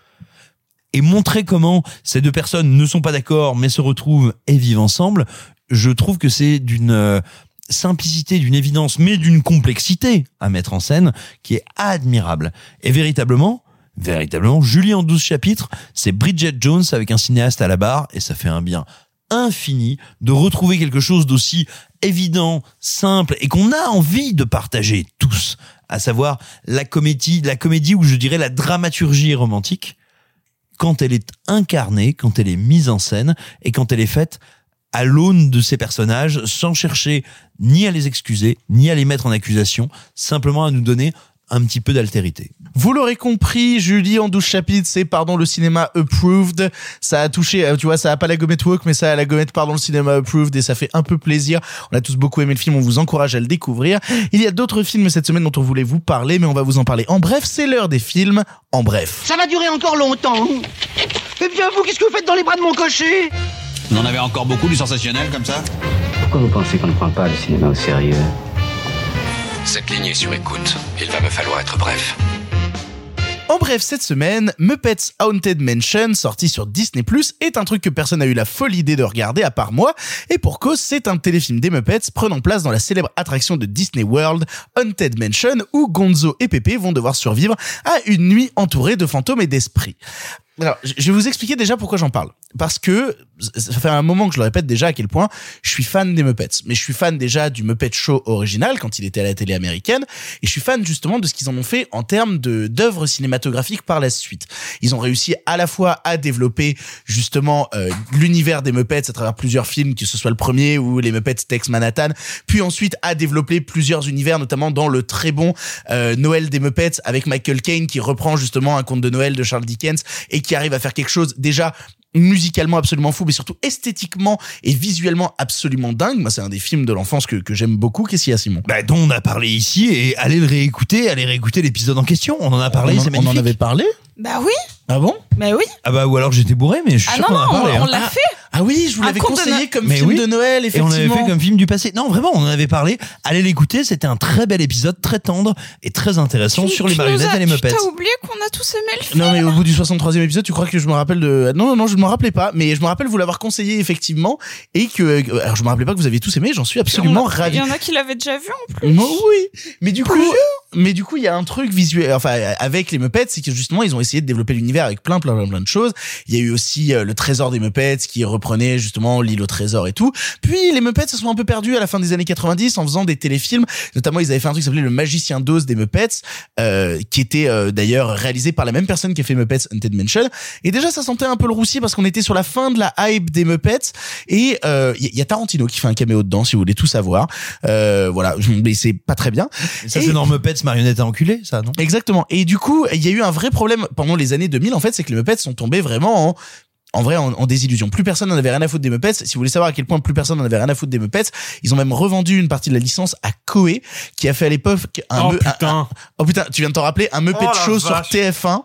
Et montrer comment ces deux personnes ne sont pas d'accord, mais se retrouvent et vivent ensemble, je trouve que c'est d'une euh, simplicité, d'une évidence, mais d'une complexité à mettre en scène qui est admirable. Et véritablement, véritablement, Julie en 12 chapitres, c'est Bridget Jones avec un cinéaste à la barre et ça fait un bien infini de retrouver quelque chose d'aussi évident, simple et qu'on a envie de partager tous, à savoir la comédie, la comédie ou je dirais la dramaturgie romantique quand elle est incarnée, quand elle est mise en scène et quand elle est faite à l'aune de ces personnages sans chercher ni à les excuser, ni à les mettre en accusation, simplement à nous donner un petit peu d'altérité. Vous l'aurez compris, Julie en 12 chapitres, c'est pardon le cinéma approved. Ça a touché, euh, tu vois, ça a pas la gommette woke, mais ça a la gommette pardon le cinéma approved et ça fait un peu plaisir. On a tous beaucoup aimé le film, on vous encourage à le découvrir. Il y a d'autres films cette semaine dont on voulait vous parler, mais on va vous en parler en bref. C'est l'heure des films en bref. Ça va durer encore longtemps. Eh bien, vous, qu'est-ce que vous faites dans les bras de mon cocher? On en avait encore beaucoup du sensationnel comme ça? Pourquoi vous pensez qu'on ne prend pas le cinéma au sérieux? Cette ligne est sur écoute. Il va me falloir être bref. En bref, cette semaine, Muppets Haunted Mansion, sorti sur Disney+, est un truc que personne n'a eu la folle idée de regarder à part moi, et pour cause, c'est un téléfilm des Muppets prenant place dans la célèbre attraction de Disney World, Haunted Mansion, où Gonzo et Pépé vont devoir survivre à une nuit entourée de fantômes et d'esprits. Alors, je vais vous expliquer déjà pourquoi j'en parle. Parce que ça fait un moment que je le répète déjà à quel point je suis fan des Muppets. Mais je suis fan déjà du Muppet Show original quand il était à la télé américaine. Et je suis fan justement de ce qu'ils en ont fait en termes d'œuvres cinématographiques par la suite. Ils ont réussi à la fois à développer justement euh, l'univers des Muppets à travers plusieurs films, que ce soit le premier ou les Muppets Tex Manhattan, puis ensuite à développer plusieurs univers, notamment dans le très bon euh, Noël des Muppets avec Michael Caine qui reprend justement un conte de Noël de Charles Dickens et qui arrive à faire quelque chose déjà musicalement absolument fou, mais surtout esthétiquement et visuellement absolument dingue. Moi, c'est un des films de l'enfance que, que j'aime beaucoup. Qu'est-ce qu'il y a, Simon? Bah, dont on a parlé ici et allez le réécouter, allez réécouter l'épisode en question. On en a parlé, on, en- c'est on magnifique. en avait parlé Bah oui, Ah bon? Bah oui. Ah bah ou alors j'étais bourré, mais je suis Ah sûr non, qu'on en a non, parlé. on, on hein. l'a fait. Ah oui, je vous Un l'avais conte de conseillé Noël. comme Mais film oui. de Noël, Et on effectivement. l'avait fait comme film du passé. Non, vraiment, on en avait parlé. Allez l'écouter, c'était un très bel épisode, très tendre et très intéressant sur les Tu nous marionnettes as- et les tu Muppets. T'as oublié qu'on a tous aimé le film. Non mais au bout du 63e épisode, tu crois que je me rappelle de Non non non, je me rappelais pas, mais je me rappelle vous l'avoir conseillé effectivement et que euh, alors je me rappelais pas que vous aviez tous aimé, j'en suis absolument Il y ravi. en a qui l'avaient déjà vu en plus. Moi, oui, mais du coup, mais du coup, il y a un truc visuel, enfin, avec les Muppets, c'est que justement, ils ont essayé de développer l'univers avec plein, plein, plein, plein de choses. Il y a eu aussi euh, le Trésor des Muppets qui reprenait justement l'île au trésor et tout. Puis les Muppets se sont un peu perdus à la fin des années 90 en faisant des téléfilms. Notamment, ils avaient fait un truc qui s'appelait Le Magicien d'Oz des Muppets, euh, qui était euh, d'ailleurs réalisé par la même personne qui a fait Muppets Haunted Mansion. Et déjà, ça sentait un peu le roussi parce qu'on était sur la fin de la hype des Muppets. Et euh, il y, y a Tarantino qui fait un caméo dedans, si vous voulez tout savoir. Euh, voilà, mais c'est pas très bien. Ça, c'est dans Muppets marionnette à enculé, ça, non? Exactement. Et du coup, il y a eu un vrai problème pendant les années 2000, en fait, c'est que les Muppets sont tombés vraiment en en vrai, en, en désillusion. Plus personne n'en avait rien à foutre des Muppets. Si vous voulez savoir à quel point plus personne n'en avait rien à foutre des Muppets, ils ont même revendu une partie de la licence à Koei, qui a fait à l'époque un, Oh, putain. un- oh putain, tu viens de t'en rappeler, un Muppet Oh, Show sur vache. TF1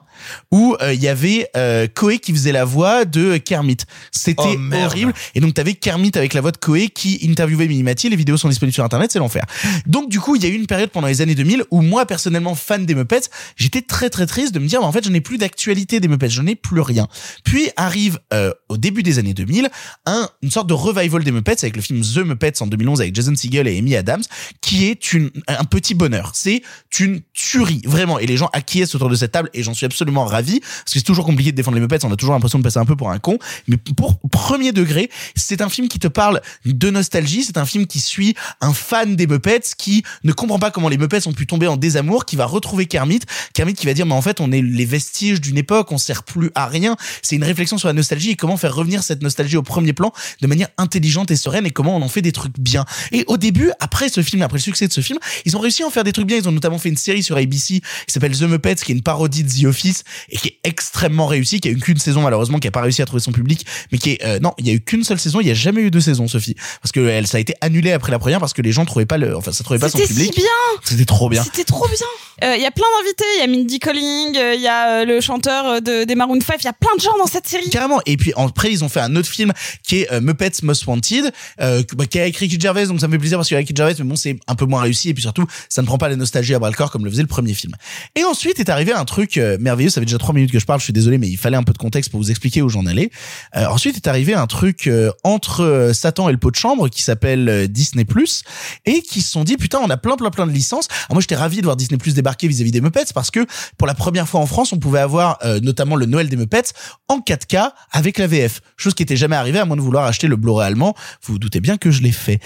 où euh, il y avait euh, Koei qui faisait la voix de Kermit. C'était Oh, horrible. Et donc t'avais Kermit avec la voix de Koei qui interviewait Minimati. Les vidéos sont disponibles sur internet, c'est l'enfer. Donc du coup, il y a eu une période pendant les années 2000 où moi personnellement fan des Muppets, j'étais très très triste de me dire mais en fait, je n'ai plus d'actualité des Muppets, je n'ai plus rien. Puis arrive euh, au début des années 2000 un une sorte de revival des Muppets avec le film The Muppets en 2011 avec Jason Segel et Amy Adams qui est une un petit bonheur. C'est une tuerie vraiment et les gens acquiescent autour de cette table et j'en suis absolument ravi parce que c'est toujours compliqué de défendre les Muppets, on a toujours l'impression de passer un peu pour un con, mais pour premier degré, c'est un film qui te parle de nostalgie, c'est un film qui suit un fan des Muppets qui ne comprend pas comment les Muppets ont pu tomber en désamour, qui va retrouver Kermit, Kermit qui va dire mais en fait on est les vestiges d'une époque, on sert plus à rien. C'est une réflexion sur la nostalgie et comment faire revenir cette nostalgie au premier plan de manière intelligente et sereine et comment on en fait des trucs bien. Et au début, après ce film, après le succès de ce film, ils ont réussi à en faire des trucs bien. Ils ont notamment fait une série sur ABC qui s'appelle The Muppets, qui est une parodie de The Office et qui est extrêmement réussie, qui a eu qu'une saison malheureusement, qui a pas réussi à trouver son public, mais qui est euh, non, il y a eu qu'une seule saison, il y a jamais eu deux saisons, Sophie, parce que elle ça a été annulé après la première parce que les gens trouvaient pas le, enfin ça trouvait pas son C'était si public. bien. C'était trop bien. C'était trop bien. Euh, Il y a plein d'invités. Il y a Mindy Colling, euh, il y a le chanteur de, des Maroon 5. Il y a plein de gens dans cette série. Carrément. Et puis après, ils ont fait un autre film qui est Muppets Most Wanted, bah, qui a écrit Ricky Gervais, donc ça me fait plaisir parce qu'il y a Ricky Gervais, mais bon, c'est un peu moins réussi et puis surtout, ça ne prend pas la nostalgie à bras le corps comme le faisait le premier film. Et ensuite est arrivé un truc merveilleux merveilleux. Ça fait déjà trois minutes que je parle. Je suis désolé, mais il fallait un peu de contexte pour vous expliquer où j'en allais. Euh, ensuite est arrivé un truc euh, entre euh, Satan et le pot de chambre qui s'appelle euh, Disney Plus et qui se sont dit putain, on a plein plein plein de licences. Alors moi, j'étais ravi de voir Disney Plus débarquer vis-à-vis des Muppets parce que pour la première fois en France, on pouvait avoir euh, notamment le Noël des Muppets en 4K avec la VF, chose qui était jamais arrivée à moins de vouloir acheter le Blu-ray allemand. Vous vous doutez bien que je l'ai fait.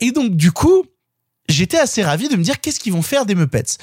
Et donc du coup, j'étais assez ravi de me dire qu'est-ce qu'ils vont faire des Muppets?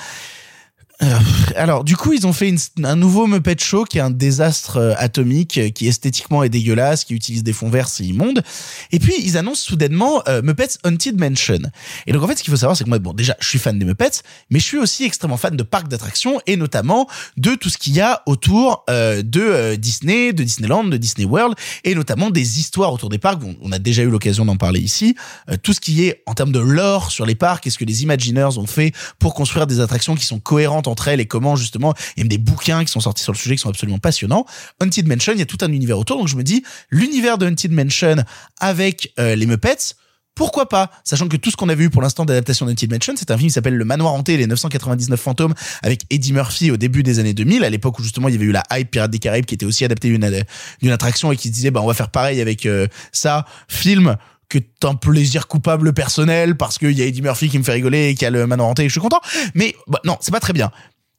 Euh, alors, du coup, ils ont fait un nouveau Muppet Show qui est un désastre euh, atomique, euh, qui esthétiquement est dégueulasse, qui utilise des fonds verts, c'est immonde. Et puis, ils annoncent soudainement Muppets Haunted Mansion. Et donc, en fait, ce qu'il faut savoir, c'est que moi, bon, déjà, je suis fan des Muppets, mais je suis aussi extrêmement fan de parcs d'attractions et notamment de tout ce qu'il y a autour de Disney, de Disneyland, de Disney World, et notamment des histoires autour des parcs. On, on a déjà eu l'occasion d'en parler ici. Tout ce qui est en termes de lore sur les parcs, qu'est-ce que les Imagineers ont fait pour construire des attractions qui sont cohérentes entre elles et comment justement il y a des bouquins qui sont sortis sur le sujet qui sont absolument passionnants. Haunted Mansion, il y a tout un univers autour, donc je me dis l'univers de Haunted Mansion avec euh, les Muppets. Pourquoi pas? Sachant que tout ce qu'on a vu pour l'instant d'adaptation de Haunted Mansion, c'est un film qui s'appelle Le Manoir Hanté les 999 fantômes avec Eddie Murphy au début des années 2000, à l'époque où justement il y avait eu la hype Pirates des Caraïbes qui était aussi adaptée d'une attraction et qui disait bah on va faire pareil avec euh, ça, film que t'as un plaisir coupable personnel parce qu'il y a Eddie Murphy qui me fait rigoler et qu'il y a le Manoir Hanté et je suis content. Mais bah, non, c'est pas très bien.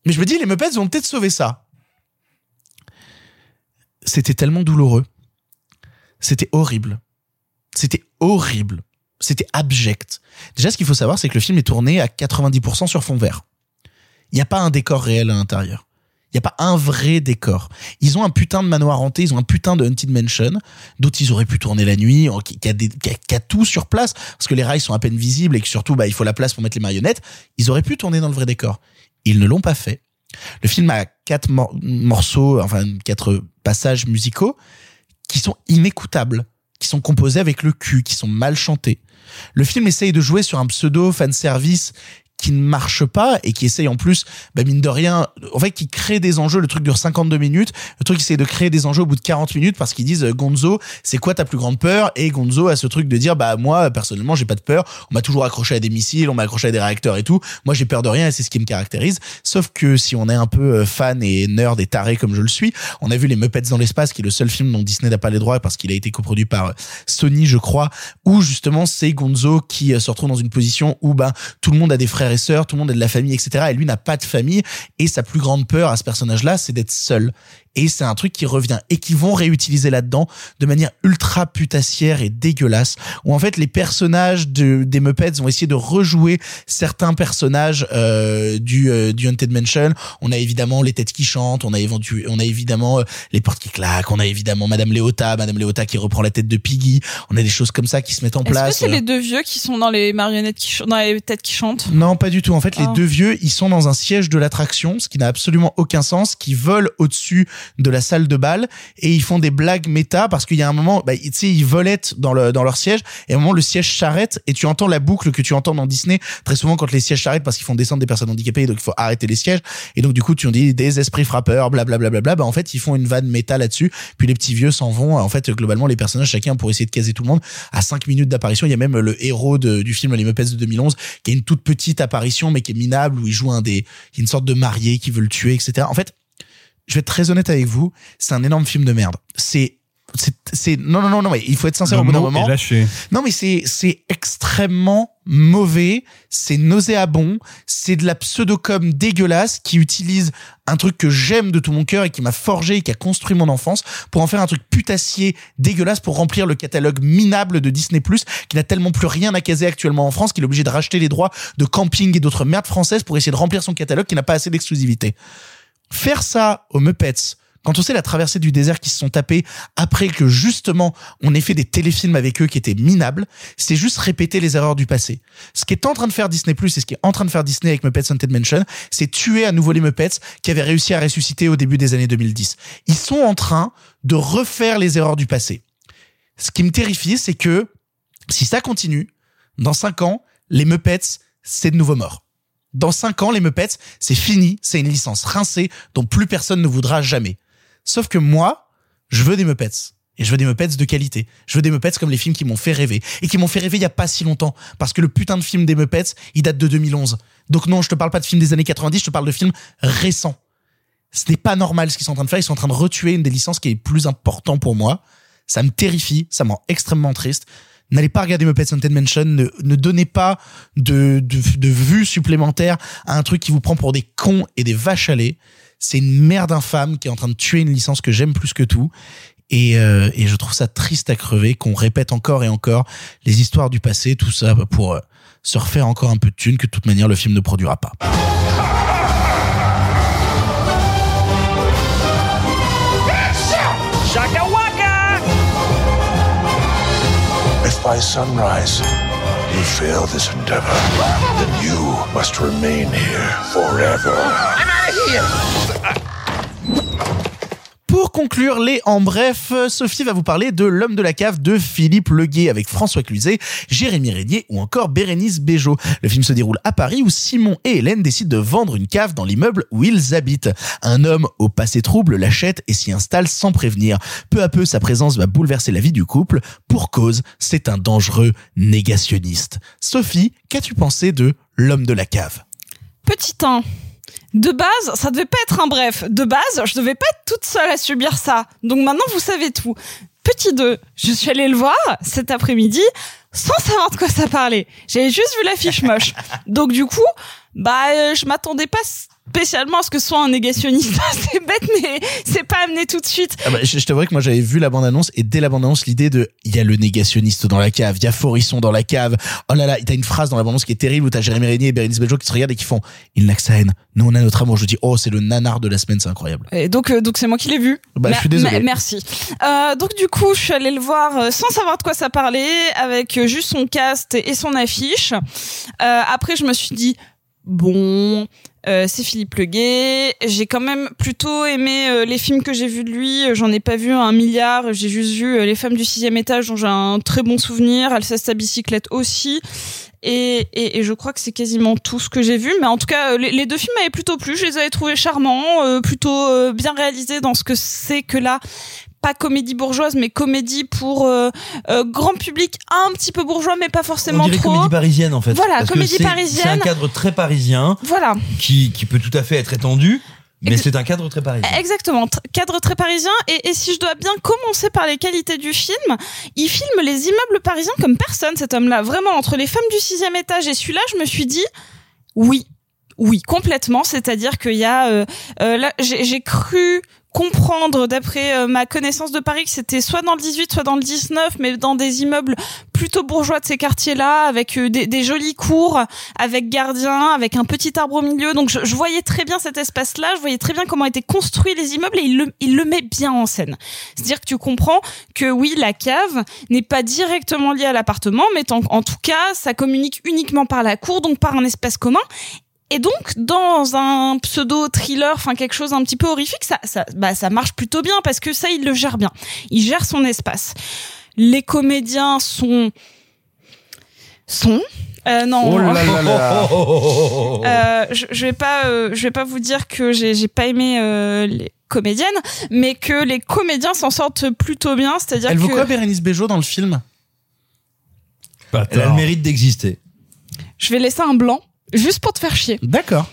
Mais je me dis les Muppets vont peut-être sauver ça. C'était tellement douloureux. C'était horrible. C'était horrible. C'était abject. Déjà, ce qu'il faut savoir, c'est que le film est tourné à 90% sur fond vert. Il n'y a pas un décor réel à l'intérieur. Il n'y a pas un vrai décor. Ils ont un putain de manoir hanté, ils ont un putain de Haunted Mansion, d'autres ils auraient pu tourner la nuit, qui, a tout sur place, parce que les rails sont à peine visibles et que surtout, bah, il faut la place pour mettre les marionnettes. Ils auraient pu tourner dans le vrai décor. Ils ne l'ont pas fait. Le film a quatre mor- morceaux, enfin, quatre passages musicaux qui sont inécoutables, qui sont composés avec le cul, qui sont mal chantés. Le film essaye de jouer sur un pseudo fan service qui ne marche pas et qui essaye en plus, bah mine de rien, en fait, qui crée des enjeux. Le truc dure 52 minutes. Le truc essaye de créer des enjeux au bout de 40 minutes parce qu'ils disent euh, Gonzo, c'est quoi ta plus grande peur? Et Gonzo a ce truc de dire bah moi personnellement j'ai pas de peur. On m'a toujours accroché à des missiles, on m'a accroché à des réacteurs et tout. Moi j'ai peur de rien et c'est ce qui me caractérise. Sauf que si on est un peu euh, fan et nerd et taré comme je le suis, on a vu les Muppets dans l'espace, qui est le seul film dont Disney n'a pas les droits parce qu'il a été coproduit par euh, Sony, je crois, où justement c'est Gonzo qui se retrouve dans une position où ben tout le monde a des frères tout le monde a de la famille, etc. Et lui n'a pas de famille et sa plus grande peur à ce personnage-là, c'est d'être seul. Et c'est un truc qui revient et qui vont réutiliser là-dedans de manière ultra putassière et dégueulasse. Où en fait les personnages de, des Muppets vont essayer de rejouer certains personnages euh, du, euh, du Haunted Mansion. On a évidemment les têtes qui chantent, on a, éventu- on a évidemment euh, les portes qui claquent, on a évidemment Madame Léota, Madame Léota qui reprend la tête de Piggy. On a des choses comme ça qui se mettent en Est-ce que place. c'est les deux vieux qui sont dans les marionnettes qui ch- dans les têtes qui chantent? Non, pas du tout. En fait, les Ah. deux vieux, ils sont dans un siège de l'attraction, ce qui n'a absolument aucun sens, qui volent au-dessus de la salle de bal et ils font des blagues méta parce qu'il y a un moment, bah, tu sais, ils volettent dans le dans leur siège et à un moment le siège s'arrête et tu entends la boucle que tu entends dans Disney très souvent quand les sièges s'arrêtent parce qu'ils font descendre des personnes handicapées donc il faut arrêter les sièges et donc du coup tu dis des esprits frappeurs, blablabla. Bla, bla, bla, bah en fait ils font une vanne méta là-dessus puis les petits vieux s'en vont. En fait globalement les personnages chacun pour essayer de caser tout le monde à 5 minutes d'apparition. Il y a même le héros de- du film Les Muppets de 2011 qui a une toute petite apparition mais qui est minable où il joue un des une sorte de marié qui veut le tuer etc. En fait je vais être très honnête avec vous, c'est un énorme film de merde. C'est c'est non non non non mais il faut être sincère Le au bout d'un moment. lâché. Non mais c'est c'est extrêmement mauvais, c'est nauséabond, c'est de la pseudo-com dégueulasse qui utilise un truc que j'aime de tout mon cœur et qui m'a forgé et qui a construit mon enfance pour en faire un truc putassier dégueulasse pour remplir le catalogue minable de Disney+, qui n'a tellement plus rien à caser actuellement en France qu'il est obligé de racheter les droits de camping et d'autres merdes françaises pour essayer de remplir son catalogue qui n'a pas assez d'exclusivité. Faire ça aux Muppets, quand on sait la traversée du désert qui se sont tapés après que justement on ait fait des téléfilms avec eux qui étaient minables, c'est juste répéter les erreurs du passé. Ce qui est en train de faire Disney Plus et ce qui est en train de faire Disney avec Muppets Haunted Mansion, c'est tuer à nouveau les Muppets qui avaient réussi à ressusciter au début des années 2010. Ils sont en train de refaire les erreurs du passé. Ce qui me terrifie, c'est que si ça continue, dans cinq ans, les Muppets, c'est de nouveau mort. Dans cinq ans, les Muppets, c'est fini, c'est une licence rincée dont plus personne ne voudra jamais. Sauf que moi, je veux des Muppets. Et je veux des Muppets de qualité. Je veux des Muppets comme les films qui m'ont fait rêver. Et qui m'ont fait rêver il y a pas si longtemps. Parce que le putain de film des Muppets, il date de 2011. Donc non, je te parle pas de films des années 90, je te parle de films récents. ce n'est pas normal ce qu'ils sont en train de faire. Ils sont en train de retuer une des licences qui est plus important pour moi. Ça me terrifie, ça me rend extrêmement triste. N'allez pas regarder Muppets Haunted Mansion, ne, ne donnez pas de, de, de vue supplémentaire à un truc qui vous prend pour des cons et des vaches à lait. C'est une merde infâme qui est en train de tuer une licence que j'aime plus que tout. Et, euh, et je trouve ça triste à crever qu'on répète encore et encore les histoires du passé, tout ça pour euh, se refaire encore un peu de thunes que de toute manière le film ne produira pas. By sunrise you fail this endeavor, then you must remain here forever. I'm out of here! Pour conclure les en bref, Sophie va vous parler de L'homme de la cave de Philippe Leguet avec François Cluzet, Jérémy Régnier ou encore Bérénice Bejo. Le film se déroule à Paris où Simon et Hélène décident de vendre une cave dans l'immeuble où ils habitent. Un homme au passé trouble l'achète et s'y installe sans prévenir. Peu à peu, sa présence va bouleverser la vie du couple. Pour cause, c'est un dangereux négationniste. Sophie, qu'as-tu pensé de L'homme de la cave? Petit 1. De base, ça devait pas être un bref. De base, je devais pas être toute seule à subir ça. Donc maintenant, vous savez tout. Petit 2, je suis allée le voir cet après-midi sans savoir de quoi ça parlait. J'avais juste vu l'affiche moche. Donc du coup, bah, euh, je m'attendais pas spécialement à ce que ce soit un négationniste. c'est bête, mais c'est pas amené tout de suite. Ah bah, je, je t'avouerais que moi j'avais vu la bande-annonce et dès la bande-annonce l'idée de il y a le négationniste dans la cave, il y a Forisson dans la cave. Oh là là, t'as une phrase dans la bande-annonce qui est terrible où t'as Jérémy Régnier et Bérénice Bejo qui se regardent et qui font il n'a que sa haine. Nous on a notre amour. Je dis oh c'est le nanar de la semaine, c'est incroyable. Et donc, euh, donc c'est moi qui l'ai vu. Bah, je suis désolé. mer- Merci. Euh, donc du coup, je suis allée le voir euh, sans savoir de quoi ça parlait, avec juste son cast et son affiche. Euh, après, je me suis dit bon. Euh, c'est Philippe Leguet. J'ai quand même plutôt aimé euh, les films que j'ai vus de lui. Euh, J'en ai pas vu un milliard. J'ai juste vu euh, Les Femmes du sixième étage, dont j'ai un très bon souvenir. Alsace ta bicyclette aussi. Et, et, et je crois que c'est quasiment tout ce que j'ai vu. Mais en tout cas, euh, les, deux films m'avaient plutôt plu. Je les avais trouvés charmants, plutôt bien réalisés dans ce que c'est que là. Pas comédie bourgeoise, mais comédie pour euh, euh, grand public, un petit peu bourgeois, mais pas forcément On dirait trop. comédie parisienne en fait. Voilà, Parce que comédie c'est- parisienne. C'est un cadre très parisien Voilà. qui, qui peut tout à fait être étendu, mais c'est un cadre très parisien. Exactement, Tr- cadre très parisien. Et, et si je dois bien commencer par les qualités du film, il filme les immeubles parisiens comme personne, cet homme-là. Vraiment, entre les femmes du sixième étage et celui-là, je me suis dit, oui, oui, complètement. C'est-à-dire qu'il y a, euh, euh, là, j'ai j'ai cru comprendre d'après euh, ma connaissance de Paris que c'était soit dans le 18 soit dans le 19 mais dans des immeubles plutôt bourgeois de ces quartiers-là avec euh, des, des jolis cours avec gardien avec un petit arbre au milieu. Donc je, voyais très bien cet espace-là je voyais très bien comment étaient construits les immeubles et il le, met bien en scène. C'est-à-dire que tu comprends que oui la cave n'est pas directement liée à l'appartement mais en tout cas ça communique uniquement par la cour donc par un espace commun et donc, dans un pseudo-thriller, enfin quelque chose un petit peu horrifique, ça, ça, bah, ça marche plutôt bien parce que ça, il le gère bien. Il gère son espace. Les comédiens sont... sont euh, non, Oh là là là. Euh, je, je vais pas, euh, je vais pas vous dire que j'ai, j'ai pas aimé euh, les comédiennes, mais que les comédiens s'en sortent plutôt bien. C'est-à-dire Elle vaut que quoi Bérénice Bejo dans le film? Elle a le mérite d'exister. je vais laisser un blanc juste pour te faire chier. D'accord.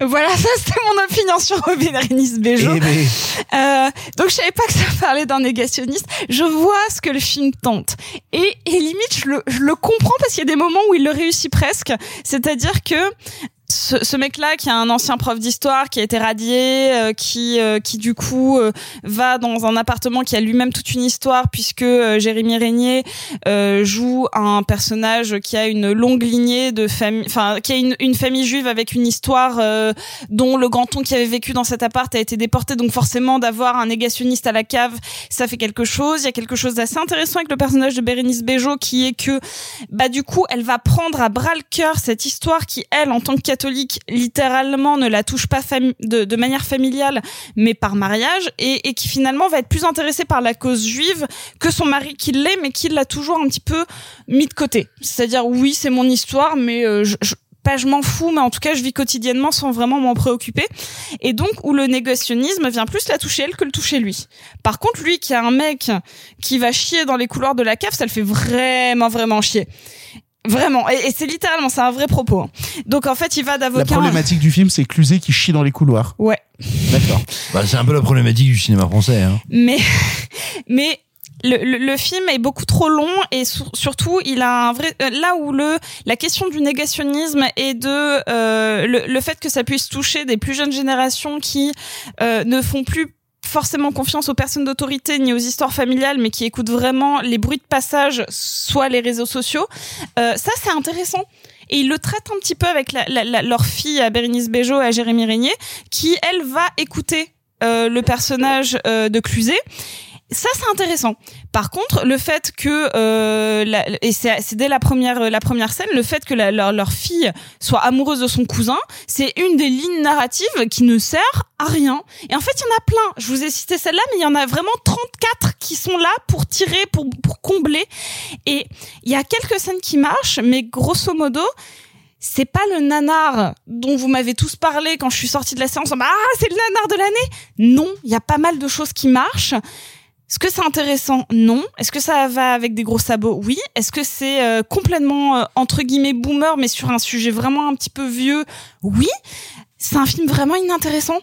Voilà, ça c'était mon opinion sur Bérénice Bejo. Eh ben. Euh, donc je savais pas que ça parlait d'un négationniste. Je vois ce que le film tente et, et limite je le, je le comprends parce qu'il y a des moments où il le réussit presque. C'est-à-dire que ce, ce mec-là qui a un ancien prof d'histoire qui a été radié, euh, qui euh, qui du coup euh, va dans un appartement qui a lui-même toute une histoire puisque euh, Jérémy Régnier euh, joue un personnage qui a une longue lignée de famille, enfin qui a une, une famille juive avec une histoire euh, dont le grand-oncle qui avait vécu dans cet appart a été déporté, donc forcément d'avoir un négationniste à la cave, ça fait quelque chose. Il y a quelque chose d'assez intéressant avec le personnage de Bérénice Bejo qui est que bah du coup elle va prendre à bras le cœur cette histoire qui elle en tant que catholique littéralement ne la touche pas de, manière familiale mais par mariage et, qui finalement va être plus intéressée par la cause juive que son mari qui l'est mais qui l'a toujours un petit peu mis de côté. C'est-à-dire oui c'est mon histoire mais euh, pas je m'en fous mais en tout cas je vis quotidiennement sans vraiment m'en préoccuper. Et donc où le négationnisme vient plus la toucher elle que le toucher lui. Par contre lui qui a un mec qui va chier dans les couloirs de la cave ça le fait vraiment vraiment chier Vraiment, et, et c'est littéralement, c'est un vrai propos. hein. Donc en fait, il va La d'avocat. problématique du film, c'est Cluzet qui chie dans les couloirs. Ouais. D'accord. Bah, c'est un peu la problématique du cinéma français. Hein. Mais, mais le, le, le film est beaucoup trop long et sur- surtout il a un vrai euh, là où le la question du négationnisme et de euh, le, le fait que ça puisse toucher des plus jeunes générations qui euh, ne font plus forcément confiance aux personnes d'autorité ni aux histoires familiales mais qui écoutent vraiment les bruits de passage soit les réseaux sociaux. Euh, ça c'est intéressant. Et ils le traitent un petit peu avec leur fille à Bérénice Bejo et à Jérémy Régnier qui elle va écouter euh, le personnage euh, de Cluzet ça c'est intéressant. Par contre, le fait que euh, la- et c'est dès la première la première scène, le fait que la- leur, leur fille soit amoureuse de son cousin, c'est une des lignes narratives qui ne sert à rien. Et en fait, il y en a plein. Je vous ai cité celle-là, mais il y en a vraiment 34 qui sont là pour tirer, pour pour combler. Et il y a quelques scènes qui marchent, mais grosso modo. C'est pas le nanar dont vous m'avez tous parlé quand je suis sortie de la séance. en mode, Ah, c'est le nanar de l'année. Non, il y a pas mal de choses qui marchent. Est-ce que c'est intéressant? Non. Est-ce que ça va avec des gros sabots? Oui. Est-ce que c'est euh, complètement euh, entre guillemets boomer mais sur un sujet vraiment un petit peu vieux? Oui. C'est un film vraiment inintéressant.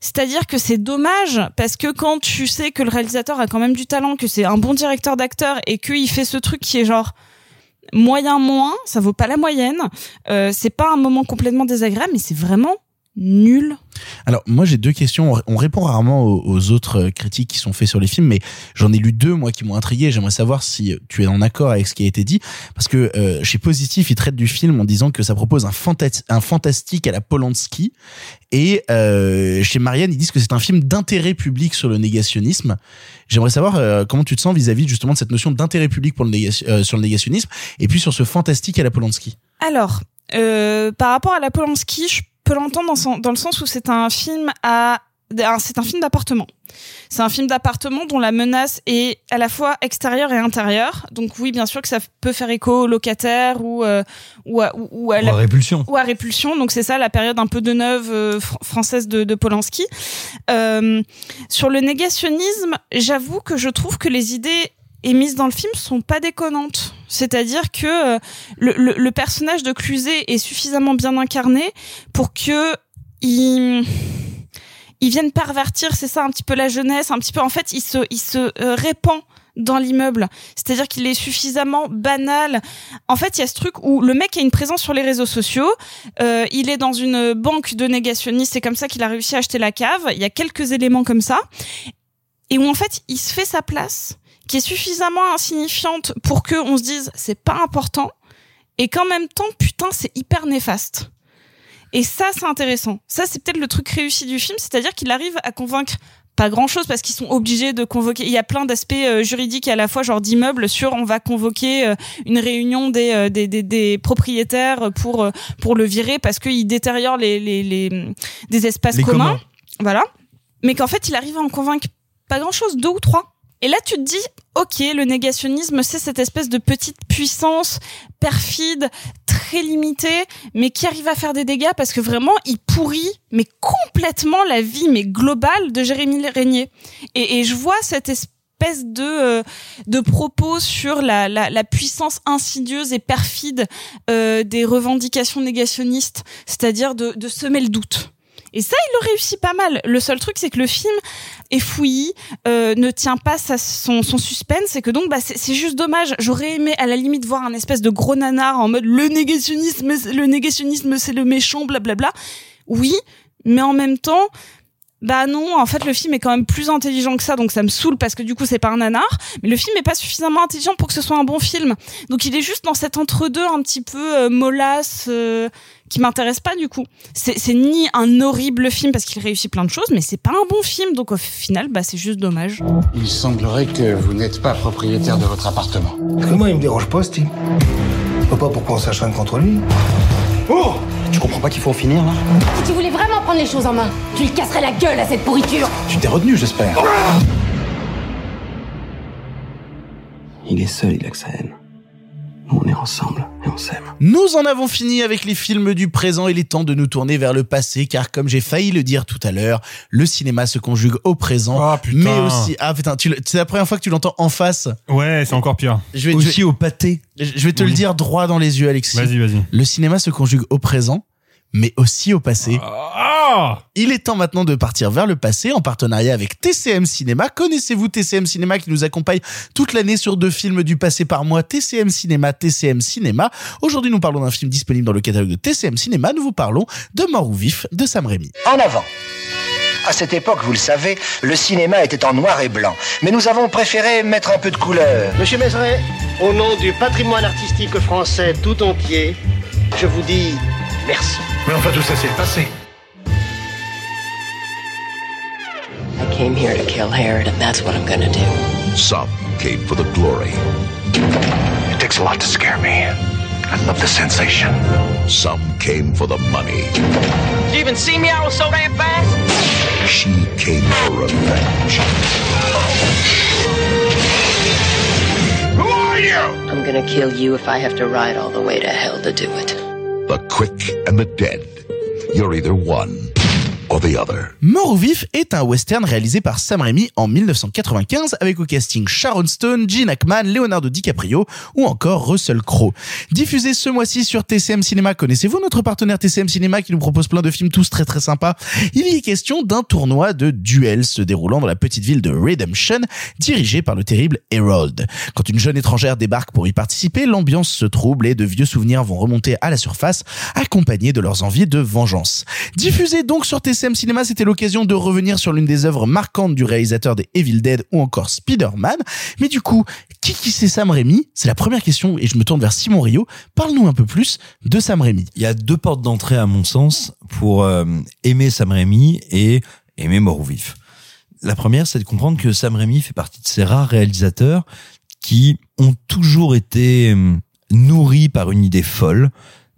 C'est-à-dire que c'est dommage parce que quand tu sais que le réalisateur a quand même du talent, que c'est un bon directeur d'acteur et qu'il fait ce truc qui est genre moyen moins, ça vaut pas la moyenne. Euh, c'est pas un moment complètement désagréable, mais c'est vraiment nul. Alors moi j'ai deux questions. On- On répond rarement aux, aux autres euh, critiques qui sont faits sur les films, mais j'en ai lu deux moi qui m'ont intrigué. J'aimerais savoir si tu es en accord avec ce qui a été dit, parce que euh, chez Positif ils traitent du film en disant que ça propose un, fanta- un fantastique à la Polanski, et euh, chez Marianne ils disent que c'est un film d'intérêt public sur le négationnisme. J'aimerais savoir euh, comment tu te sens vis-à-vis justement de cette notion d'intérêt public pour le sur le négationnisme, et puis sur ce fantastique à la Polanski? Alors, par rapport à la Polanski, je peux l'entendre dans, le sens où c'est un film à c'est un film d'appartement. C'est un film d'appartement dont la menace est à la fois extérieure et intérieure. Donc oui, bien sûr que ça peut faire écho aux locataires ou euh, ou à, ou, ou à la- à Répulsion. Ou à Répulsion. Donc c'est ça la période un peu de neuve euh, fr- française de, de Polanski. Euh, sur le négationnisme, j'avoue que je trouve que les idées émises dans le film sont pas déconnantes. C'est-à-dire que euh, le, le- le personnage de Cluzet est suffisamment bien incarné pour que il ils viennent pervertir, c'est ça un petit peu la jeunesse, un petit peu en fait, il se il se euh, répand dans l'immeuble. C'est-à-dire qu'il est suffisamment banal. En fait, il y a ce truc où le mec a une présence sur les réseaux sociaux. euh, il est dans une banque de négationnistes. C'est comme ça qu'il a réussi à acheter la cave. Il y a quelques éléments comme ça. Et où en fait, il se fait sa place, qui est suffisamment insignifiante pour que on se dise c'est pas important. Et qu'en même temps, putain, c'est hyper néfaste. Et ça, c'est intéressant. Ça, c'est peut-être le truc réussi du film, c'est-à-dire qu'il arrive à convaincre pas grand chose parce qu'ils sont obligés de convoquer. Il y a plein d'aspects euh, juridiques à la fois genre d'immeubles sur on va convoquer euh, une réunion des, euh, des, des, des propriétaires pour pour le virer parce qu'il détériore les, les, les des espaces Les communs. communs. Voilà. Mais qu'en fait il arrive à en convaincre pas grand chose, deux ou trois. Et là, tu te dis, ok, le négationnisme, c'est cette espèce de petite puissance perfide, très limitée, mais qui arrive à faire des dégâts parce que vraiment, il pourrit, mais complètement la vie, mais globale de Jérémy Régnier. Et, et je vois cette espèce de euh, de propos sur la, la, la puissance insidieuse et perfide euh, des revendications négationnistes, c'est-à-dire de, de semer le doute. Et ça, il le réussit pas mal. Le seul truc, c'est que le film est fouillis, euh, ne tient pas sa, son, son suspense, et que donc, bah, c'est juste dommage. J'aurais aimé, à la limite, voir un espèce de gros nanar en mode le négationnisme, le négationnisme, c'est le méchant, blablabla. Oui, mais en même temps, bah non, en fait le film est quand même plus intelligent que ça, donc ça me saoule parce que du coup c'est pas un nanar, mais le film est pas suffisamment intelligent pour que ce soit un bon film. Donc il est juste dans cet entre-deux un petit peu euh, mollasse euh, qui m'intéresse pas du coup. C'est c'est ni un horrible film parce qu'il réussit plein de choses, mais c'est pas un bon film, donc au final bah c'est juste dommage. Il semblerait que vous n'êtes pas propriétaire de votre appartement. Moi, il me dérange pas, Steve. Je vois pas pourquoi on s'acharne contre lui. Oh Tu comprends pas qu'il faut en finir là Si tu voulais vraiment prendre les choses en main, tu lui casserais la gueule à cette pourriture. Tu t'es retenu, j'espère. Il est seul, il a que sa haine. On est ensemble et on s'aime. Nous en avons fini avec les films du présent. Il est temps de nous tourner vers le passé, car comme j'ai failli le dire tout à l'heure, le cinéma se conjugue au présent, Ah, putain. mais aussi ah putain, c'est la première fois que tu l'entends en face. Ouais, c'est encore pire. Je vais, Aussi je vais- au pâté. je vais te le dire droit dans les yeux, Alexis. Vas-y, vas-y. Le cinéma se conjugue au présent, mais aussi au passé. Ah Il est temps maintenant de partir vers le passé en partenariat avec TCM Cinéma. Connaissez-vous TCM Cinéma qui nous accompagne toute l'année sur deux films du passé par mois? TCM Cinéma, TCM Cinéma. Aujourd'hui, nous parlons d'un film disponible dans le catalogue de TCM Cinéma. Nous vous parlons de Mort ou Vif de Sam Raimi. En avant. À cette époque, vous le savez, le cinéma était en noir et blanc. Mais nous avons préféré mettre un peu de couleur. Monsieur Mézeret, au nom du patrimoine artistique français tout entier, je vous dis merci. Mais enfin, tout ça, c'est le passé. I came here to kill Herod, and that's what I'm gonna do. Some came for the glory. It takes a lot to scare me. I love the sensation. Some came for the money. Did you even see me? I was so damn fast. She came for revenge. Who are you? I'm gonna kill you if I have to ride all the way to hell to do it. The quick and the dead. You're either one or the other. Mort ou Vif est un western réalisé par Sam Raimi en 1995 avec au casting Sharon Stone, Gene Hackman, Leonardo DiCaprio ou encore Russell Crowe. Diffusé ce mois-ci sur TCM Cinéma, connaissez-vous notre partenaire TCM Cinéma qui nous propose plein de films tous très très sympas? Il y est question d'un tournoi de duel se déroulant dans la petite ville de Redemption, dirigé par le terrible Harold. Quand une jeune étrangère débarque pour y participer, l'ambiance se trouble et de vieux souvenirs vont remonter à la surface, accompagnés de leurs envies de vengeance. Diffusé donc sur TCM Cinéma, c'était l'occasion de revenir sur l'une des œuvres marquantes du réalisateur des Evil Dead ou encore Spider-Man. Mais du coup, qui qui c'est Sam Raimi? C'est la première question et je me tourne vers Simon Rio. Parle-nous un peu plus de Sam Raimi. Il y a deux portes d'entrée à mon sens pour euh, aimer Sam Raimi et aimer Mort ou Vif. La première, c'est de comprendre que Sam Raimi fait partie de ces rares réalisateurs qui ont toujours été euh, nourris par une idée folle,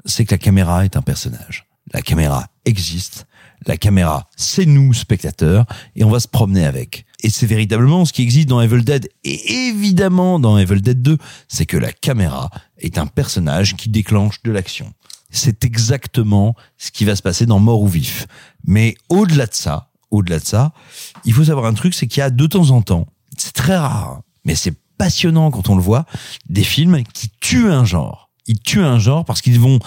c'est que la caméra est un personnage. La caméra existe, la caméra, c'est nous, spectateurs, et on va se promener avec. Et c'est véritablement ce qui existe dans Evil Dead, et évidemment dans Evil Dead 2, c'est que la caméra est un personnage qui déclenche de l'action. C'est exactement ce qui va se passer dans Mort ou Vif. Mais au-delà de ça, au-delà de ça, il faut savoir un truc, c'est qu'il y a de temps en temps, c'est très rare, hein, mais c'est passionnant quand on le voit, des films qui tuent un genre. Ils tuent un genre parce qu'ils vont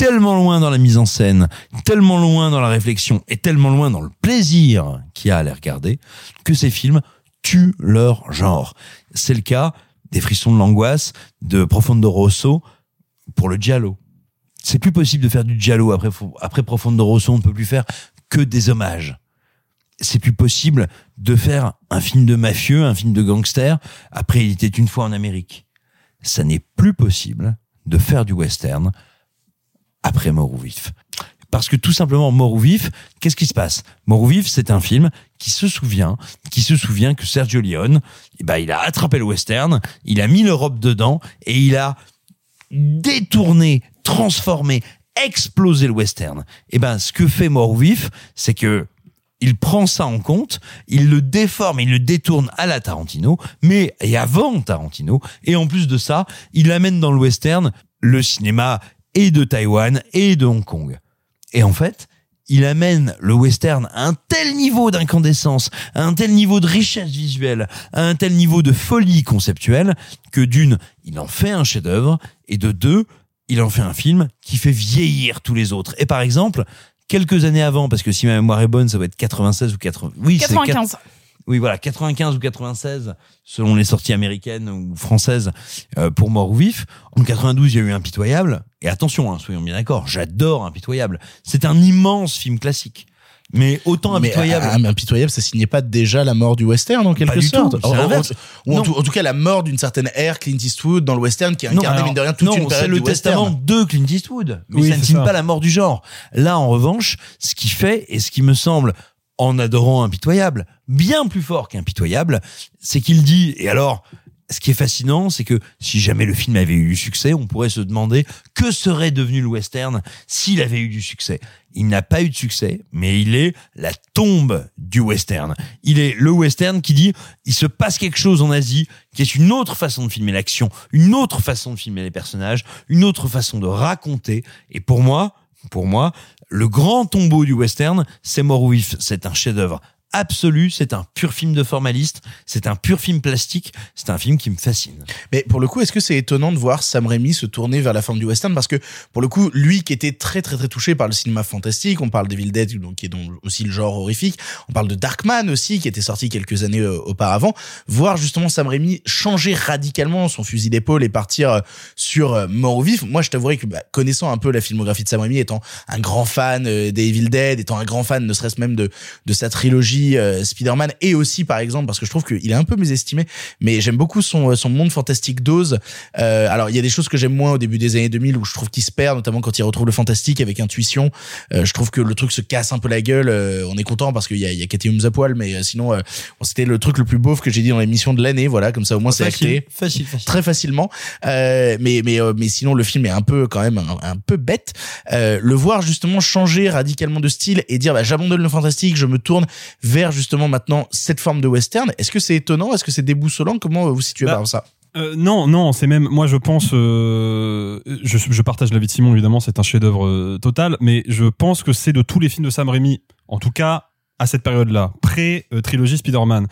tellement loin dans la mise en scène, tellement loin dans la réflexion et tellement loin dans le plaisir qu'il y a à les regarder, que ces films tuent leur genre. C'est le cas des frissons de l'angoisse, de Profondo Rosso pour le Giallo. C'est plus possible de faire du Giallo après, après Profondo Rosso, on ne peut plus faire que des hommages. C'est plus possible de faire un film de mafieux, un film de gangster, après il était une fois en Amérique. Ça n'est plus possible de faire du western après Mort ou Vif. Parce que tout simplement, Mort ou Vif, qu'est-ce qui se passe? Mort ou Vif, c'est un film qui se souvient, qui se souvient que Sergio Leone, eh ben, il a attrapé le western, il a mis l'Europe dedans et il a détourné, transformé, explosé le western. Et ben, ce que fait Mort ou Vif, c'est que il prend ça en compte, il le déforme, il le détourne à la Tarantino, mais et avant Tarantino, et en plus de ça, il amène dans le western le cinéma et de Taïwan et de Hong Kong. Et en fait, il amène le western à un tel niveau d'incandescence, à un tel niveau de richesse visuelle, à un tel niveau de folie conceptuelle, que d'une, il en fait un chef-d'œuvre, et de deux, il en fait un film qui fait vieillir tous les autres. Et par exemple, quelques années avant, parce que si ma mémoire est bonne, ça va être 96 ou 80. Oui, c'est 95. Oui, voilà, 95 ou 96, selon les sorties américaines ou françaises, euh, pour Mort ou Vif. En 92, il y a eu Impitoyable. Et attention, hein, soyons bien d'accord, j'adore Impitoyable. C'est un immense film classique. Mais autant Mais Impitoyable. ah, mais impitoyable, ça signait pas déjà la mort du western en quelque Pas du sorte tout, c'est Ou- en tout, en tout cas la mort d'une certaine ère Clint Eastwood dans le western qui a incarné alors, mine de rien toute non, une c'est période le du testament western. de Clint Eastwood. Mais Oui, ça ne c'est signe pas la mort du genre. Là, en revanche, ce qu'il fait et ce qui me semble, en adorant Impitoyable, bien plus fort qu'Impitoyable, c'est qu'il dit, et alors, ce qui est fascinant, c'est que si jamais le film avait eu du succès, on pourrait se demander que serait devenu le western s'il avait eu du succès. Il n'a pas eu de succès, mais il est la tombe du western. Il est le western qui dit, il se passe quelque chose en Asie, qui est une autre façon de filmer l'action, une autre façon de filmer les personnages, une autre façon de raconter. Et pour moi, pour moi, le grand tombeau du western, c'est Mort. C'est un chef-d'œuvre absolu, c'est un pur film de formaliste, c'est un pur film plastique, c'est un film qui me fascine. Mais pour le coup, est-ce que c'est étonnant de voir Sam Raimi se tourner vers la forme du western? Parce que pour le coup, lui qui était très très très touché par le cinéma fantastique, on parle d'Evil Dead donc qui est donc aussi le genre horrifique, on parle de Darkman aussi qui était sorti quelques années euh, auparavant, voir justement Sam Raimi changer radicalement son fusil d'épaule et partir euh, sur euh, mort ou vif. Moi, je t'avouerai que bah, connaissant un peu la filmographie de Sam Raimi étant un grand fan des Evil Dead, étant un grand fan ne serait-ce même de de sa trilogie euh, Spider-Man et aussi par exemple parce que je trouve qu'il est un peu mésestimé mais j'aime beaucoup son euh, son monde fantastique dose euh, alors il y a des choses que j'aime moins au début des années 2000 où je trouve qu'il se perd notamment quand il retrouve le fantastique avec intuition. Je trouve que le truc se casse un peu la gueule on est content parce qu'il y a il y a Cathy Holmes à poil mais sinon c'était le truc le plus beauf que j'ai dit dans l'émission de l'année voilà comme ça au moins c'est acté. facile, facile. très facilement. Mais mais mais sinon le film est un peu quand même un, un peu bête. Le voir justement changer radicalement de style et dire bah, j'abandonne le fantastique je me tourne vers justement maintenant cette forme de western est-ce que c'est étonnant? Est-ce que c'est déboussolant? Comment vous situez Bah, par ça? Euh, non, non, c'est même. Moi, je pense. euh, je, je partage l'avis de Simon, évidemment, c'est un chef-d'œuvre euh, total, mais je pense que c'est de tous les films de Sam Raimi, en tout cas à cette période-là, pré-trilogie Spider-Man,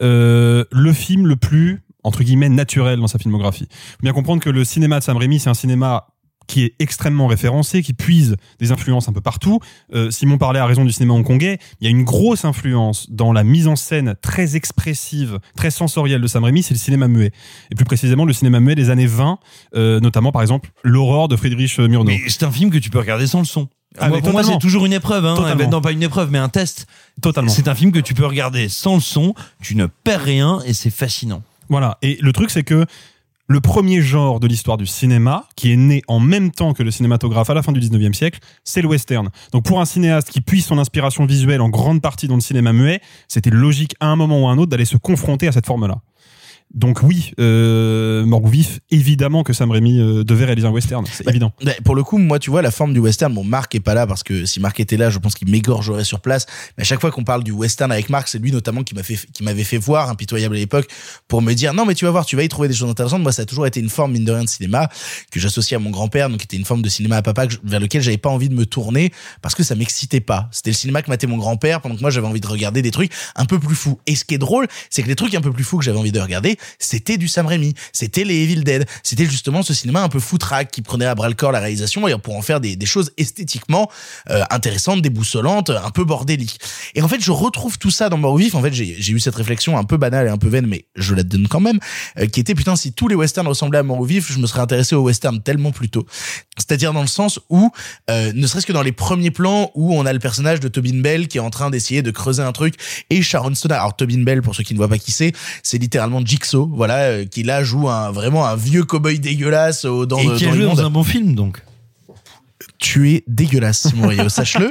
euh, le film le plus entre guillemets naturel dans sa filmographie. Faut bien comprendre que le cinéma de Sam Raimi, c'est un cinéma qui est extrêmement référencé, qui puise des influences un peu partout. Euh, Simon parlait à raison du cinéma hongkongais. Il y a une grosse influence dans la mise en scène très expressive, très sensorielle de Sam Raimi, c'est le cinéma muet. Et plus précisément, le cinéma muet des années 20, euh, notamment par exemple l'aurore de Friedrich Murnau. Mais c'est un film que tu peux regarder sans le son. Ah, moi, pour moi, c'est toujours une épreuve. Hein. Eh ben, non, pas une épreuve, mais un test. Totalement. C'est un film que tu peux regarder sans le son. Tu ne perds rien et c'est fascinant. Voilà. Et le truc, c'est que le premier genre de l'histoire du cinéma, qui est né en même temps que le cinématographe à la fin du 19e siècle, c'est le western. Donc pour un cinéaste qui puise son inspiration visuelle en grande partie dans le cinéma muet, c'était logique à un moment ou à un autre d'aller se confronter à cette forme-là. Donc oui, euh, Mort ou Vif, évidemment que Sam Raimi euh, devait réaliser un western, c'est évident. Ouais, Pour le coup, moi, tu vois, la forme du western, bon, Marc est pas là parce que si Marc était là, je pense qu'il m'égorgerait sur place. Mais à chaque fois qu'on parle du western avec Marc, c'est lui notamment qui m'a fait, qui m'avait fait voir Impitoyable à l'époque pour me dire, non, mais tu vas voir, tu vas y trouver des choses intéressantes. Moi, ça a toujours été une forme, mine de rien, de cinéma que j'associais à mon grand-père, donc qui était une forme de cinéma à papa que vers lequel j'avais pas envie de me tourner parce que ça m'excitait pas. C'était le cinéma que matait mon grand-père pendant que moi, j'avais envie de regarder des trucs un peu plus fous. Et ce qui est drôle, c'est que les trucs un peu plus fous que j'avais envie de regarder, c'était du Sam Raimi, c'était les Evil Dead, c'était justement ce cinéma un peu foutraque qui prenait à bras le corps la réalisation et pour en faire des, choses esthétiquement euh, intéressantes, déboussolantes, un peu bordéliques. Et en fait, je retrouve tout ça dans Mort Vif. En fait, j'ai eu cette réflexion un peu banale et un peu vaine, mais je la donne quand même, euh, qui était putain, si tous les westerns ressemblaient à Mort Vif, je me serais intéressé au western tellement plus tôt. C'est-à-dire dans le sens où, euh, ne serait-ce que dans les premiers plans où on a le personnage de Tobin Bell qui est en train d'essayer de creuser un truc et Sharon Stone. Alors Tobin Bell, pour ceux qui ne voient pas qui c'est, c'est littéralement Jigsaw, voilà, euh, qui là joue un vraiment un vieux cowboy dégueulasse au dans, et dans qui a joué dans un bon film, donc. Tu es dégueulasse, Simon Rio, sache-le.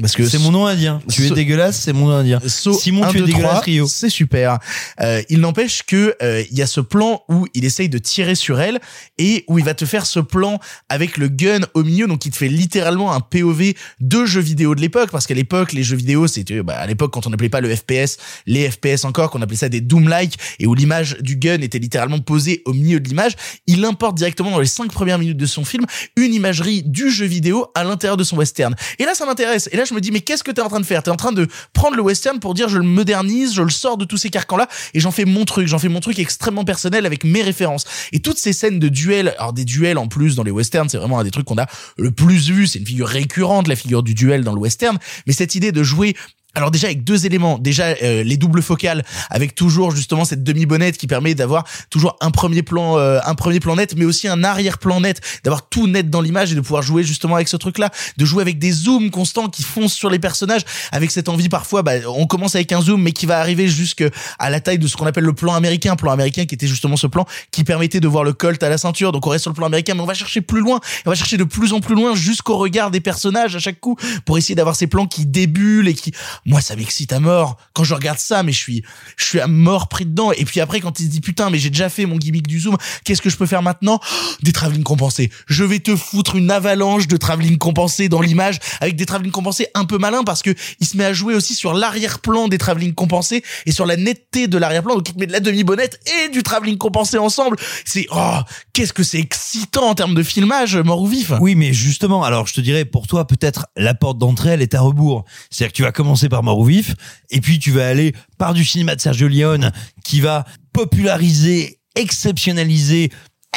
Parce que C'est mon nom indien. Tu es dégueulasse, c'est mon nom indien. So, Simon, un, tu es dégueulasse, Rio. C'est super. Euh, il n'empêche que euh, il y a ce plan où il essaye de tirer sur elle et où il va te faire ce plan avec le gun au milieu, donc il te fait littéralement un POV de jeux vidéo de l'époque, parce qu'à l'époque les jeux vidéo c'était bah, à l'époque quand on n'appelait pas le FPS, les FPS encore, qu'on appelait ça des Doom-like et où l'image du gun était littéralement posée au milieu de l'image. Il importe directement dans les cinq premières minutes de son film une imagerie du jeu vidéo à l'intérieur de son western. Et là ça m'intéresse. Et là je me dis mais qu'est-ce que t'es en train de faire? T'es en train de prendre le western pour dire je le modernise, je le sors de tous ces carcans-là et j'en fais mon truc, j'en fais mon truc extrêmement personnel avec mes références. Et toutes ces scènes de duel, alors des duels en plus dans les westerns, c'est vraiment un des trucs qu'on a le plus vu, c'est une figure récurrente, la figure du duel dans le western, mais cette idée de jouer alors déjà avec deux éléments, déjà euh, les doubles focales avec toujours justement cette demi bonnette qui permet d'avoir toujours un premier plan euh, un premier plan net mais aussi un arrière-plan net, d'avoir tout net dans l'image et de pouvoir jouer justement avec ce truc là, de jouer avec des zooms constants qui foncent sur les personnages avec cette envie parfois bah, on commence avec un zoom mais qui va arriver jusque à la taille de ce qu'on appelle le plan américain, plan américain qui était justement ce plan qui permettait de voir le colt à la ceinture. Donc on reste sur le plan américain mais on va chercher plus loin, on va chercher de plus en plus loin jusqu'au regard des personnages à chaque coup pour essayer d'avoir ces plans qui débulent et qui moi ça m'excite à mort. Quand je regarde ça mais je suis je suis à mort pris dedans. Et puis après quand il se dit putain mais j'ai déjà fait mon gimmick du zoom qu'est-ce que je peux faire maintenant? Des travelling compensés. Je vais te foutre une avalanche de travelling compensés dans l'image avec des travelling compensés un peu malins parce que il se met à jouer aussi sur l'arrière-plan des travelling compensés et sur la netteté de l'arrière-plan. Donc il te met de la demi-bonnette et du travelling compensé ensemble. C'est oh qu'est-ce que c'est excitant en termes de filmage mort ou vif. Oui, mais justement, alors je te dirais, pour toi, peut-être la porte d'entrée, elle est à rebours. C'est-à-dire que tu vas commencer par Mort ou Vif, et puis tu vas aller par du cinéma de Sergio Leone, qui va populariser, exceptionnaliser,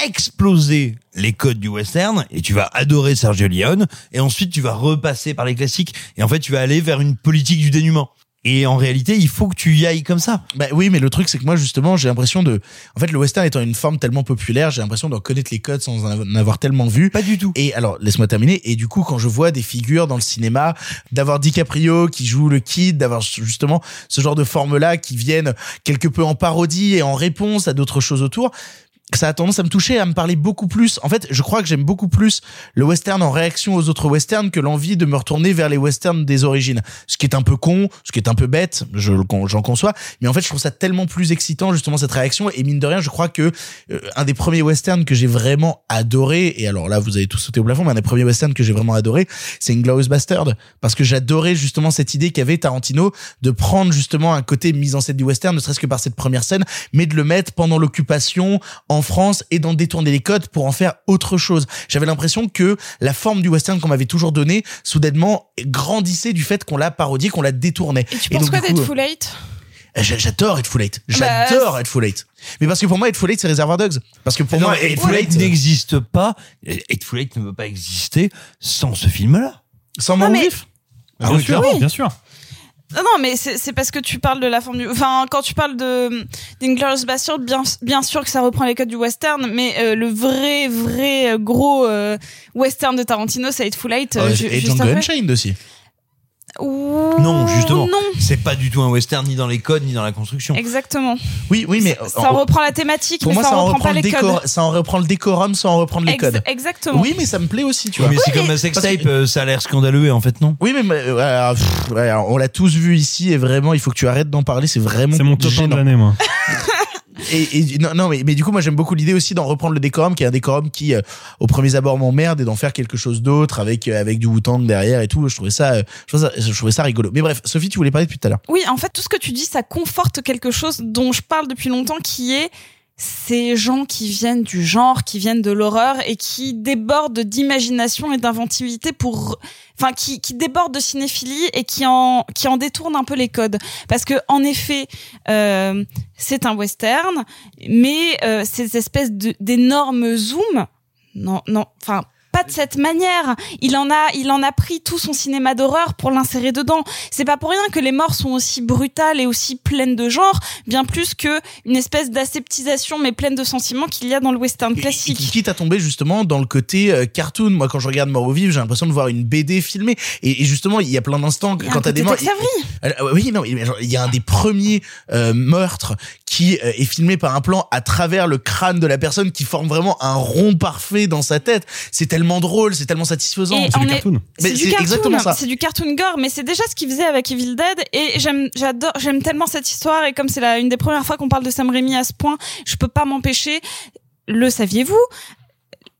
exploser les codes du western, et tu vas adorer Sergio Leone, et ensuite tu vas repasser par les classiques, et en fait tu vas aller vers une politique du dénuement. Et en réalité, il faut que tu y ailles comme ça. Bah oui, mais le truc c'est que moi justement, j'ai l'impression de en fait le western étant une forme tellement populaire, j'ai l'impression de connaître les codes sans en avoir tellement vu. Pas du tout. Et alors, laisse-moi terminer et du coup quand je vois des figures dans le cinéma d'avoir DiCaprio qui joue le kid, d'avoir justement ce genre de forme-là qui viennent quelque peu en parodie et en réponse à d'autres choses autour, ça a tendance à me toucher, à me parler beaucoup plus. En fait, je crois que j'aime beaucoup plus le western en réaction aux autres westerns que l'envie de me retourner vers les westerns des origines. Ce qui est un peu con, ce qui est un peu bête, je j'en conçois. Mais en fait, je trouve ça tellement plus excitant justement cette réaction. Et mine de rien, je crois que euh, un des premiers westerns que j'ai vraiment adoré, et alors là, vous avez tous sauté au plafond, mais un des premiers westerns que j'ai vraiment adoré, c'est Inglourious Bastard, parce que j'adorais justement cette idée qu'avait Tarantino de prendre justement un côté mise en scène du western, ne serait-ce que par cette première scène, mais de le mettre pendant l'occupation en France et d'en détourner les codes pour en faire autre chose. J'avais l'impression que la forme du western qu'on m'avait toujours donnée, soudainement, grandissait du fait qu'on l'a parodié, qu'on l'a détourné. Et tu penses quoi d'être Full Eight? J'a- J'adore Hateful Eight. Bah, J'adore Hateful Eight. Mais parce que pour moi, Hateful Eight, c'est Reservoir Dogs. Parce que pour non, moi, Hateful Hateful Eight Eight, n'existe pas. Hateful Eight ne peut pas exister sans ce film-là. Sans vif. Ah clairement, oui. bien sûr. Non, non, mais c'est parce que tu parles de la forme du... Enfin, quand tu parles de d'Inglourious Bastard, bien, bien sûr que ça reprend les codes du western, mais euh, le vrai, vrai euh, gros euh, western de Tarantino, c'est Hateful Eight. ju- et juste Django. Unchained aussi. Ouh, Non, justement. Non, C'est pas du tout un western, ni dans les codes, ni dans la construction. exactement. Oui, oui, mais Ça reprend la thématique, pour mais moi, ça, ça en reprend reprend pas le les décor, codes. ça en reprend le décorum sans en reprendre les Ex- codes. exactement. Oui, mais ça me plaît aussi, tu vois. mais c'est comme que- sextape, euh, ça a l'air scandaleux et en fait non? Oui, mais euh, pff, alors, on l'a tous vu ici et vraiment, il faut que tu arrêtes d'en parler. C'est vraiment. C'est mon top 1 de l'année, moi. Et, non, mais, mais du coup, moi, j'aime beaucoup l'idée aussi d'en reprendre le décorum, qui est un décorum qui, euh, au premier abord, m'emmerde et d'en faire quelque chose d'autre avec euh, avec du Wu-Tang derrière et tout. Je ça, euh, je trouvais ça, je trouvais ça rigolo. Mais bref, Sophie, tu voulais parler depuis tout à l'heure. Oui, en fait, tout ce que tu dis, ça conforte quelque chose dont je parle depuis longtemps, qui est ces gens qui viennent du genre, qui viennent de l'horreur et qui débordent d'imagination et d'inventivité pour, enfin, qui, qui débordent de cinéphilie et qui en, qui en détournent un peu les codes. Parce que, en effet, euh, c'est un western, mais euh, ces espèces d'énormes zooms, non, non, enfin, pas de cette manière. Il en a, il en a pris tout son cinéma d'horreur pour l'insérer dedans. C'est pas pour rien que les morts sont aussi brutales et aussi pleines de genre, bien plus que une espèce d'aseptisation mais pleine de sentiments qu'il y a dans le western Et classique. qui quitte à tomber justement dans le côté euh, cartoon. Moi, quand je regarde Mort au vif, j'ai l'impression de voir une BD filmée. Et, et justement, il y a plein d'instants quand t'as des morts. Euh, oui, non, il y a un des premiers euh, meurtres qui euh, est filmé par un plan à travers le crâne de la personne qui forme vraiment un rond parfait dans sa tête. C'est tellement drôle, c'est tellement satisfaisant. Et on est- Mais C'est du c'est cartoon, exactement ça. c'est du cartoon gore, mais c'est déjà ce qu'il faisait avec Evil Dead. Et j'aime, j'adore, j'aime tellement cette histoire. Et comme c'est la une des premières fois qu'on parle de Sam Raimi à ce point, je peux pas m'empêcher. Le saviez-vous?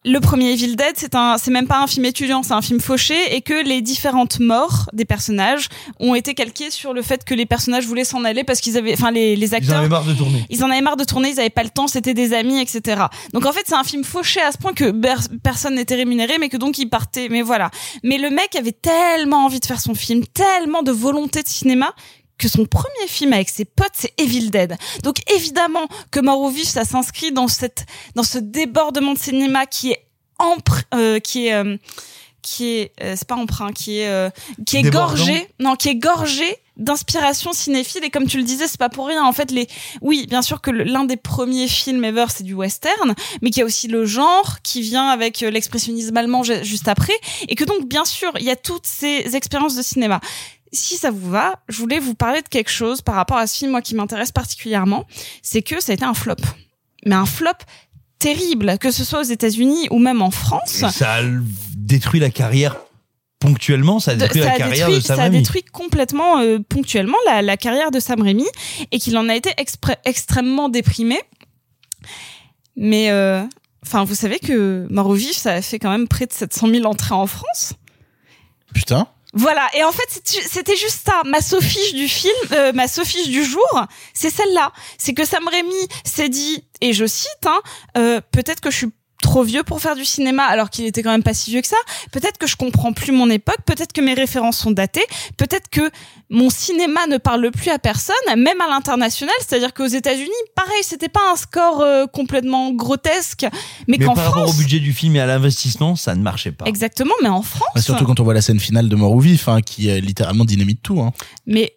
Le premier Evil Dead, c'est un, c'est même pas un film étudiant, c'est un film fauché, et que les différentes morts des personnages ont été calquées sur le fait que les personnages voulaient s'en aller parce qu'ils avaient, enfin les, les Ils en acteurs, avaient marre de tourner. ils en avaient marre de tourner, ils avaient pas le temps, c'était des amis, etc. Donc en fait, c'est un film fauché à ce point que personne n'était rémunéré, mais que donc il partait. Mais voilà. Mais le mec avait tellement envie de faire son film, tellement de volonté de cinéma que son premier film avec ses potes, c'est Evil Dead. Donc évidemment que vif, ça s'inscrit dans cette, dans ce débordement de cinéma qui est empr- euh, qui est, euh, qui est, euh, c'est pas emprunt, qui est, euh, qui est Débordant. gorgé, non, qui est gorgé d'inspiration cinéphile. Et comme tu le disais c'est pas pour rien. En fait les oui bien sûr que l'un des premiers films ever c'est du western mais qu'il y a aussi le genre qui vient avec euh, l'expressionnisme allemand ju- juste après. Et que donc bien sûr il y a toutes ces expériences de cinéma si ça vous va, je voulais vous parler de quelque chose par rapport à ce film, moi, qui m'intéresse particulièrement, c'est que ça a été un flop. Mais un flop terrible, que ce soit aux États-Unis ou même en France. Ça a détruit la carrière ponctuellement, ça a de- détruit ça la a carrière détruit, de Sam ça a détruit complètement euh, ponctuellement la, la carrière de Sam Raimi et qu'il en a été extrêmement déprimé. Mais euh, enfin, vous savez que Mort au vif, ça a fait quand même près de 700 000 entrées en France. Putain. Voilà, et en fait c'était juste ça, ma sophiche du film, euh, ma sophiche du jour, c'est celle-là. C'est que Sam Raimi s'est dit, et je cite, hein, euh, peut-être que je suis trop vieux pour faire du cinéma alors qu'il était quand même pas si vieux que ça. Peut-être que je comprends plus mon époque, peut-être que mes références sont datées, peut-être que mon cinéma ne parle plus à personne, même à l'international, c'est-à-dire qu'aux États-Unis, pareil, c'était pas un score euh, complètement grotesque, mais, Mais qu'en par rapport au France budget du film et à l'investissement, ça ne marchait pas. Exactement, mais en France Bah, surtout quand on voit la scène finale de Mort ou Vif, hein, qui euh, littéralement dynamite tout. Hein. Mais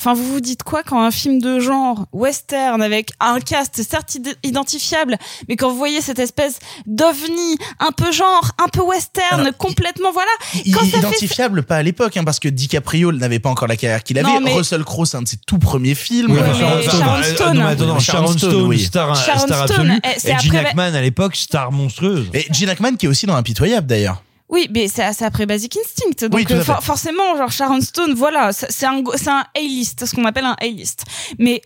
enfin, vous vous dites quoi quand un film de genre western avec un cast certes id- identifiable, mais quand vous voyez cette espèce d'ovni un peu genre, un peu western, complètement voilà, quand ça fait identifiable pas à l'époque, hein, parce que DiCaprio n'avait pas encore la carrière qu'il avait. Non, mais- Russell Crowe, c'est un de ses tout premiers films. Oui, Euh, enfin, mais Sharon Sharon Stone. Stone. Ah, non, mais attends, non, Oui, Sharon Stone, oui. star, Sharon star Stone, absolue. eh, Et Gene après- Hackman, à l'époque, star monstrueuse. Et Gene Hackman qui est aussi dans Impitoyable d'ailleurs. Oui, mais c'est après Basic Instinct. Donc Oui, euh, for- forcément, genre Sharon Stone, voilà, c'est un un A-list, ce qu'on appelle un A-list. Mais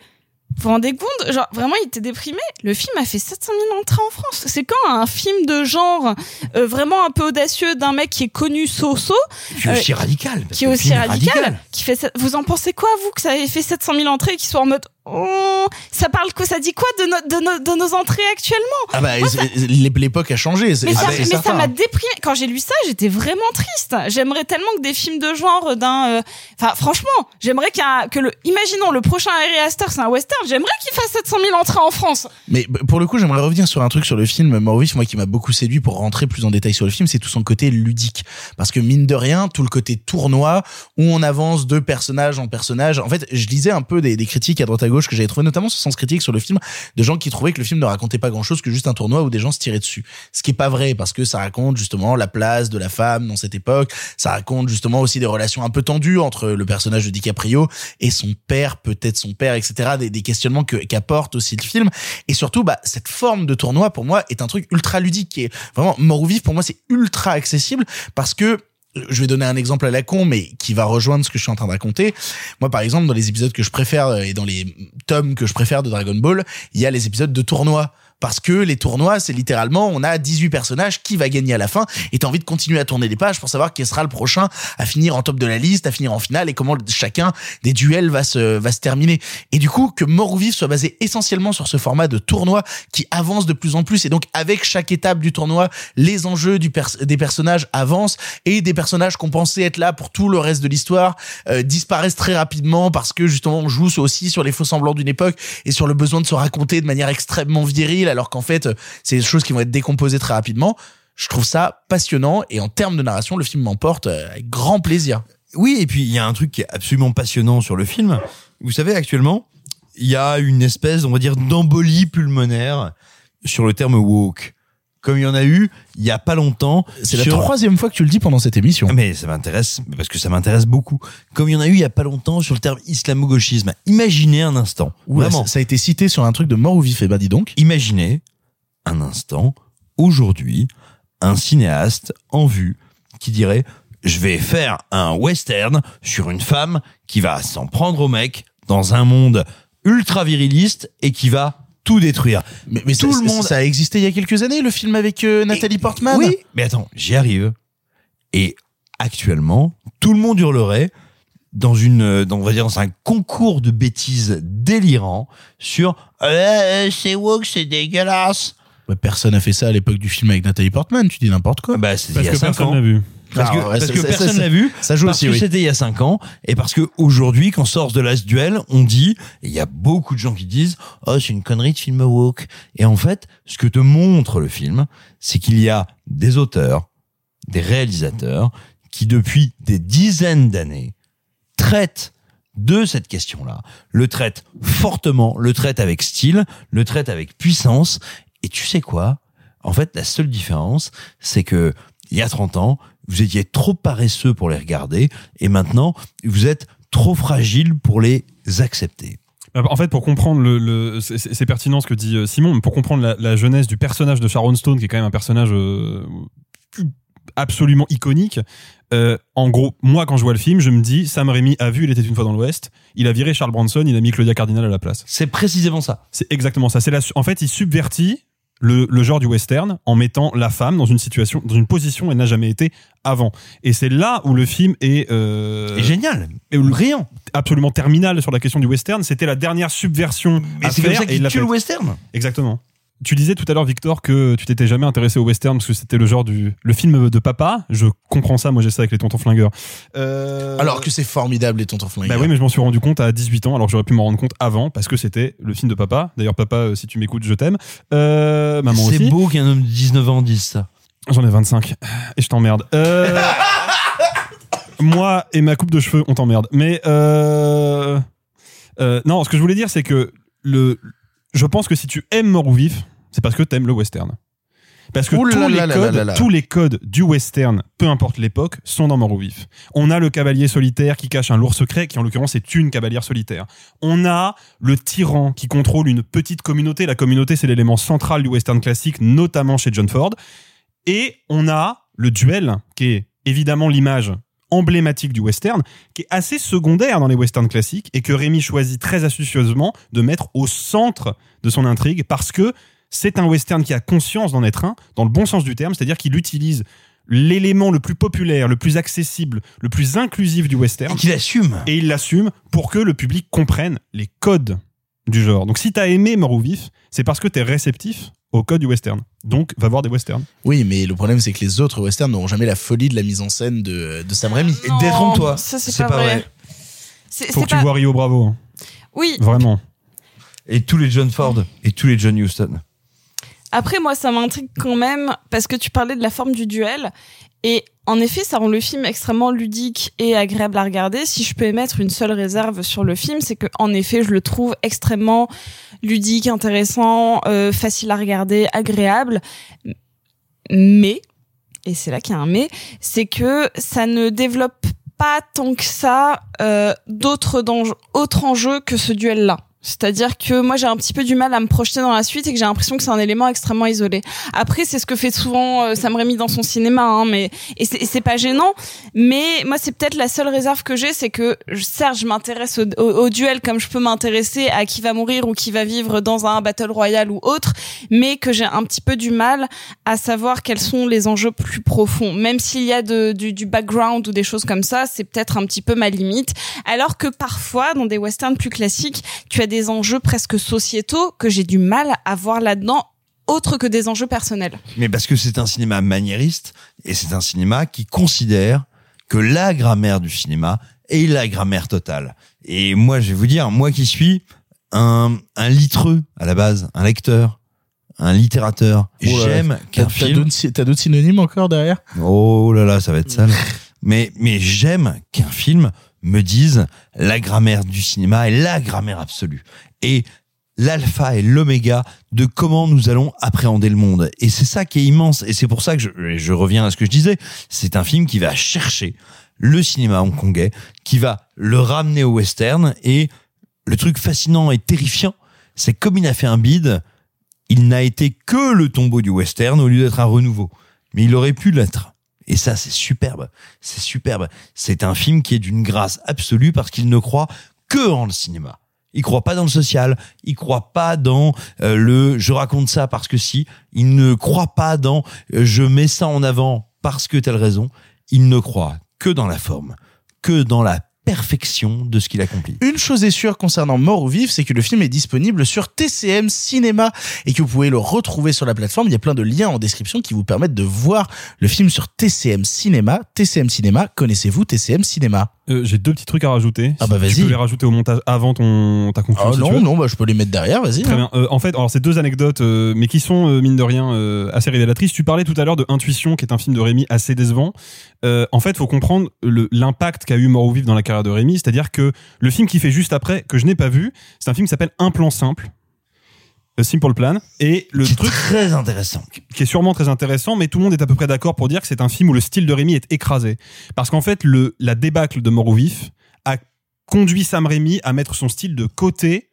vous vous rendez compte, genre vraiment, il était déprimé. Le film a fait 700 000 entrées en France. C'est quand un film de genre euh, vraiment un peu audacieux d'un mec qui est connu so-so, Qui est aussi euh, radical. qui est aussi radical, qui fait. Vous en pensez quoi vous que ça ait fait 700 000 entrées, et qui soit en mode oh, ça parle quoi, ça dit quoi de, no- de, no- de nos entrées actuellement? Ah bah, Moi, ça- l'é- l'époque a changé. mais, ça, mais ça m'a déprimé. Quand j'ai lu ça, j'étais vraiment triste. J'aimerais tellement que des films de genre d'un. euh, Enfin, franchement, j'aimerais qu'un que le. Imaginons le prochain Harry Astor, c'est un western. J'aimerais qu'il fasse 700 000 entrées en France. Mais b- pour le coup, j'aimerais revenir sur un truc sur le film Vif, moi qui m'a beaucoup séduit pour rentrer plus en détail sur le film, c'est tout son côté ludique. Parce que mine de rien, tout le côté tournoi, où on avance de personnage en personnage. En fait, je lisais un peu des, des critiques à droite à gauche que j'avais trouvé notamment sur Sens Critique sur le film, de gens qui trouvaient que le film ne racontait pas grand chose que juste un tournoi où des gens se tiraient dessus. Ce qui est pas vrai, parce que ça raconte justement la place de la femme dans cette époque. Ça raconte justement aussi des relations un peu tendues entre le personnage de DiCaprio et son père, peut-être son père, etc. Des, des questionnements que- qu'apporte aussi le film. Et surtout, bah, cette forme de tournoi, pour moi, est un truc ultra ludique qui est vraiment mort ou vif. Pour moi, c'est ultra accessible parce que je vais donner un exemple à la con, mais qui va rejoindre ce que je suis en train de raconter. Moi, par exemple, dans les épisodes que je préfère euh, et dans les tomes que je préfère de Dragon Ball, il y a les épisodes de tournoi. Parce que les tournois, c'est littéralement, on a 18 personnages, qui va gagner à la fin, et t'as envie de continuer à tourner les pages pour savoir qui sera le prochain à finir en top de la liste, à finir en finale, et comment chacun des duels va se, va se terminer. Et du coup, que Mort ou Vif soit basé essentiellement sur ce format de tournoi qui avance de plus en plus, et donc avec chaque étape du tournoi, les enjeux des personnages avancent, et des personnages qu'on pensait être là pour tout le reste de l'histoire euh, disparaissent très rapidement parce que justement on joue aussi sur les faux semblants d'une époque et sur le besoin de se raconter de manière extrêmement virile alors qu'en fait euh, c'est des choses qui vont être décomposées très rapidement. Je trouve ça passionnant et en termes de narration le film m'emporte euh, avec grand plaisir. Oui, et puis il y a un truc qui est absolument passionnant sur le film. Vous savez, actuellement, il y a une espèce, on va dire, d'embolie pulmonaire sur le terme woke. Comme il y en a eu il y a pas longtemps. C'est la troisième fois que tu le dis pendant cette émission. Mais ça m'intéresse, parce que ça m'intéresse beaucoup. Comme il y en a eu il y a pas longtemps sur le terme islamo-gauchisme. Imaginez un instant. Oula, vraiment. ça, ça a été cité sur un truc de mort ou vif et bah dis donc. Imaginez un instant, aujourd'hui, un cinéaste en vue qui dirait je vais faire un western sur une femme qui va s'en prendre au mec dans un monde ultra viriliste et qui va tout détruire. Mais, mais tout ça, le monde ça a existé il y a quelques années le film avec euh, Nathalie Portman. oui, mais attends, j'y arrive. Et actuellement, tout le monde hurlerait dans une, euh, dans, on va dire, dans un concours de bêtises délirant sur euh, c'est woke, c'est dégueulasse. Personne n'a fait ça à l'époque du film avec Nathalie Portman, tu dis n'importe quoi. Bah, c'était Parce il y a que 5 personne vu. Parce que, Ah, ouais, parce que personne l'a vu. ça joue parce aussi, que oui. c'était il y a 5 ans. Et parce que aujourd'hui, quand sort de Last Duel, on dit, et il y a beaucoup de gens qui disent, oh, c'est une connerie de film woke. Et en fait, ce que te montre le film, c'est qu'il y a des auteurs, des réalisateurs, qui depuis des dizaines d'années traitent de cette question-là, le traitent fortement, le traitent avec style, le traitent avec puissance. Et tu sais quoi? En fait, la seule différence, c'est que il y a 30 ans, vous étiez trop paresseux pour les regarder, et maintenant, vous êtes trop fragile pour les accepter. Euh, En fait, pour comprendre le, le c'est- pertinent ce que dit euh, Simon, mais pour comprendre la, la jeunesse du personnage de Sharon Stone, qui est quand même un personnage euh, absolument iconique. Euh, en gros, moi, quand je vois le film, je me dis, Sam Raimi a vu Il était une fois dans l'Ouest, il a viré Charles Bronson, il a mis Claudia Cardinal à la place. C'est précisément ça. C'est exactement ça. C'est la, en fait, il subvertit le, le genre du western en mettant la femme dans une situation, dans une position où elle n'a jamais été avant. Et c'est là où le film est, euh, Et génial. et où le- Brillant. absolument terminal sur la question du western. C'était la dernière subversion Mais c'est comme ça qu'il tue le western. Exactement. Tu disais tout à l'heure, Victor, que tu t'étais jamais intéressé au western parce que c'était le genre du le film de papa. Je comprends ça. Moi, j'ai ça avec les tontons flingueurs. Euh, Alors que c'est formidable les tontons flingueurs. bah oui, mais je m'en suis rendu compte à 18 ans, alors que j'aurais pu m'en rendre compte avant, parce que c'était le film de papa. D'ailleurs, papa, euh, si tu m'écoutes, je t'aime. Euh, maman. C'est beau qu'un homme de 19 ans dise ça. J'en ai 25 et je t'emmerde. Euh, moi et ma coupe de cheveux, on t'emmerde. Mais euh, euh, non, ce que je voulais dire, c'est que le, je pense que si tu aimes Mort ou Vif, c'est parce que t'aimes le western. Parce que les codes, là là. tous les codes du western, peu importe l'époque, sont dans Mort ou Vif. On a le cavalier solitaire qui cache un lourd secret, qui en l'occurrence est une cavalière solitaire. On a le tyran qui contrôle une petite communauté. La communauté, c'est l'élément central du western classique, notamment chez John Ford. Et on a le duel, qui est évidemment l'image emblématique du western, qui est assez secondaire dans les westerns classiques et que Rémi choisit très astucieusement de mettre au centre de son intrigue parce que c'est un western qui a conscience d'en être un, dans le bon sens du terme, c'est-à-dire qu'il utilise l'élément le plus populaire, le plus accessible, le plus inclusif du western. Et qu'il assume. Et il l'assume pour que le public comprenne les codes du genre. Donc si t'as aimé Mort ou Vif, c'est parce que t'es réceptif au code du western. Donc va voir des westerns. Oui, mais le problème c'est que les autres westerns n'auront jamais la folie de la mise en scène de, de Sam Raimi. Non, Détrompe-toi. ça, c'est C'est pas, pas vrai. vrai. C'est Faut c'est que tu vois Rio Bravo. hein. Oui. Vraiment. Et tous les John Ford et tous les John Huston. Après, moi, ça m'intrigue quand même parce que tu parlais de la forme du duel. Et en effet, ça rend le film extrêmement ludique et agréable à regarder. Si je peux émettre une seule réserve sur le film, c'est que en effet, je le trouve extrêmement ludique, intéressant, euh, facile à regarder, agréable. Mais, et c'est là qu'il y a un mais, c'est que ça ne développe pas tant que ça euh, d'autres autres enjeux que ce duel-là. C'est-à-dire que moi j'ai un petit peu du mal à me projeter dans la suite et que j'ai l'impression que c'est un élément extrêmement isolé. Après c'est ce que fait souvent euh, Sam Raimi dans son cinéma, hein, mais et c'est pas gênant. Mais moi c'est peut-être la seule réserve que j'ai, c'est que certes je m'intéresse au, duel comme je peux m'intéresser à qui va mourir ou qui va vivre dans un battle royale ou autre, mais que j'ai un petit peu du mal à savoir quels sont les enjeux plus profonds. Même s'il y a du, du background ou des choses comme ça, c'est peut-être un petit peu ma limite. Alors que parfois, dans des westerns plus classiques, tu as des enjeux presque sociétaux que j'ai du mal à voir là-dedans, autre que des enjeux personnels. Mais parce que c'est un cinéma maniériste et c'est un cinéma qui considère que la grammaire du cinéma est la grammaire totale. Et moi, je vais vous dire, moi qui suis un, un litreux à la base, un lecteur, un littérateur, Oh là là. j'aime qu'un film... t'as d'autres synonymes encore derrière? Oh là là, ça va être sale. Mais, mais j'aime qu'un film me dise la grammaire du cinéma est la grammaire absolue. Et l'alpha et l'oméga de comment nous allons appréhender le monde. Et c'est ça qui est immense. Et c'est pour ça que je, reviens à ce que je disais. C'est un film qui va chercher le cinéma hongkongais, qui va le ramener au western. Et le truc fascinant et terrifiant, c'est comme il a fait un bide, il n'a été que le tombeau du western au lieu d'être un renouveau. Mais il aurait pu l'être. Et ça, c'est superbe. C'est superbe. C'est un film qui est d'une grâce absolue parce qu'il ne croit que en le cinéma. Il croit pas dans le social. Il croit pas dans euh, le je raconte ça parce que si. Il ne croit pas dans euh, je mets ça en avant parce que telle raison. Il ne croit que dans la forme, que dans la perfection de ce qu'il accomplit. Une chose est sûre concernant Mort ou Vif, c'est que le film est disponible sur TCM Cinéma et que vous pouvez le retrouver sur la plateforme. Il y a plein de liens en description qui vous permettent de voir le film sur TCM Cinéma. TCM Cinéma, connaissez-vous TCM Cinéma? Euh, J'ai deux petits trucs à rajouter. Ah bah, Si vas-y. Tu peux les rajouter au montage avant ton ta conclusion. Ah si tu non, veux. non, bah, je peux les mettre derrière, vas-y. Très hein. bien. Euh, en fait, alors c'est deux anecdotes, euh, mais qui sont euh, mine de rien euh, assez révélatrices. Tu parlais tout à l'heure de Intuition, qui est un film de Rémi assez décevant. Euh, en fait, faut comprendre l'impact qu'a eu Mort ou Vif dans la carrière de Rémi, c'est-à-dire que le film qui fait juste après, que je n'ai pas vu, c'est un film qui s'appelle Un plan simple. A Simple Plan et le C'est truc très intéressant. qui est sûrement très intéressant, mais tout le monde est à peu près d'accord pour dire que c'est un film où le style de Rémi est écrasé. Parce qu'en fait, le, la débâcle de Mort ou Vif a conduit Sam Raimi à mettre son style de côté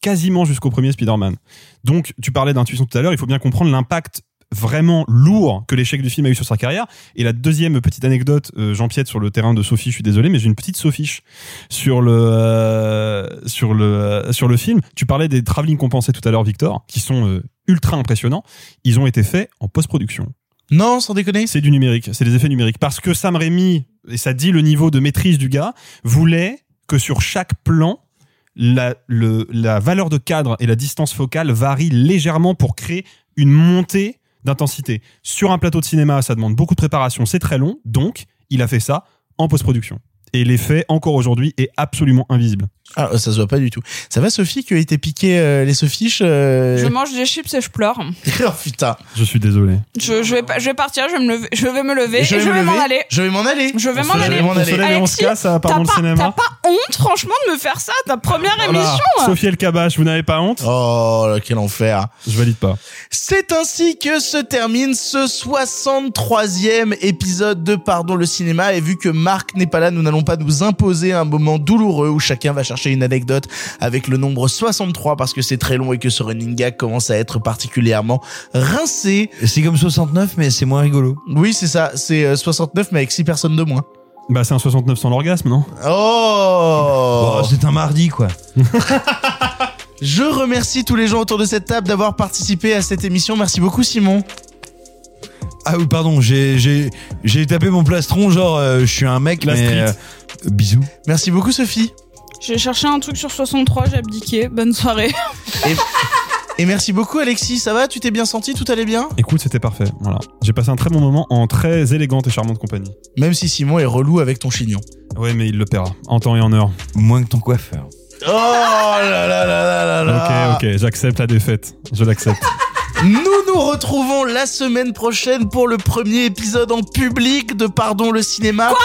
quasiment jusqu'au premier Spider-Man. Donc, tu parlais d'intuition tout à l'heure, il faut bien comprendre l'impact vraiment lourd que l'échec du film a eu sur sa carrière. Et la deuxième petite anecdote, euh, j'empiète sur le terrain de Sophie, je suis désolé, mais j'ai une petite Sophiche sur le euh, sur le euh, sur le film. Tu parlais des travelling compensés tout à l'heure, Victor, qui sont euh, ultra impressionnants. Ils ont été faits en post-production. Non, sans déconner. C'est du numérique, c'est des effets numériques. Parce que Sam Raimi, et ça dit le niveau de maîtrise du gars, voulait que sur chaque plan, la, le, la valeur de cadre et la distance focale varient légèrement pour créer une montée d'intensité. Sur un plateau de cinéma, ça demande beaucoup de préparation, c'est très long, donc il a fait ça en post-production. Et l'effet, encore aujourd'hui, est absolument invisible. Ah, ça se voit pas du tout. Ça va, Sophie, qui a été piqué euh, les Sophiches euh... Je mange des chips et je pleure. oh putain. Je suis désolé. Je, je vais pas, je vais partir, je vais me lever, je vais me lever Je et vais je me vais m'en aller. Je vais m'en aller. Je vais m'en aller. lève et on Alexis, se casse, part dans le pas- cinéma. T'as pas honte, franchement, de me faire ça, ta première Voilà. émission. Sophie El Kabash, vous n'avez pas honte? Oh, là, quel enfer. Je valide pas. C'est ainsi que se termine ce 63e épisode de Pardon le cinéma et vu que Marc n'est pas là, nous n'allons pas nous imposer un moment douloureux où chacun va chercher une anecdote avec le nombre 63 parce que c'est très long et que ce running gag commence à être particulièrement rincé. C'est comme 69, mais c'est moins rigolo. Oui, c'est ça, c'est euh, 69 mais avec 6 personnes de moins. Bah, c'est un 69 sans l'orgasme, non? Oh, Oh, c'est un mardi, quoi. Je remercie tous les gens autour de cette table d'avoir participé à cette émission. Merci beaucoup Simon. Ah oui, pardon, j'ai j'ai j'ai tapé mon plastron, genre euh, je suis un mec, La mais euh, bisous. Merci beaucoup Sophie. J'ai cherché un truc sur 63, j'ai abdiqué. Bonne soirée. Et, et merci beaucoup Alexis, ça va? Tu t'es bien senti? Tout allait bien? Écoute, c'était parfait. Voilà. J'ai passé un très bon moment en très élégante et charmante compagnie. Même si Simon est relou avec ton chignon. Ouais, mais il le paiera. En temps et en heure. Moins que ton coiffeur. Oh là là là là là là Ok, ok, j'accepte la défaite. Je l'accepte. Nous nous retrouvons la semaine prochaine pour le premier épisode en public de Pardon le cinéma. Quoi?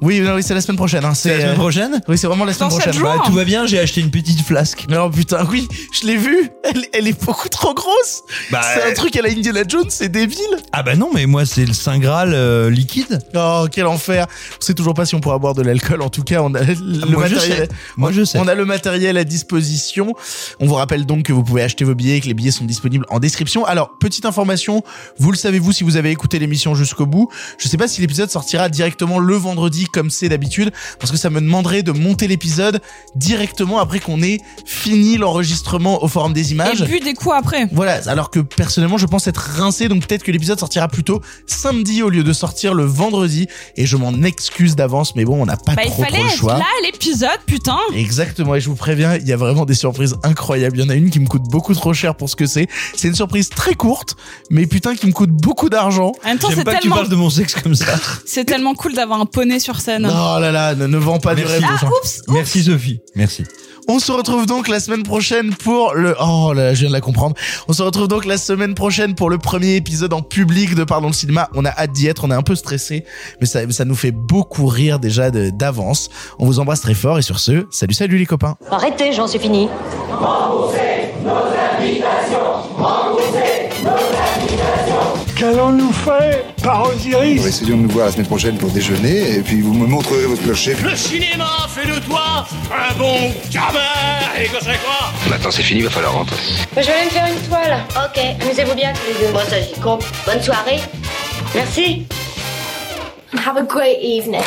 Oui, non, oui, c'est la semaine prochaine. Hein. C'est la euh, semaine prochaine Oui, c'est vraiment la semaine Dans sept prochaine. jours Bah, tout va bien, j'ai acheté une petite flasque. Non, putain, oui, je l'ai vue. Elle, elle est beaucoup trop grosse. Bah, c'est un euh, truc à la Indiana Jones, c'est débile. Ah bah non, mais moi c'est le Saint Graal euh, liquide. Oh, quel enfer. On sait toujours pas si on pourra boire de l'alcool. En tout cas, on a le Ah, moi, je matériel. sais. Moi, je sais. On a le matériel à disposition. On vous rappelle donc que vous pouvez acheter vos billets et que les billets sont disponibles en description. Alors, petite information, vous le savez vous si vous avez écouté l'émission jusqu'au bout. Je sais pas si l'épisode sortira directement le vendredi comme c'est d'habitude parce que ça me demanderait de monter l'épisode directement après qu'on ait fini l'enregistrement au forum des images. Et bu des coups après. Voilà, alors que personnellement je pense être rincé, donc peut-être que l'épisode sortira plutôt samedi au lieu de sortir le vendredi, et je m'en excuse d'avance, mais bon, on n'a pas Bah, il trop, fallait trop le être choix. là, l'épisode, putain. Exactement, et je vous préviens, il y a vraiment des surprises incroyables. Il y en a une qui me coûte beaucoup trop cher pour ce que c'est. C'est une surprise très courte, mais putain qui me coûte beaucoup d'argent. En même temps, J'aime c'est pas que tu tellement, parles de mon sexe comme ça. c'est tellement cool d'avoir un poney sur scène. Oh là là, ne, ne vends pas du Merci. rêve. aux gens. Ah, oups, Merci Sophie. Merci. On se retrouve donc la semaine prochaine pour le... Oh là, je viens de la comprendre. On se retrouve donc la semaine prochaine pour le premier épisode en public de Pardon le cinéma. On a hâte d'y être, on est un peu stressé, mais ça, ça nous fait beaucoup rire déjà d'avance. On vous embrasse très fort et sur ce, salut salut les copains. Arrêtez, j'en suis fini. Qu'allons-nous faire? Par Osiris Essayons de nous voir la semaine prochaine pour déjeuner, et puis vous me montrerez votre clocher. Le cinéma fait de toi un bon gamin Et que c'est quoi? Maintenant c'est fini, va falloir rentrer. je vais aller me faire une toile. Ok, amusez-vous bien tous les deux. Bon, ça j'y compte. Bonne soirée. Merci. Have a great evening.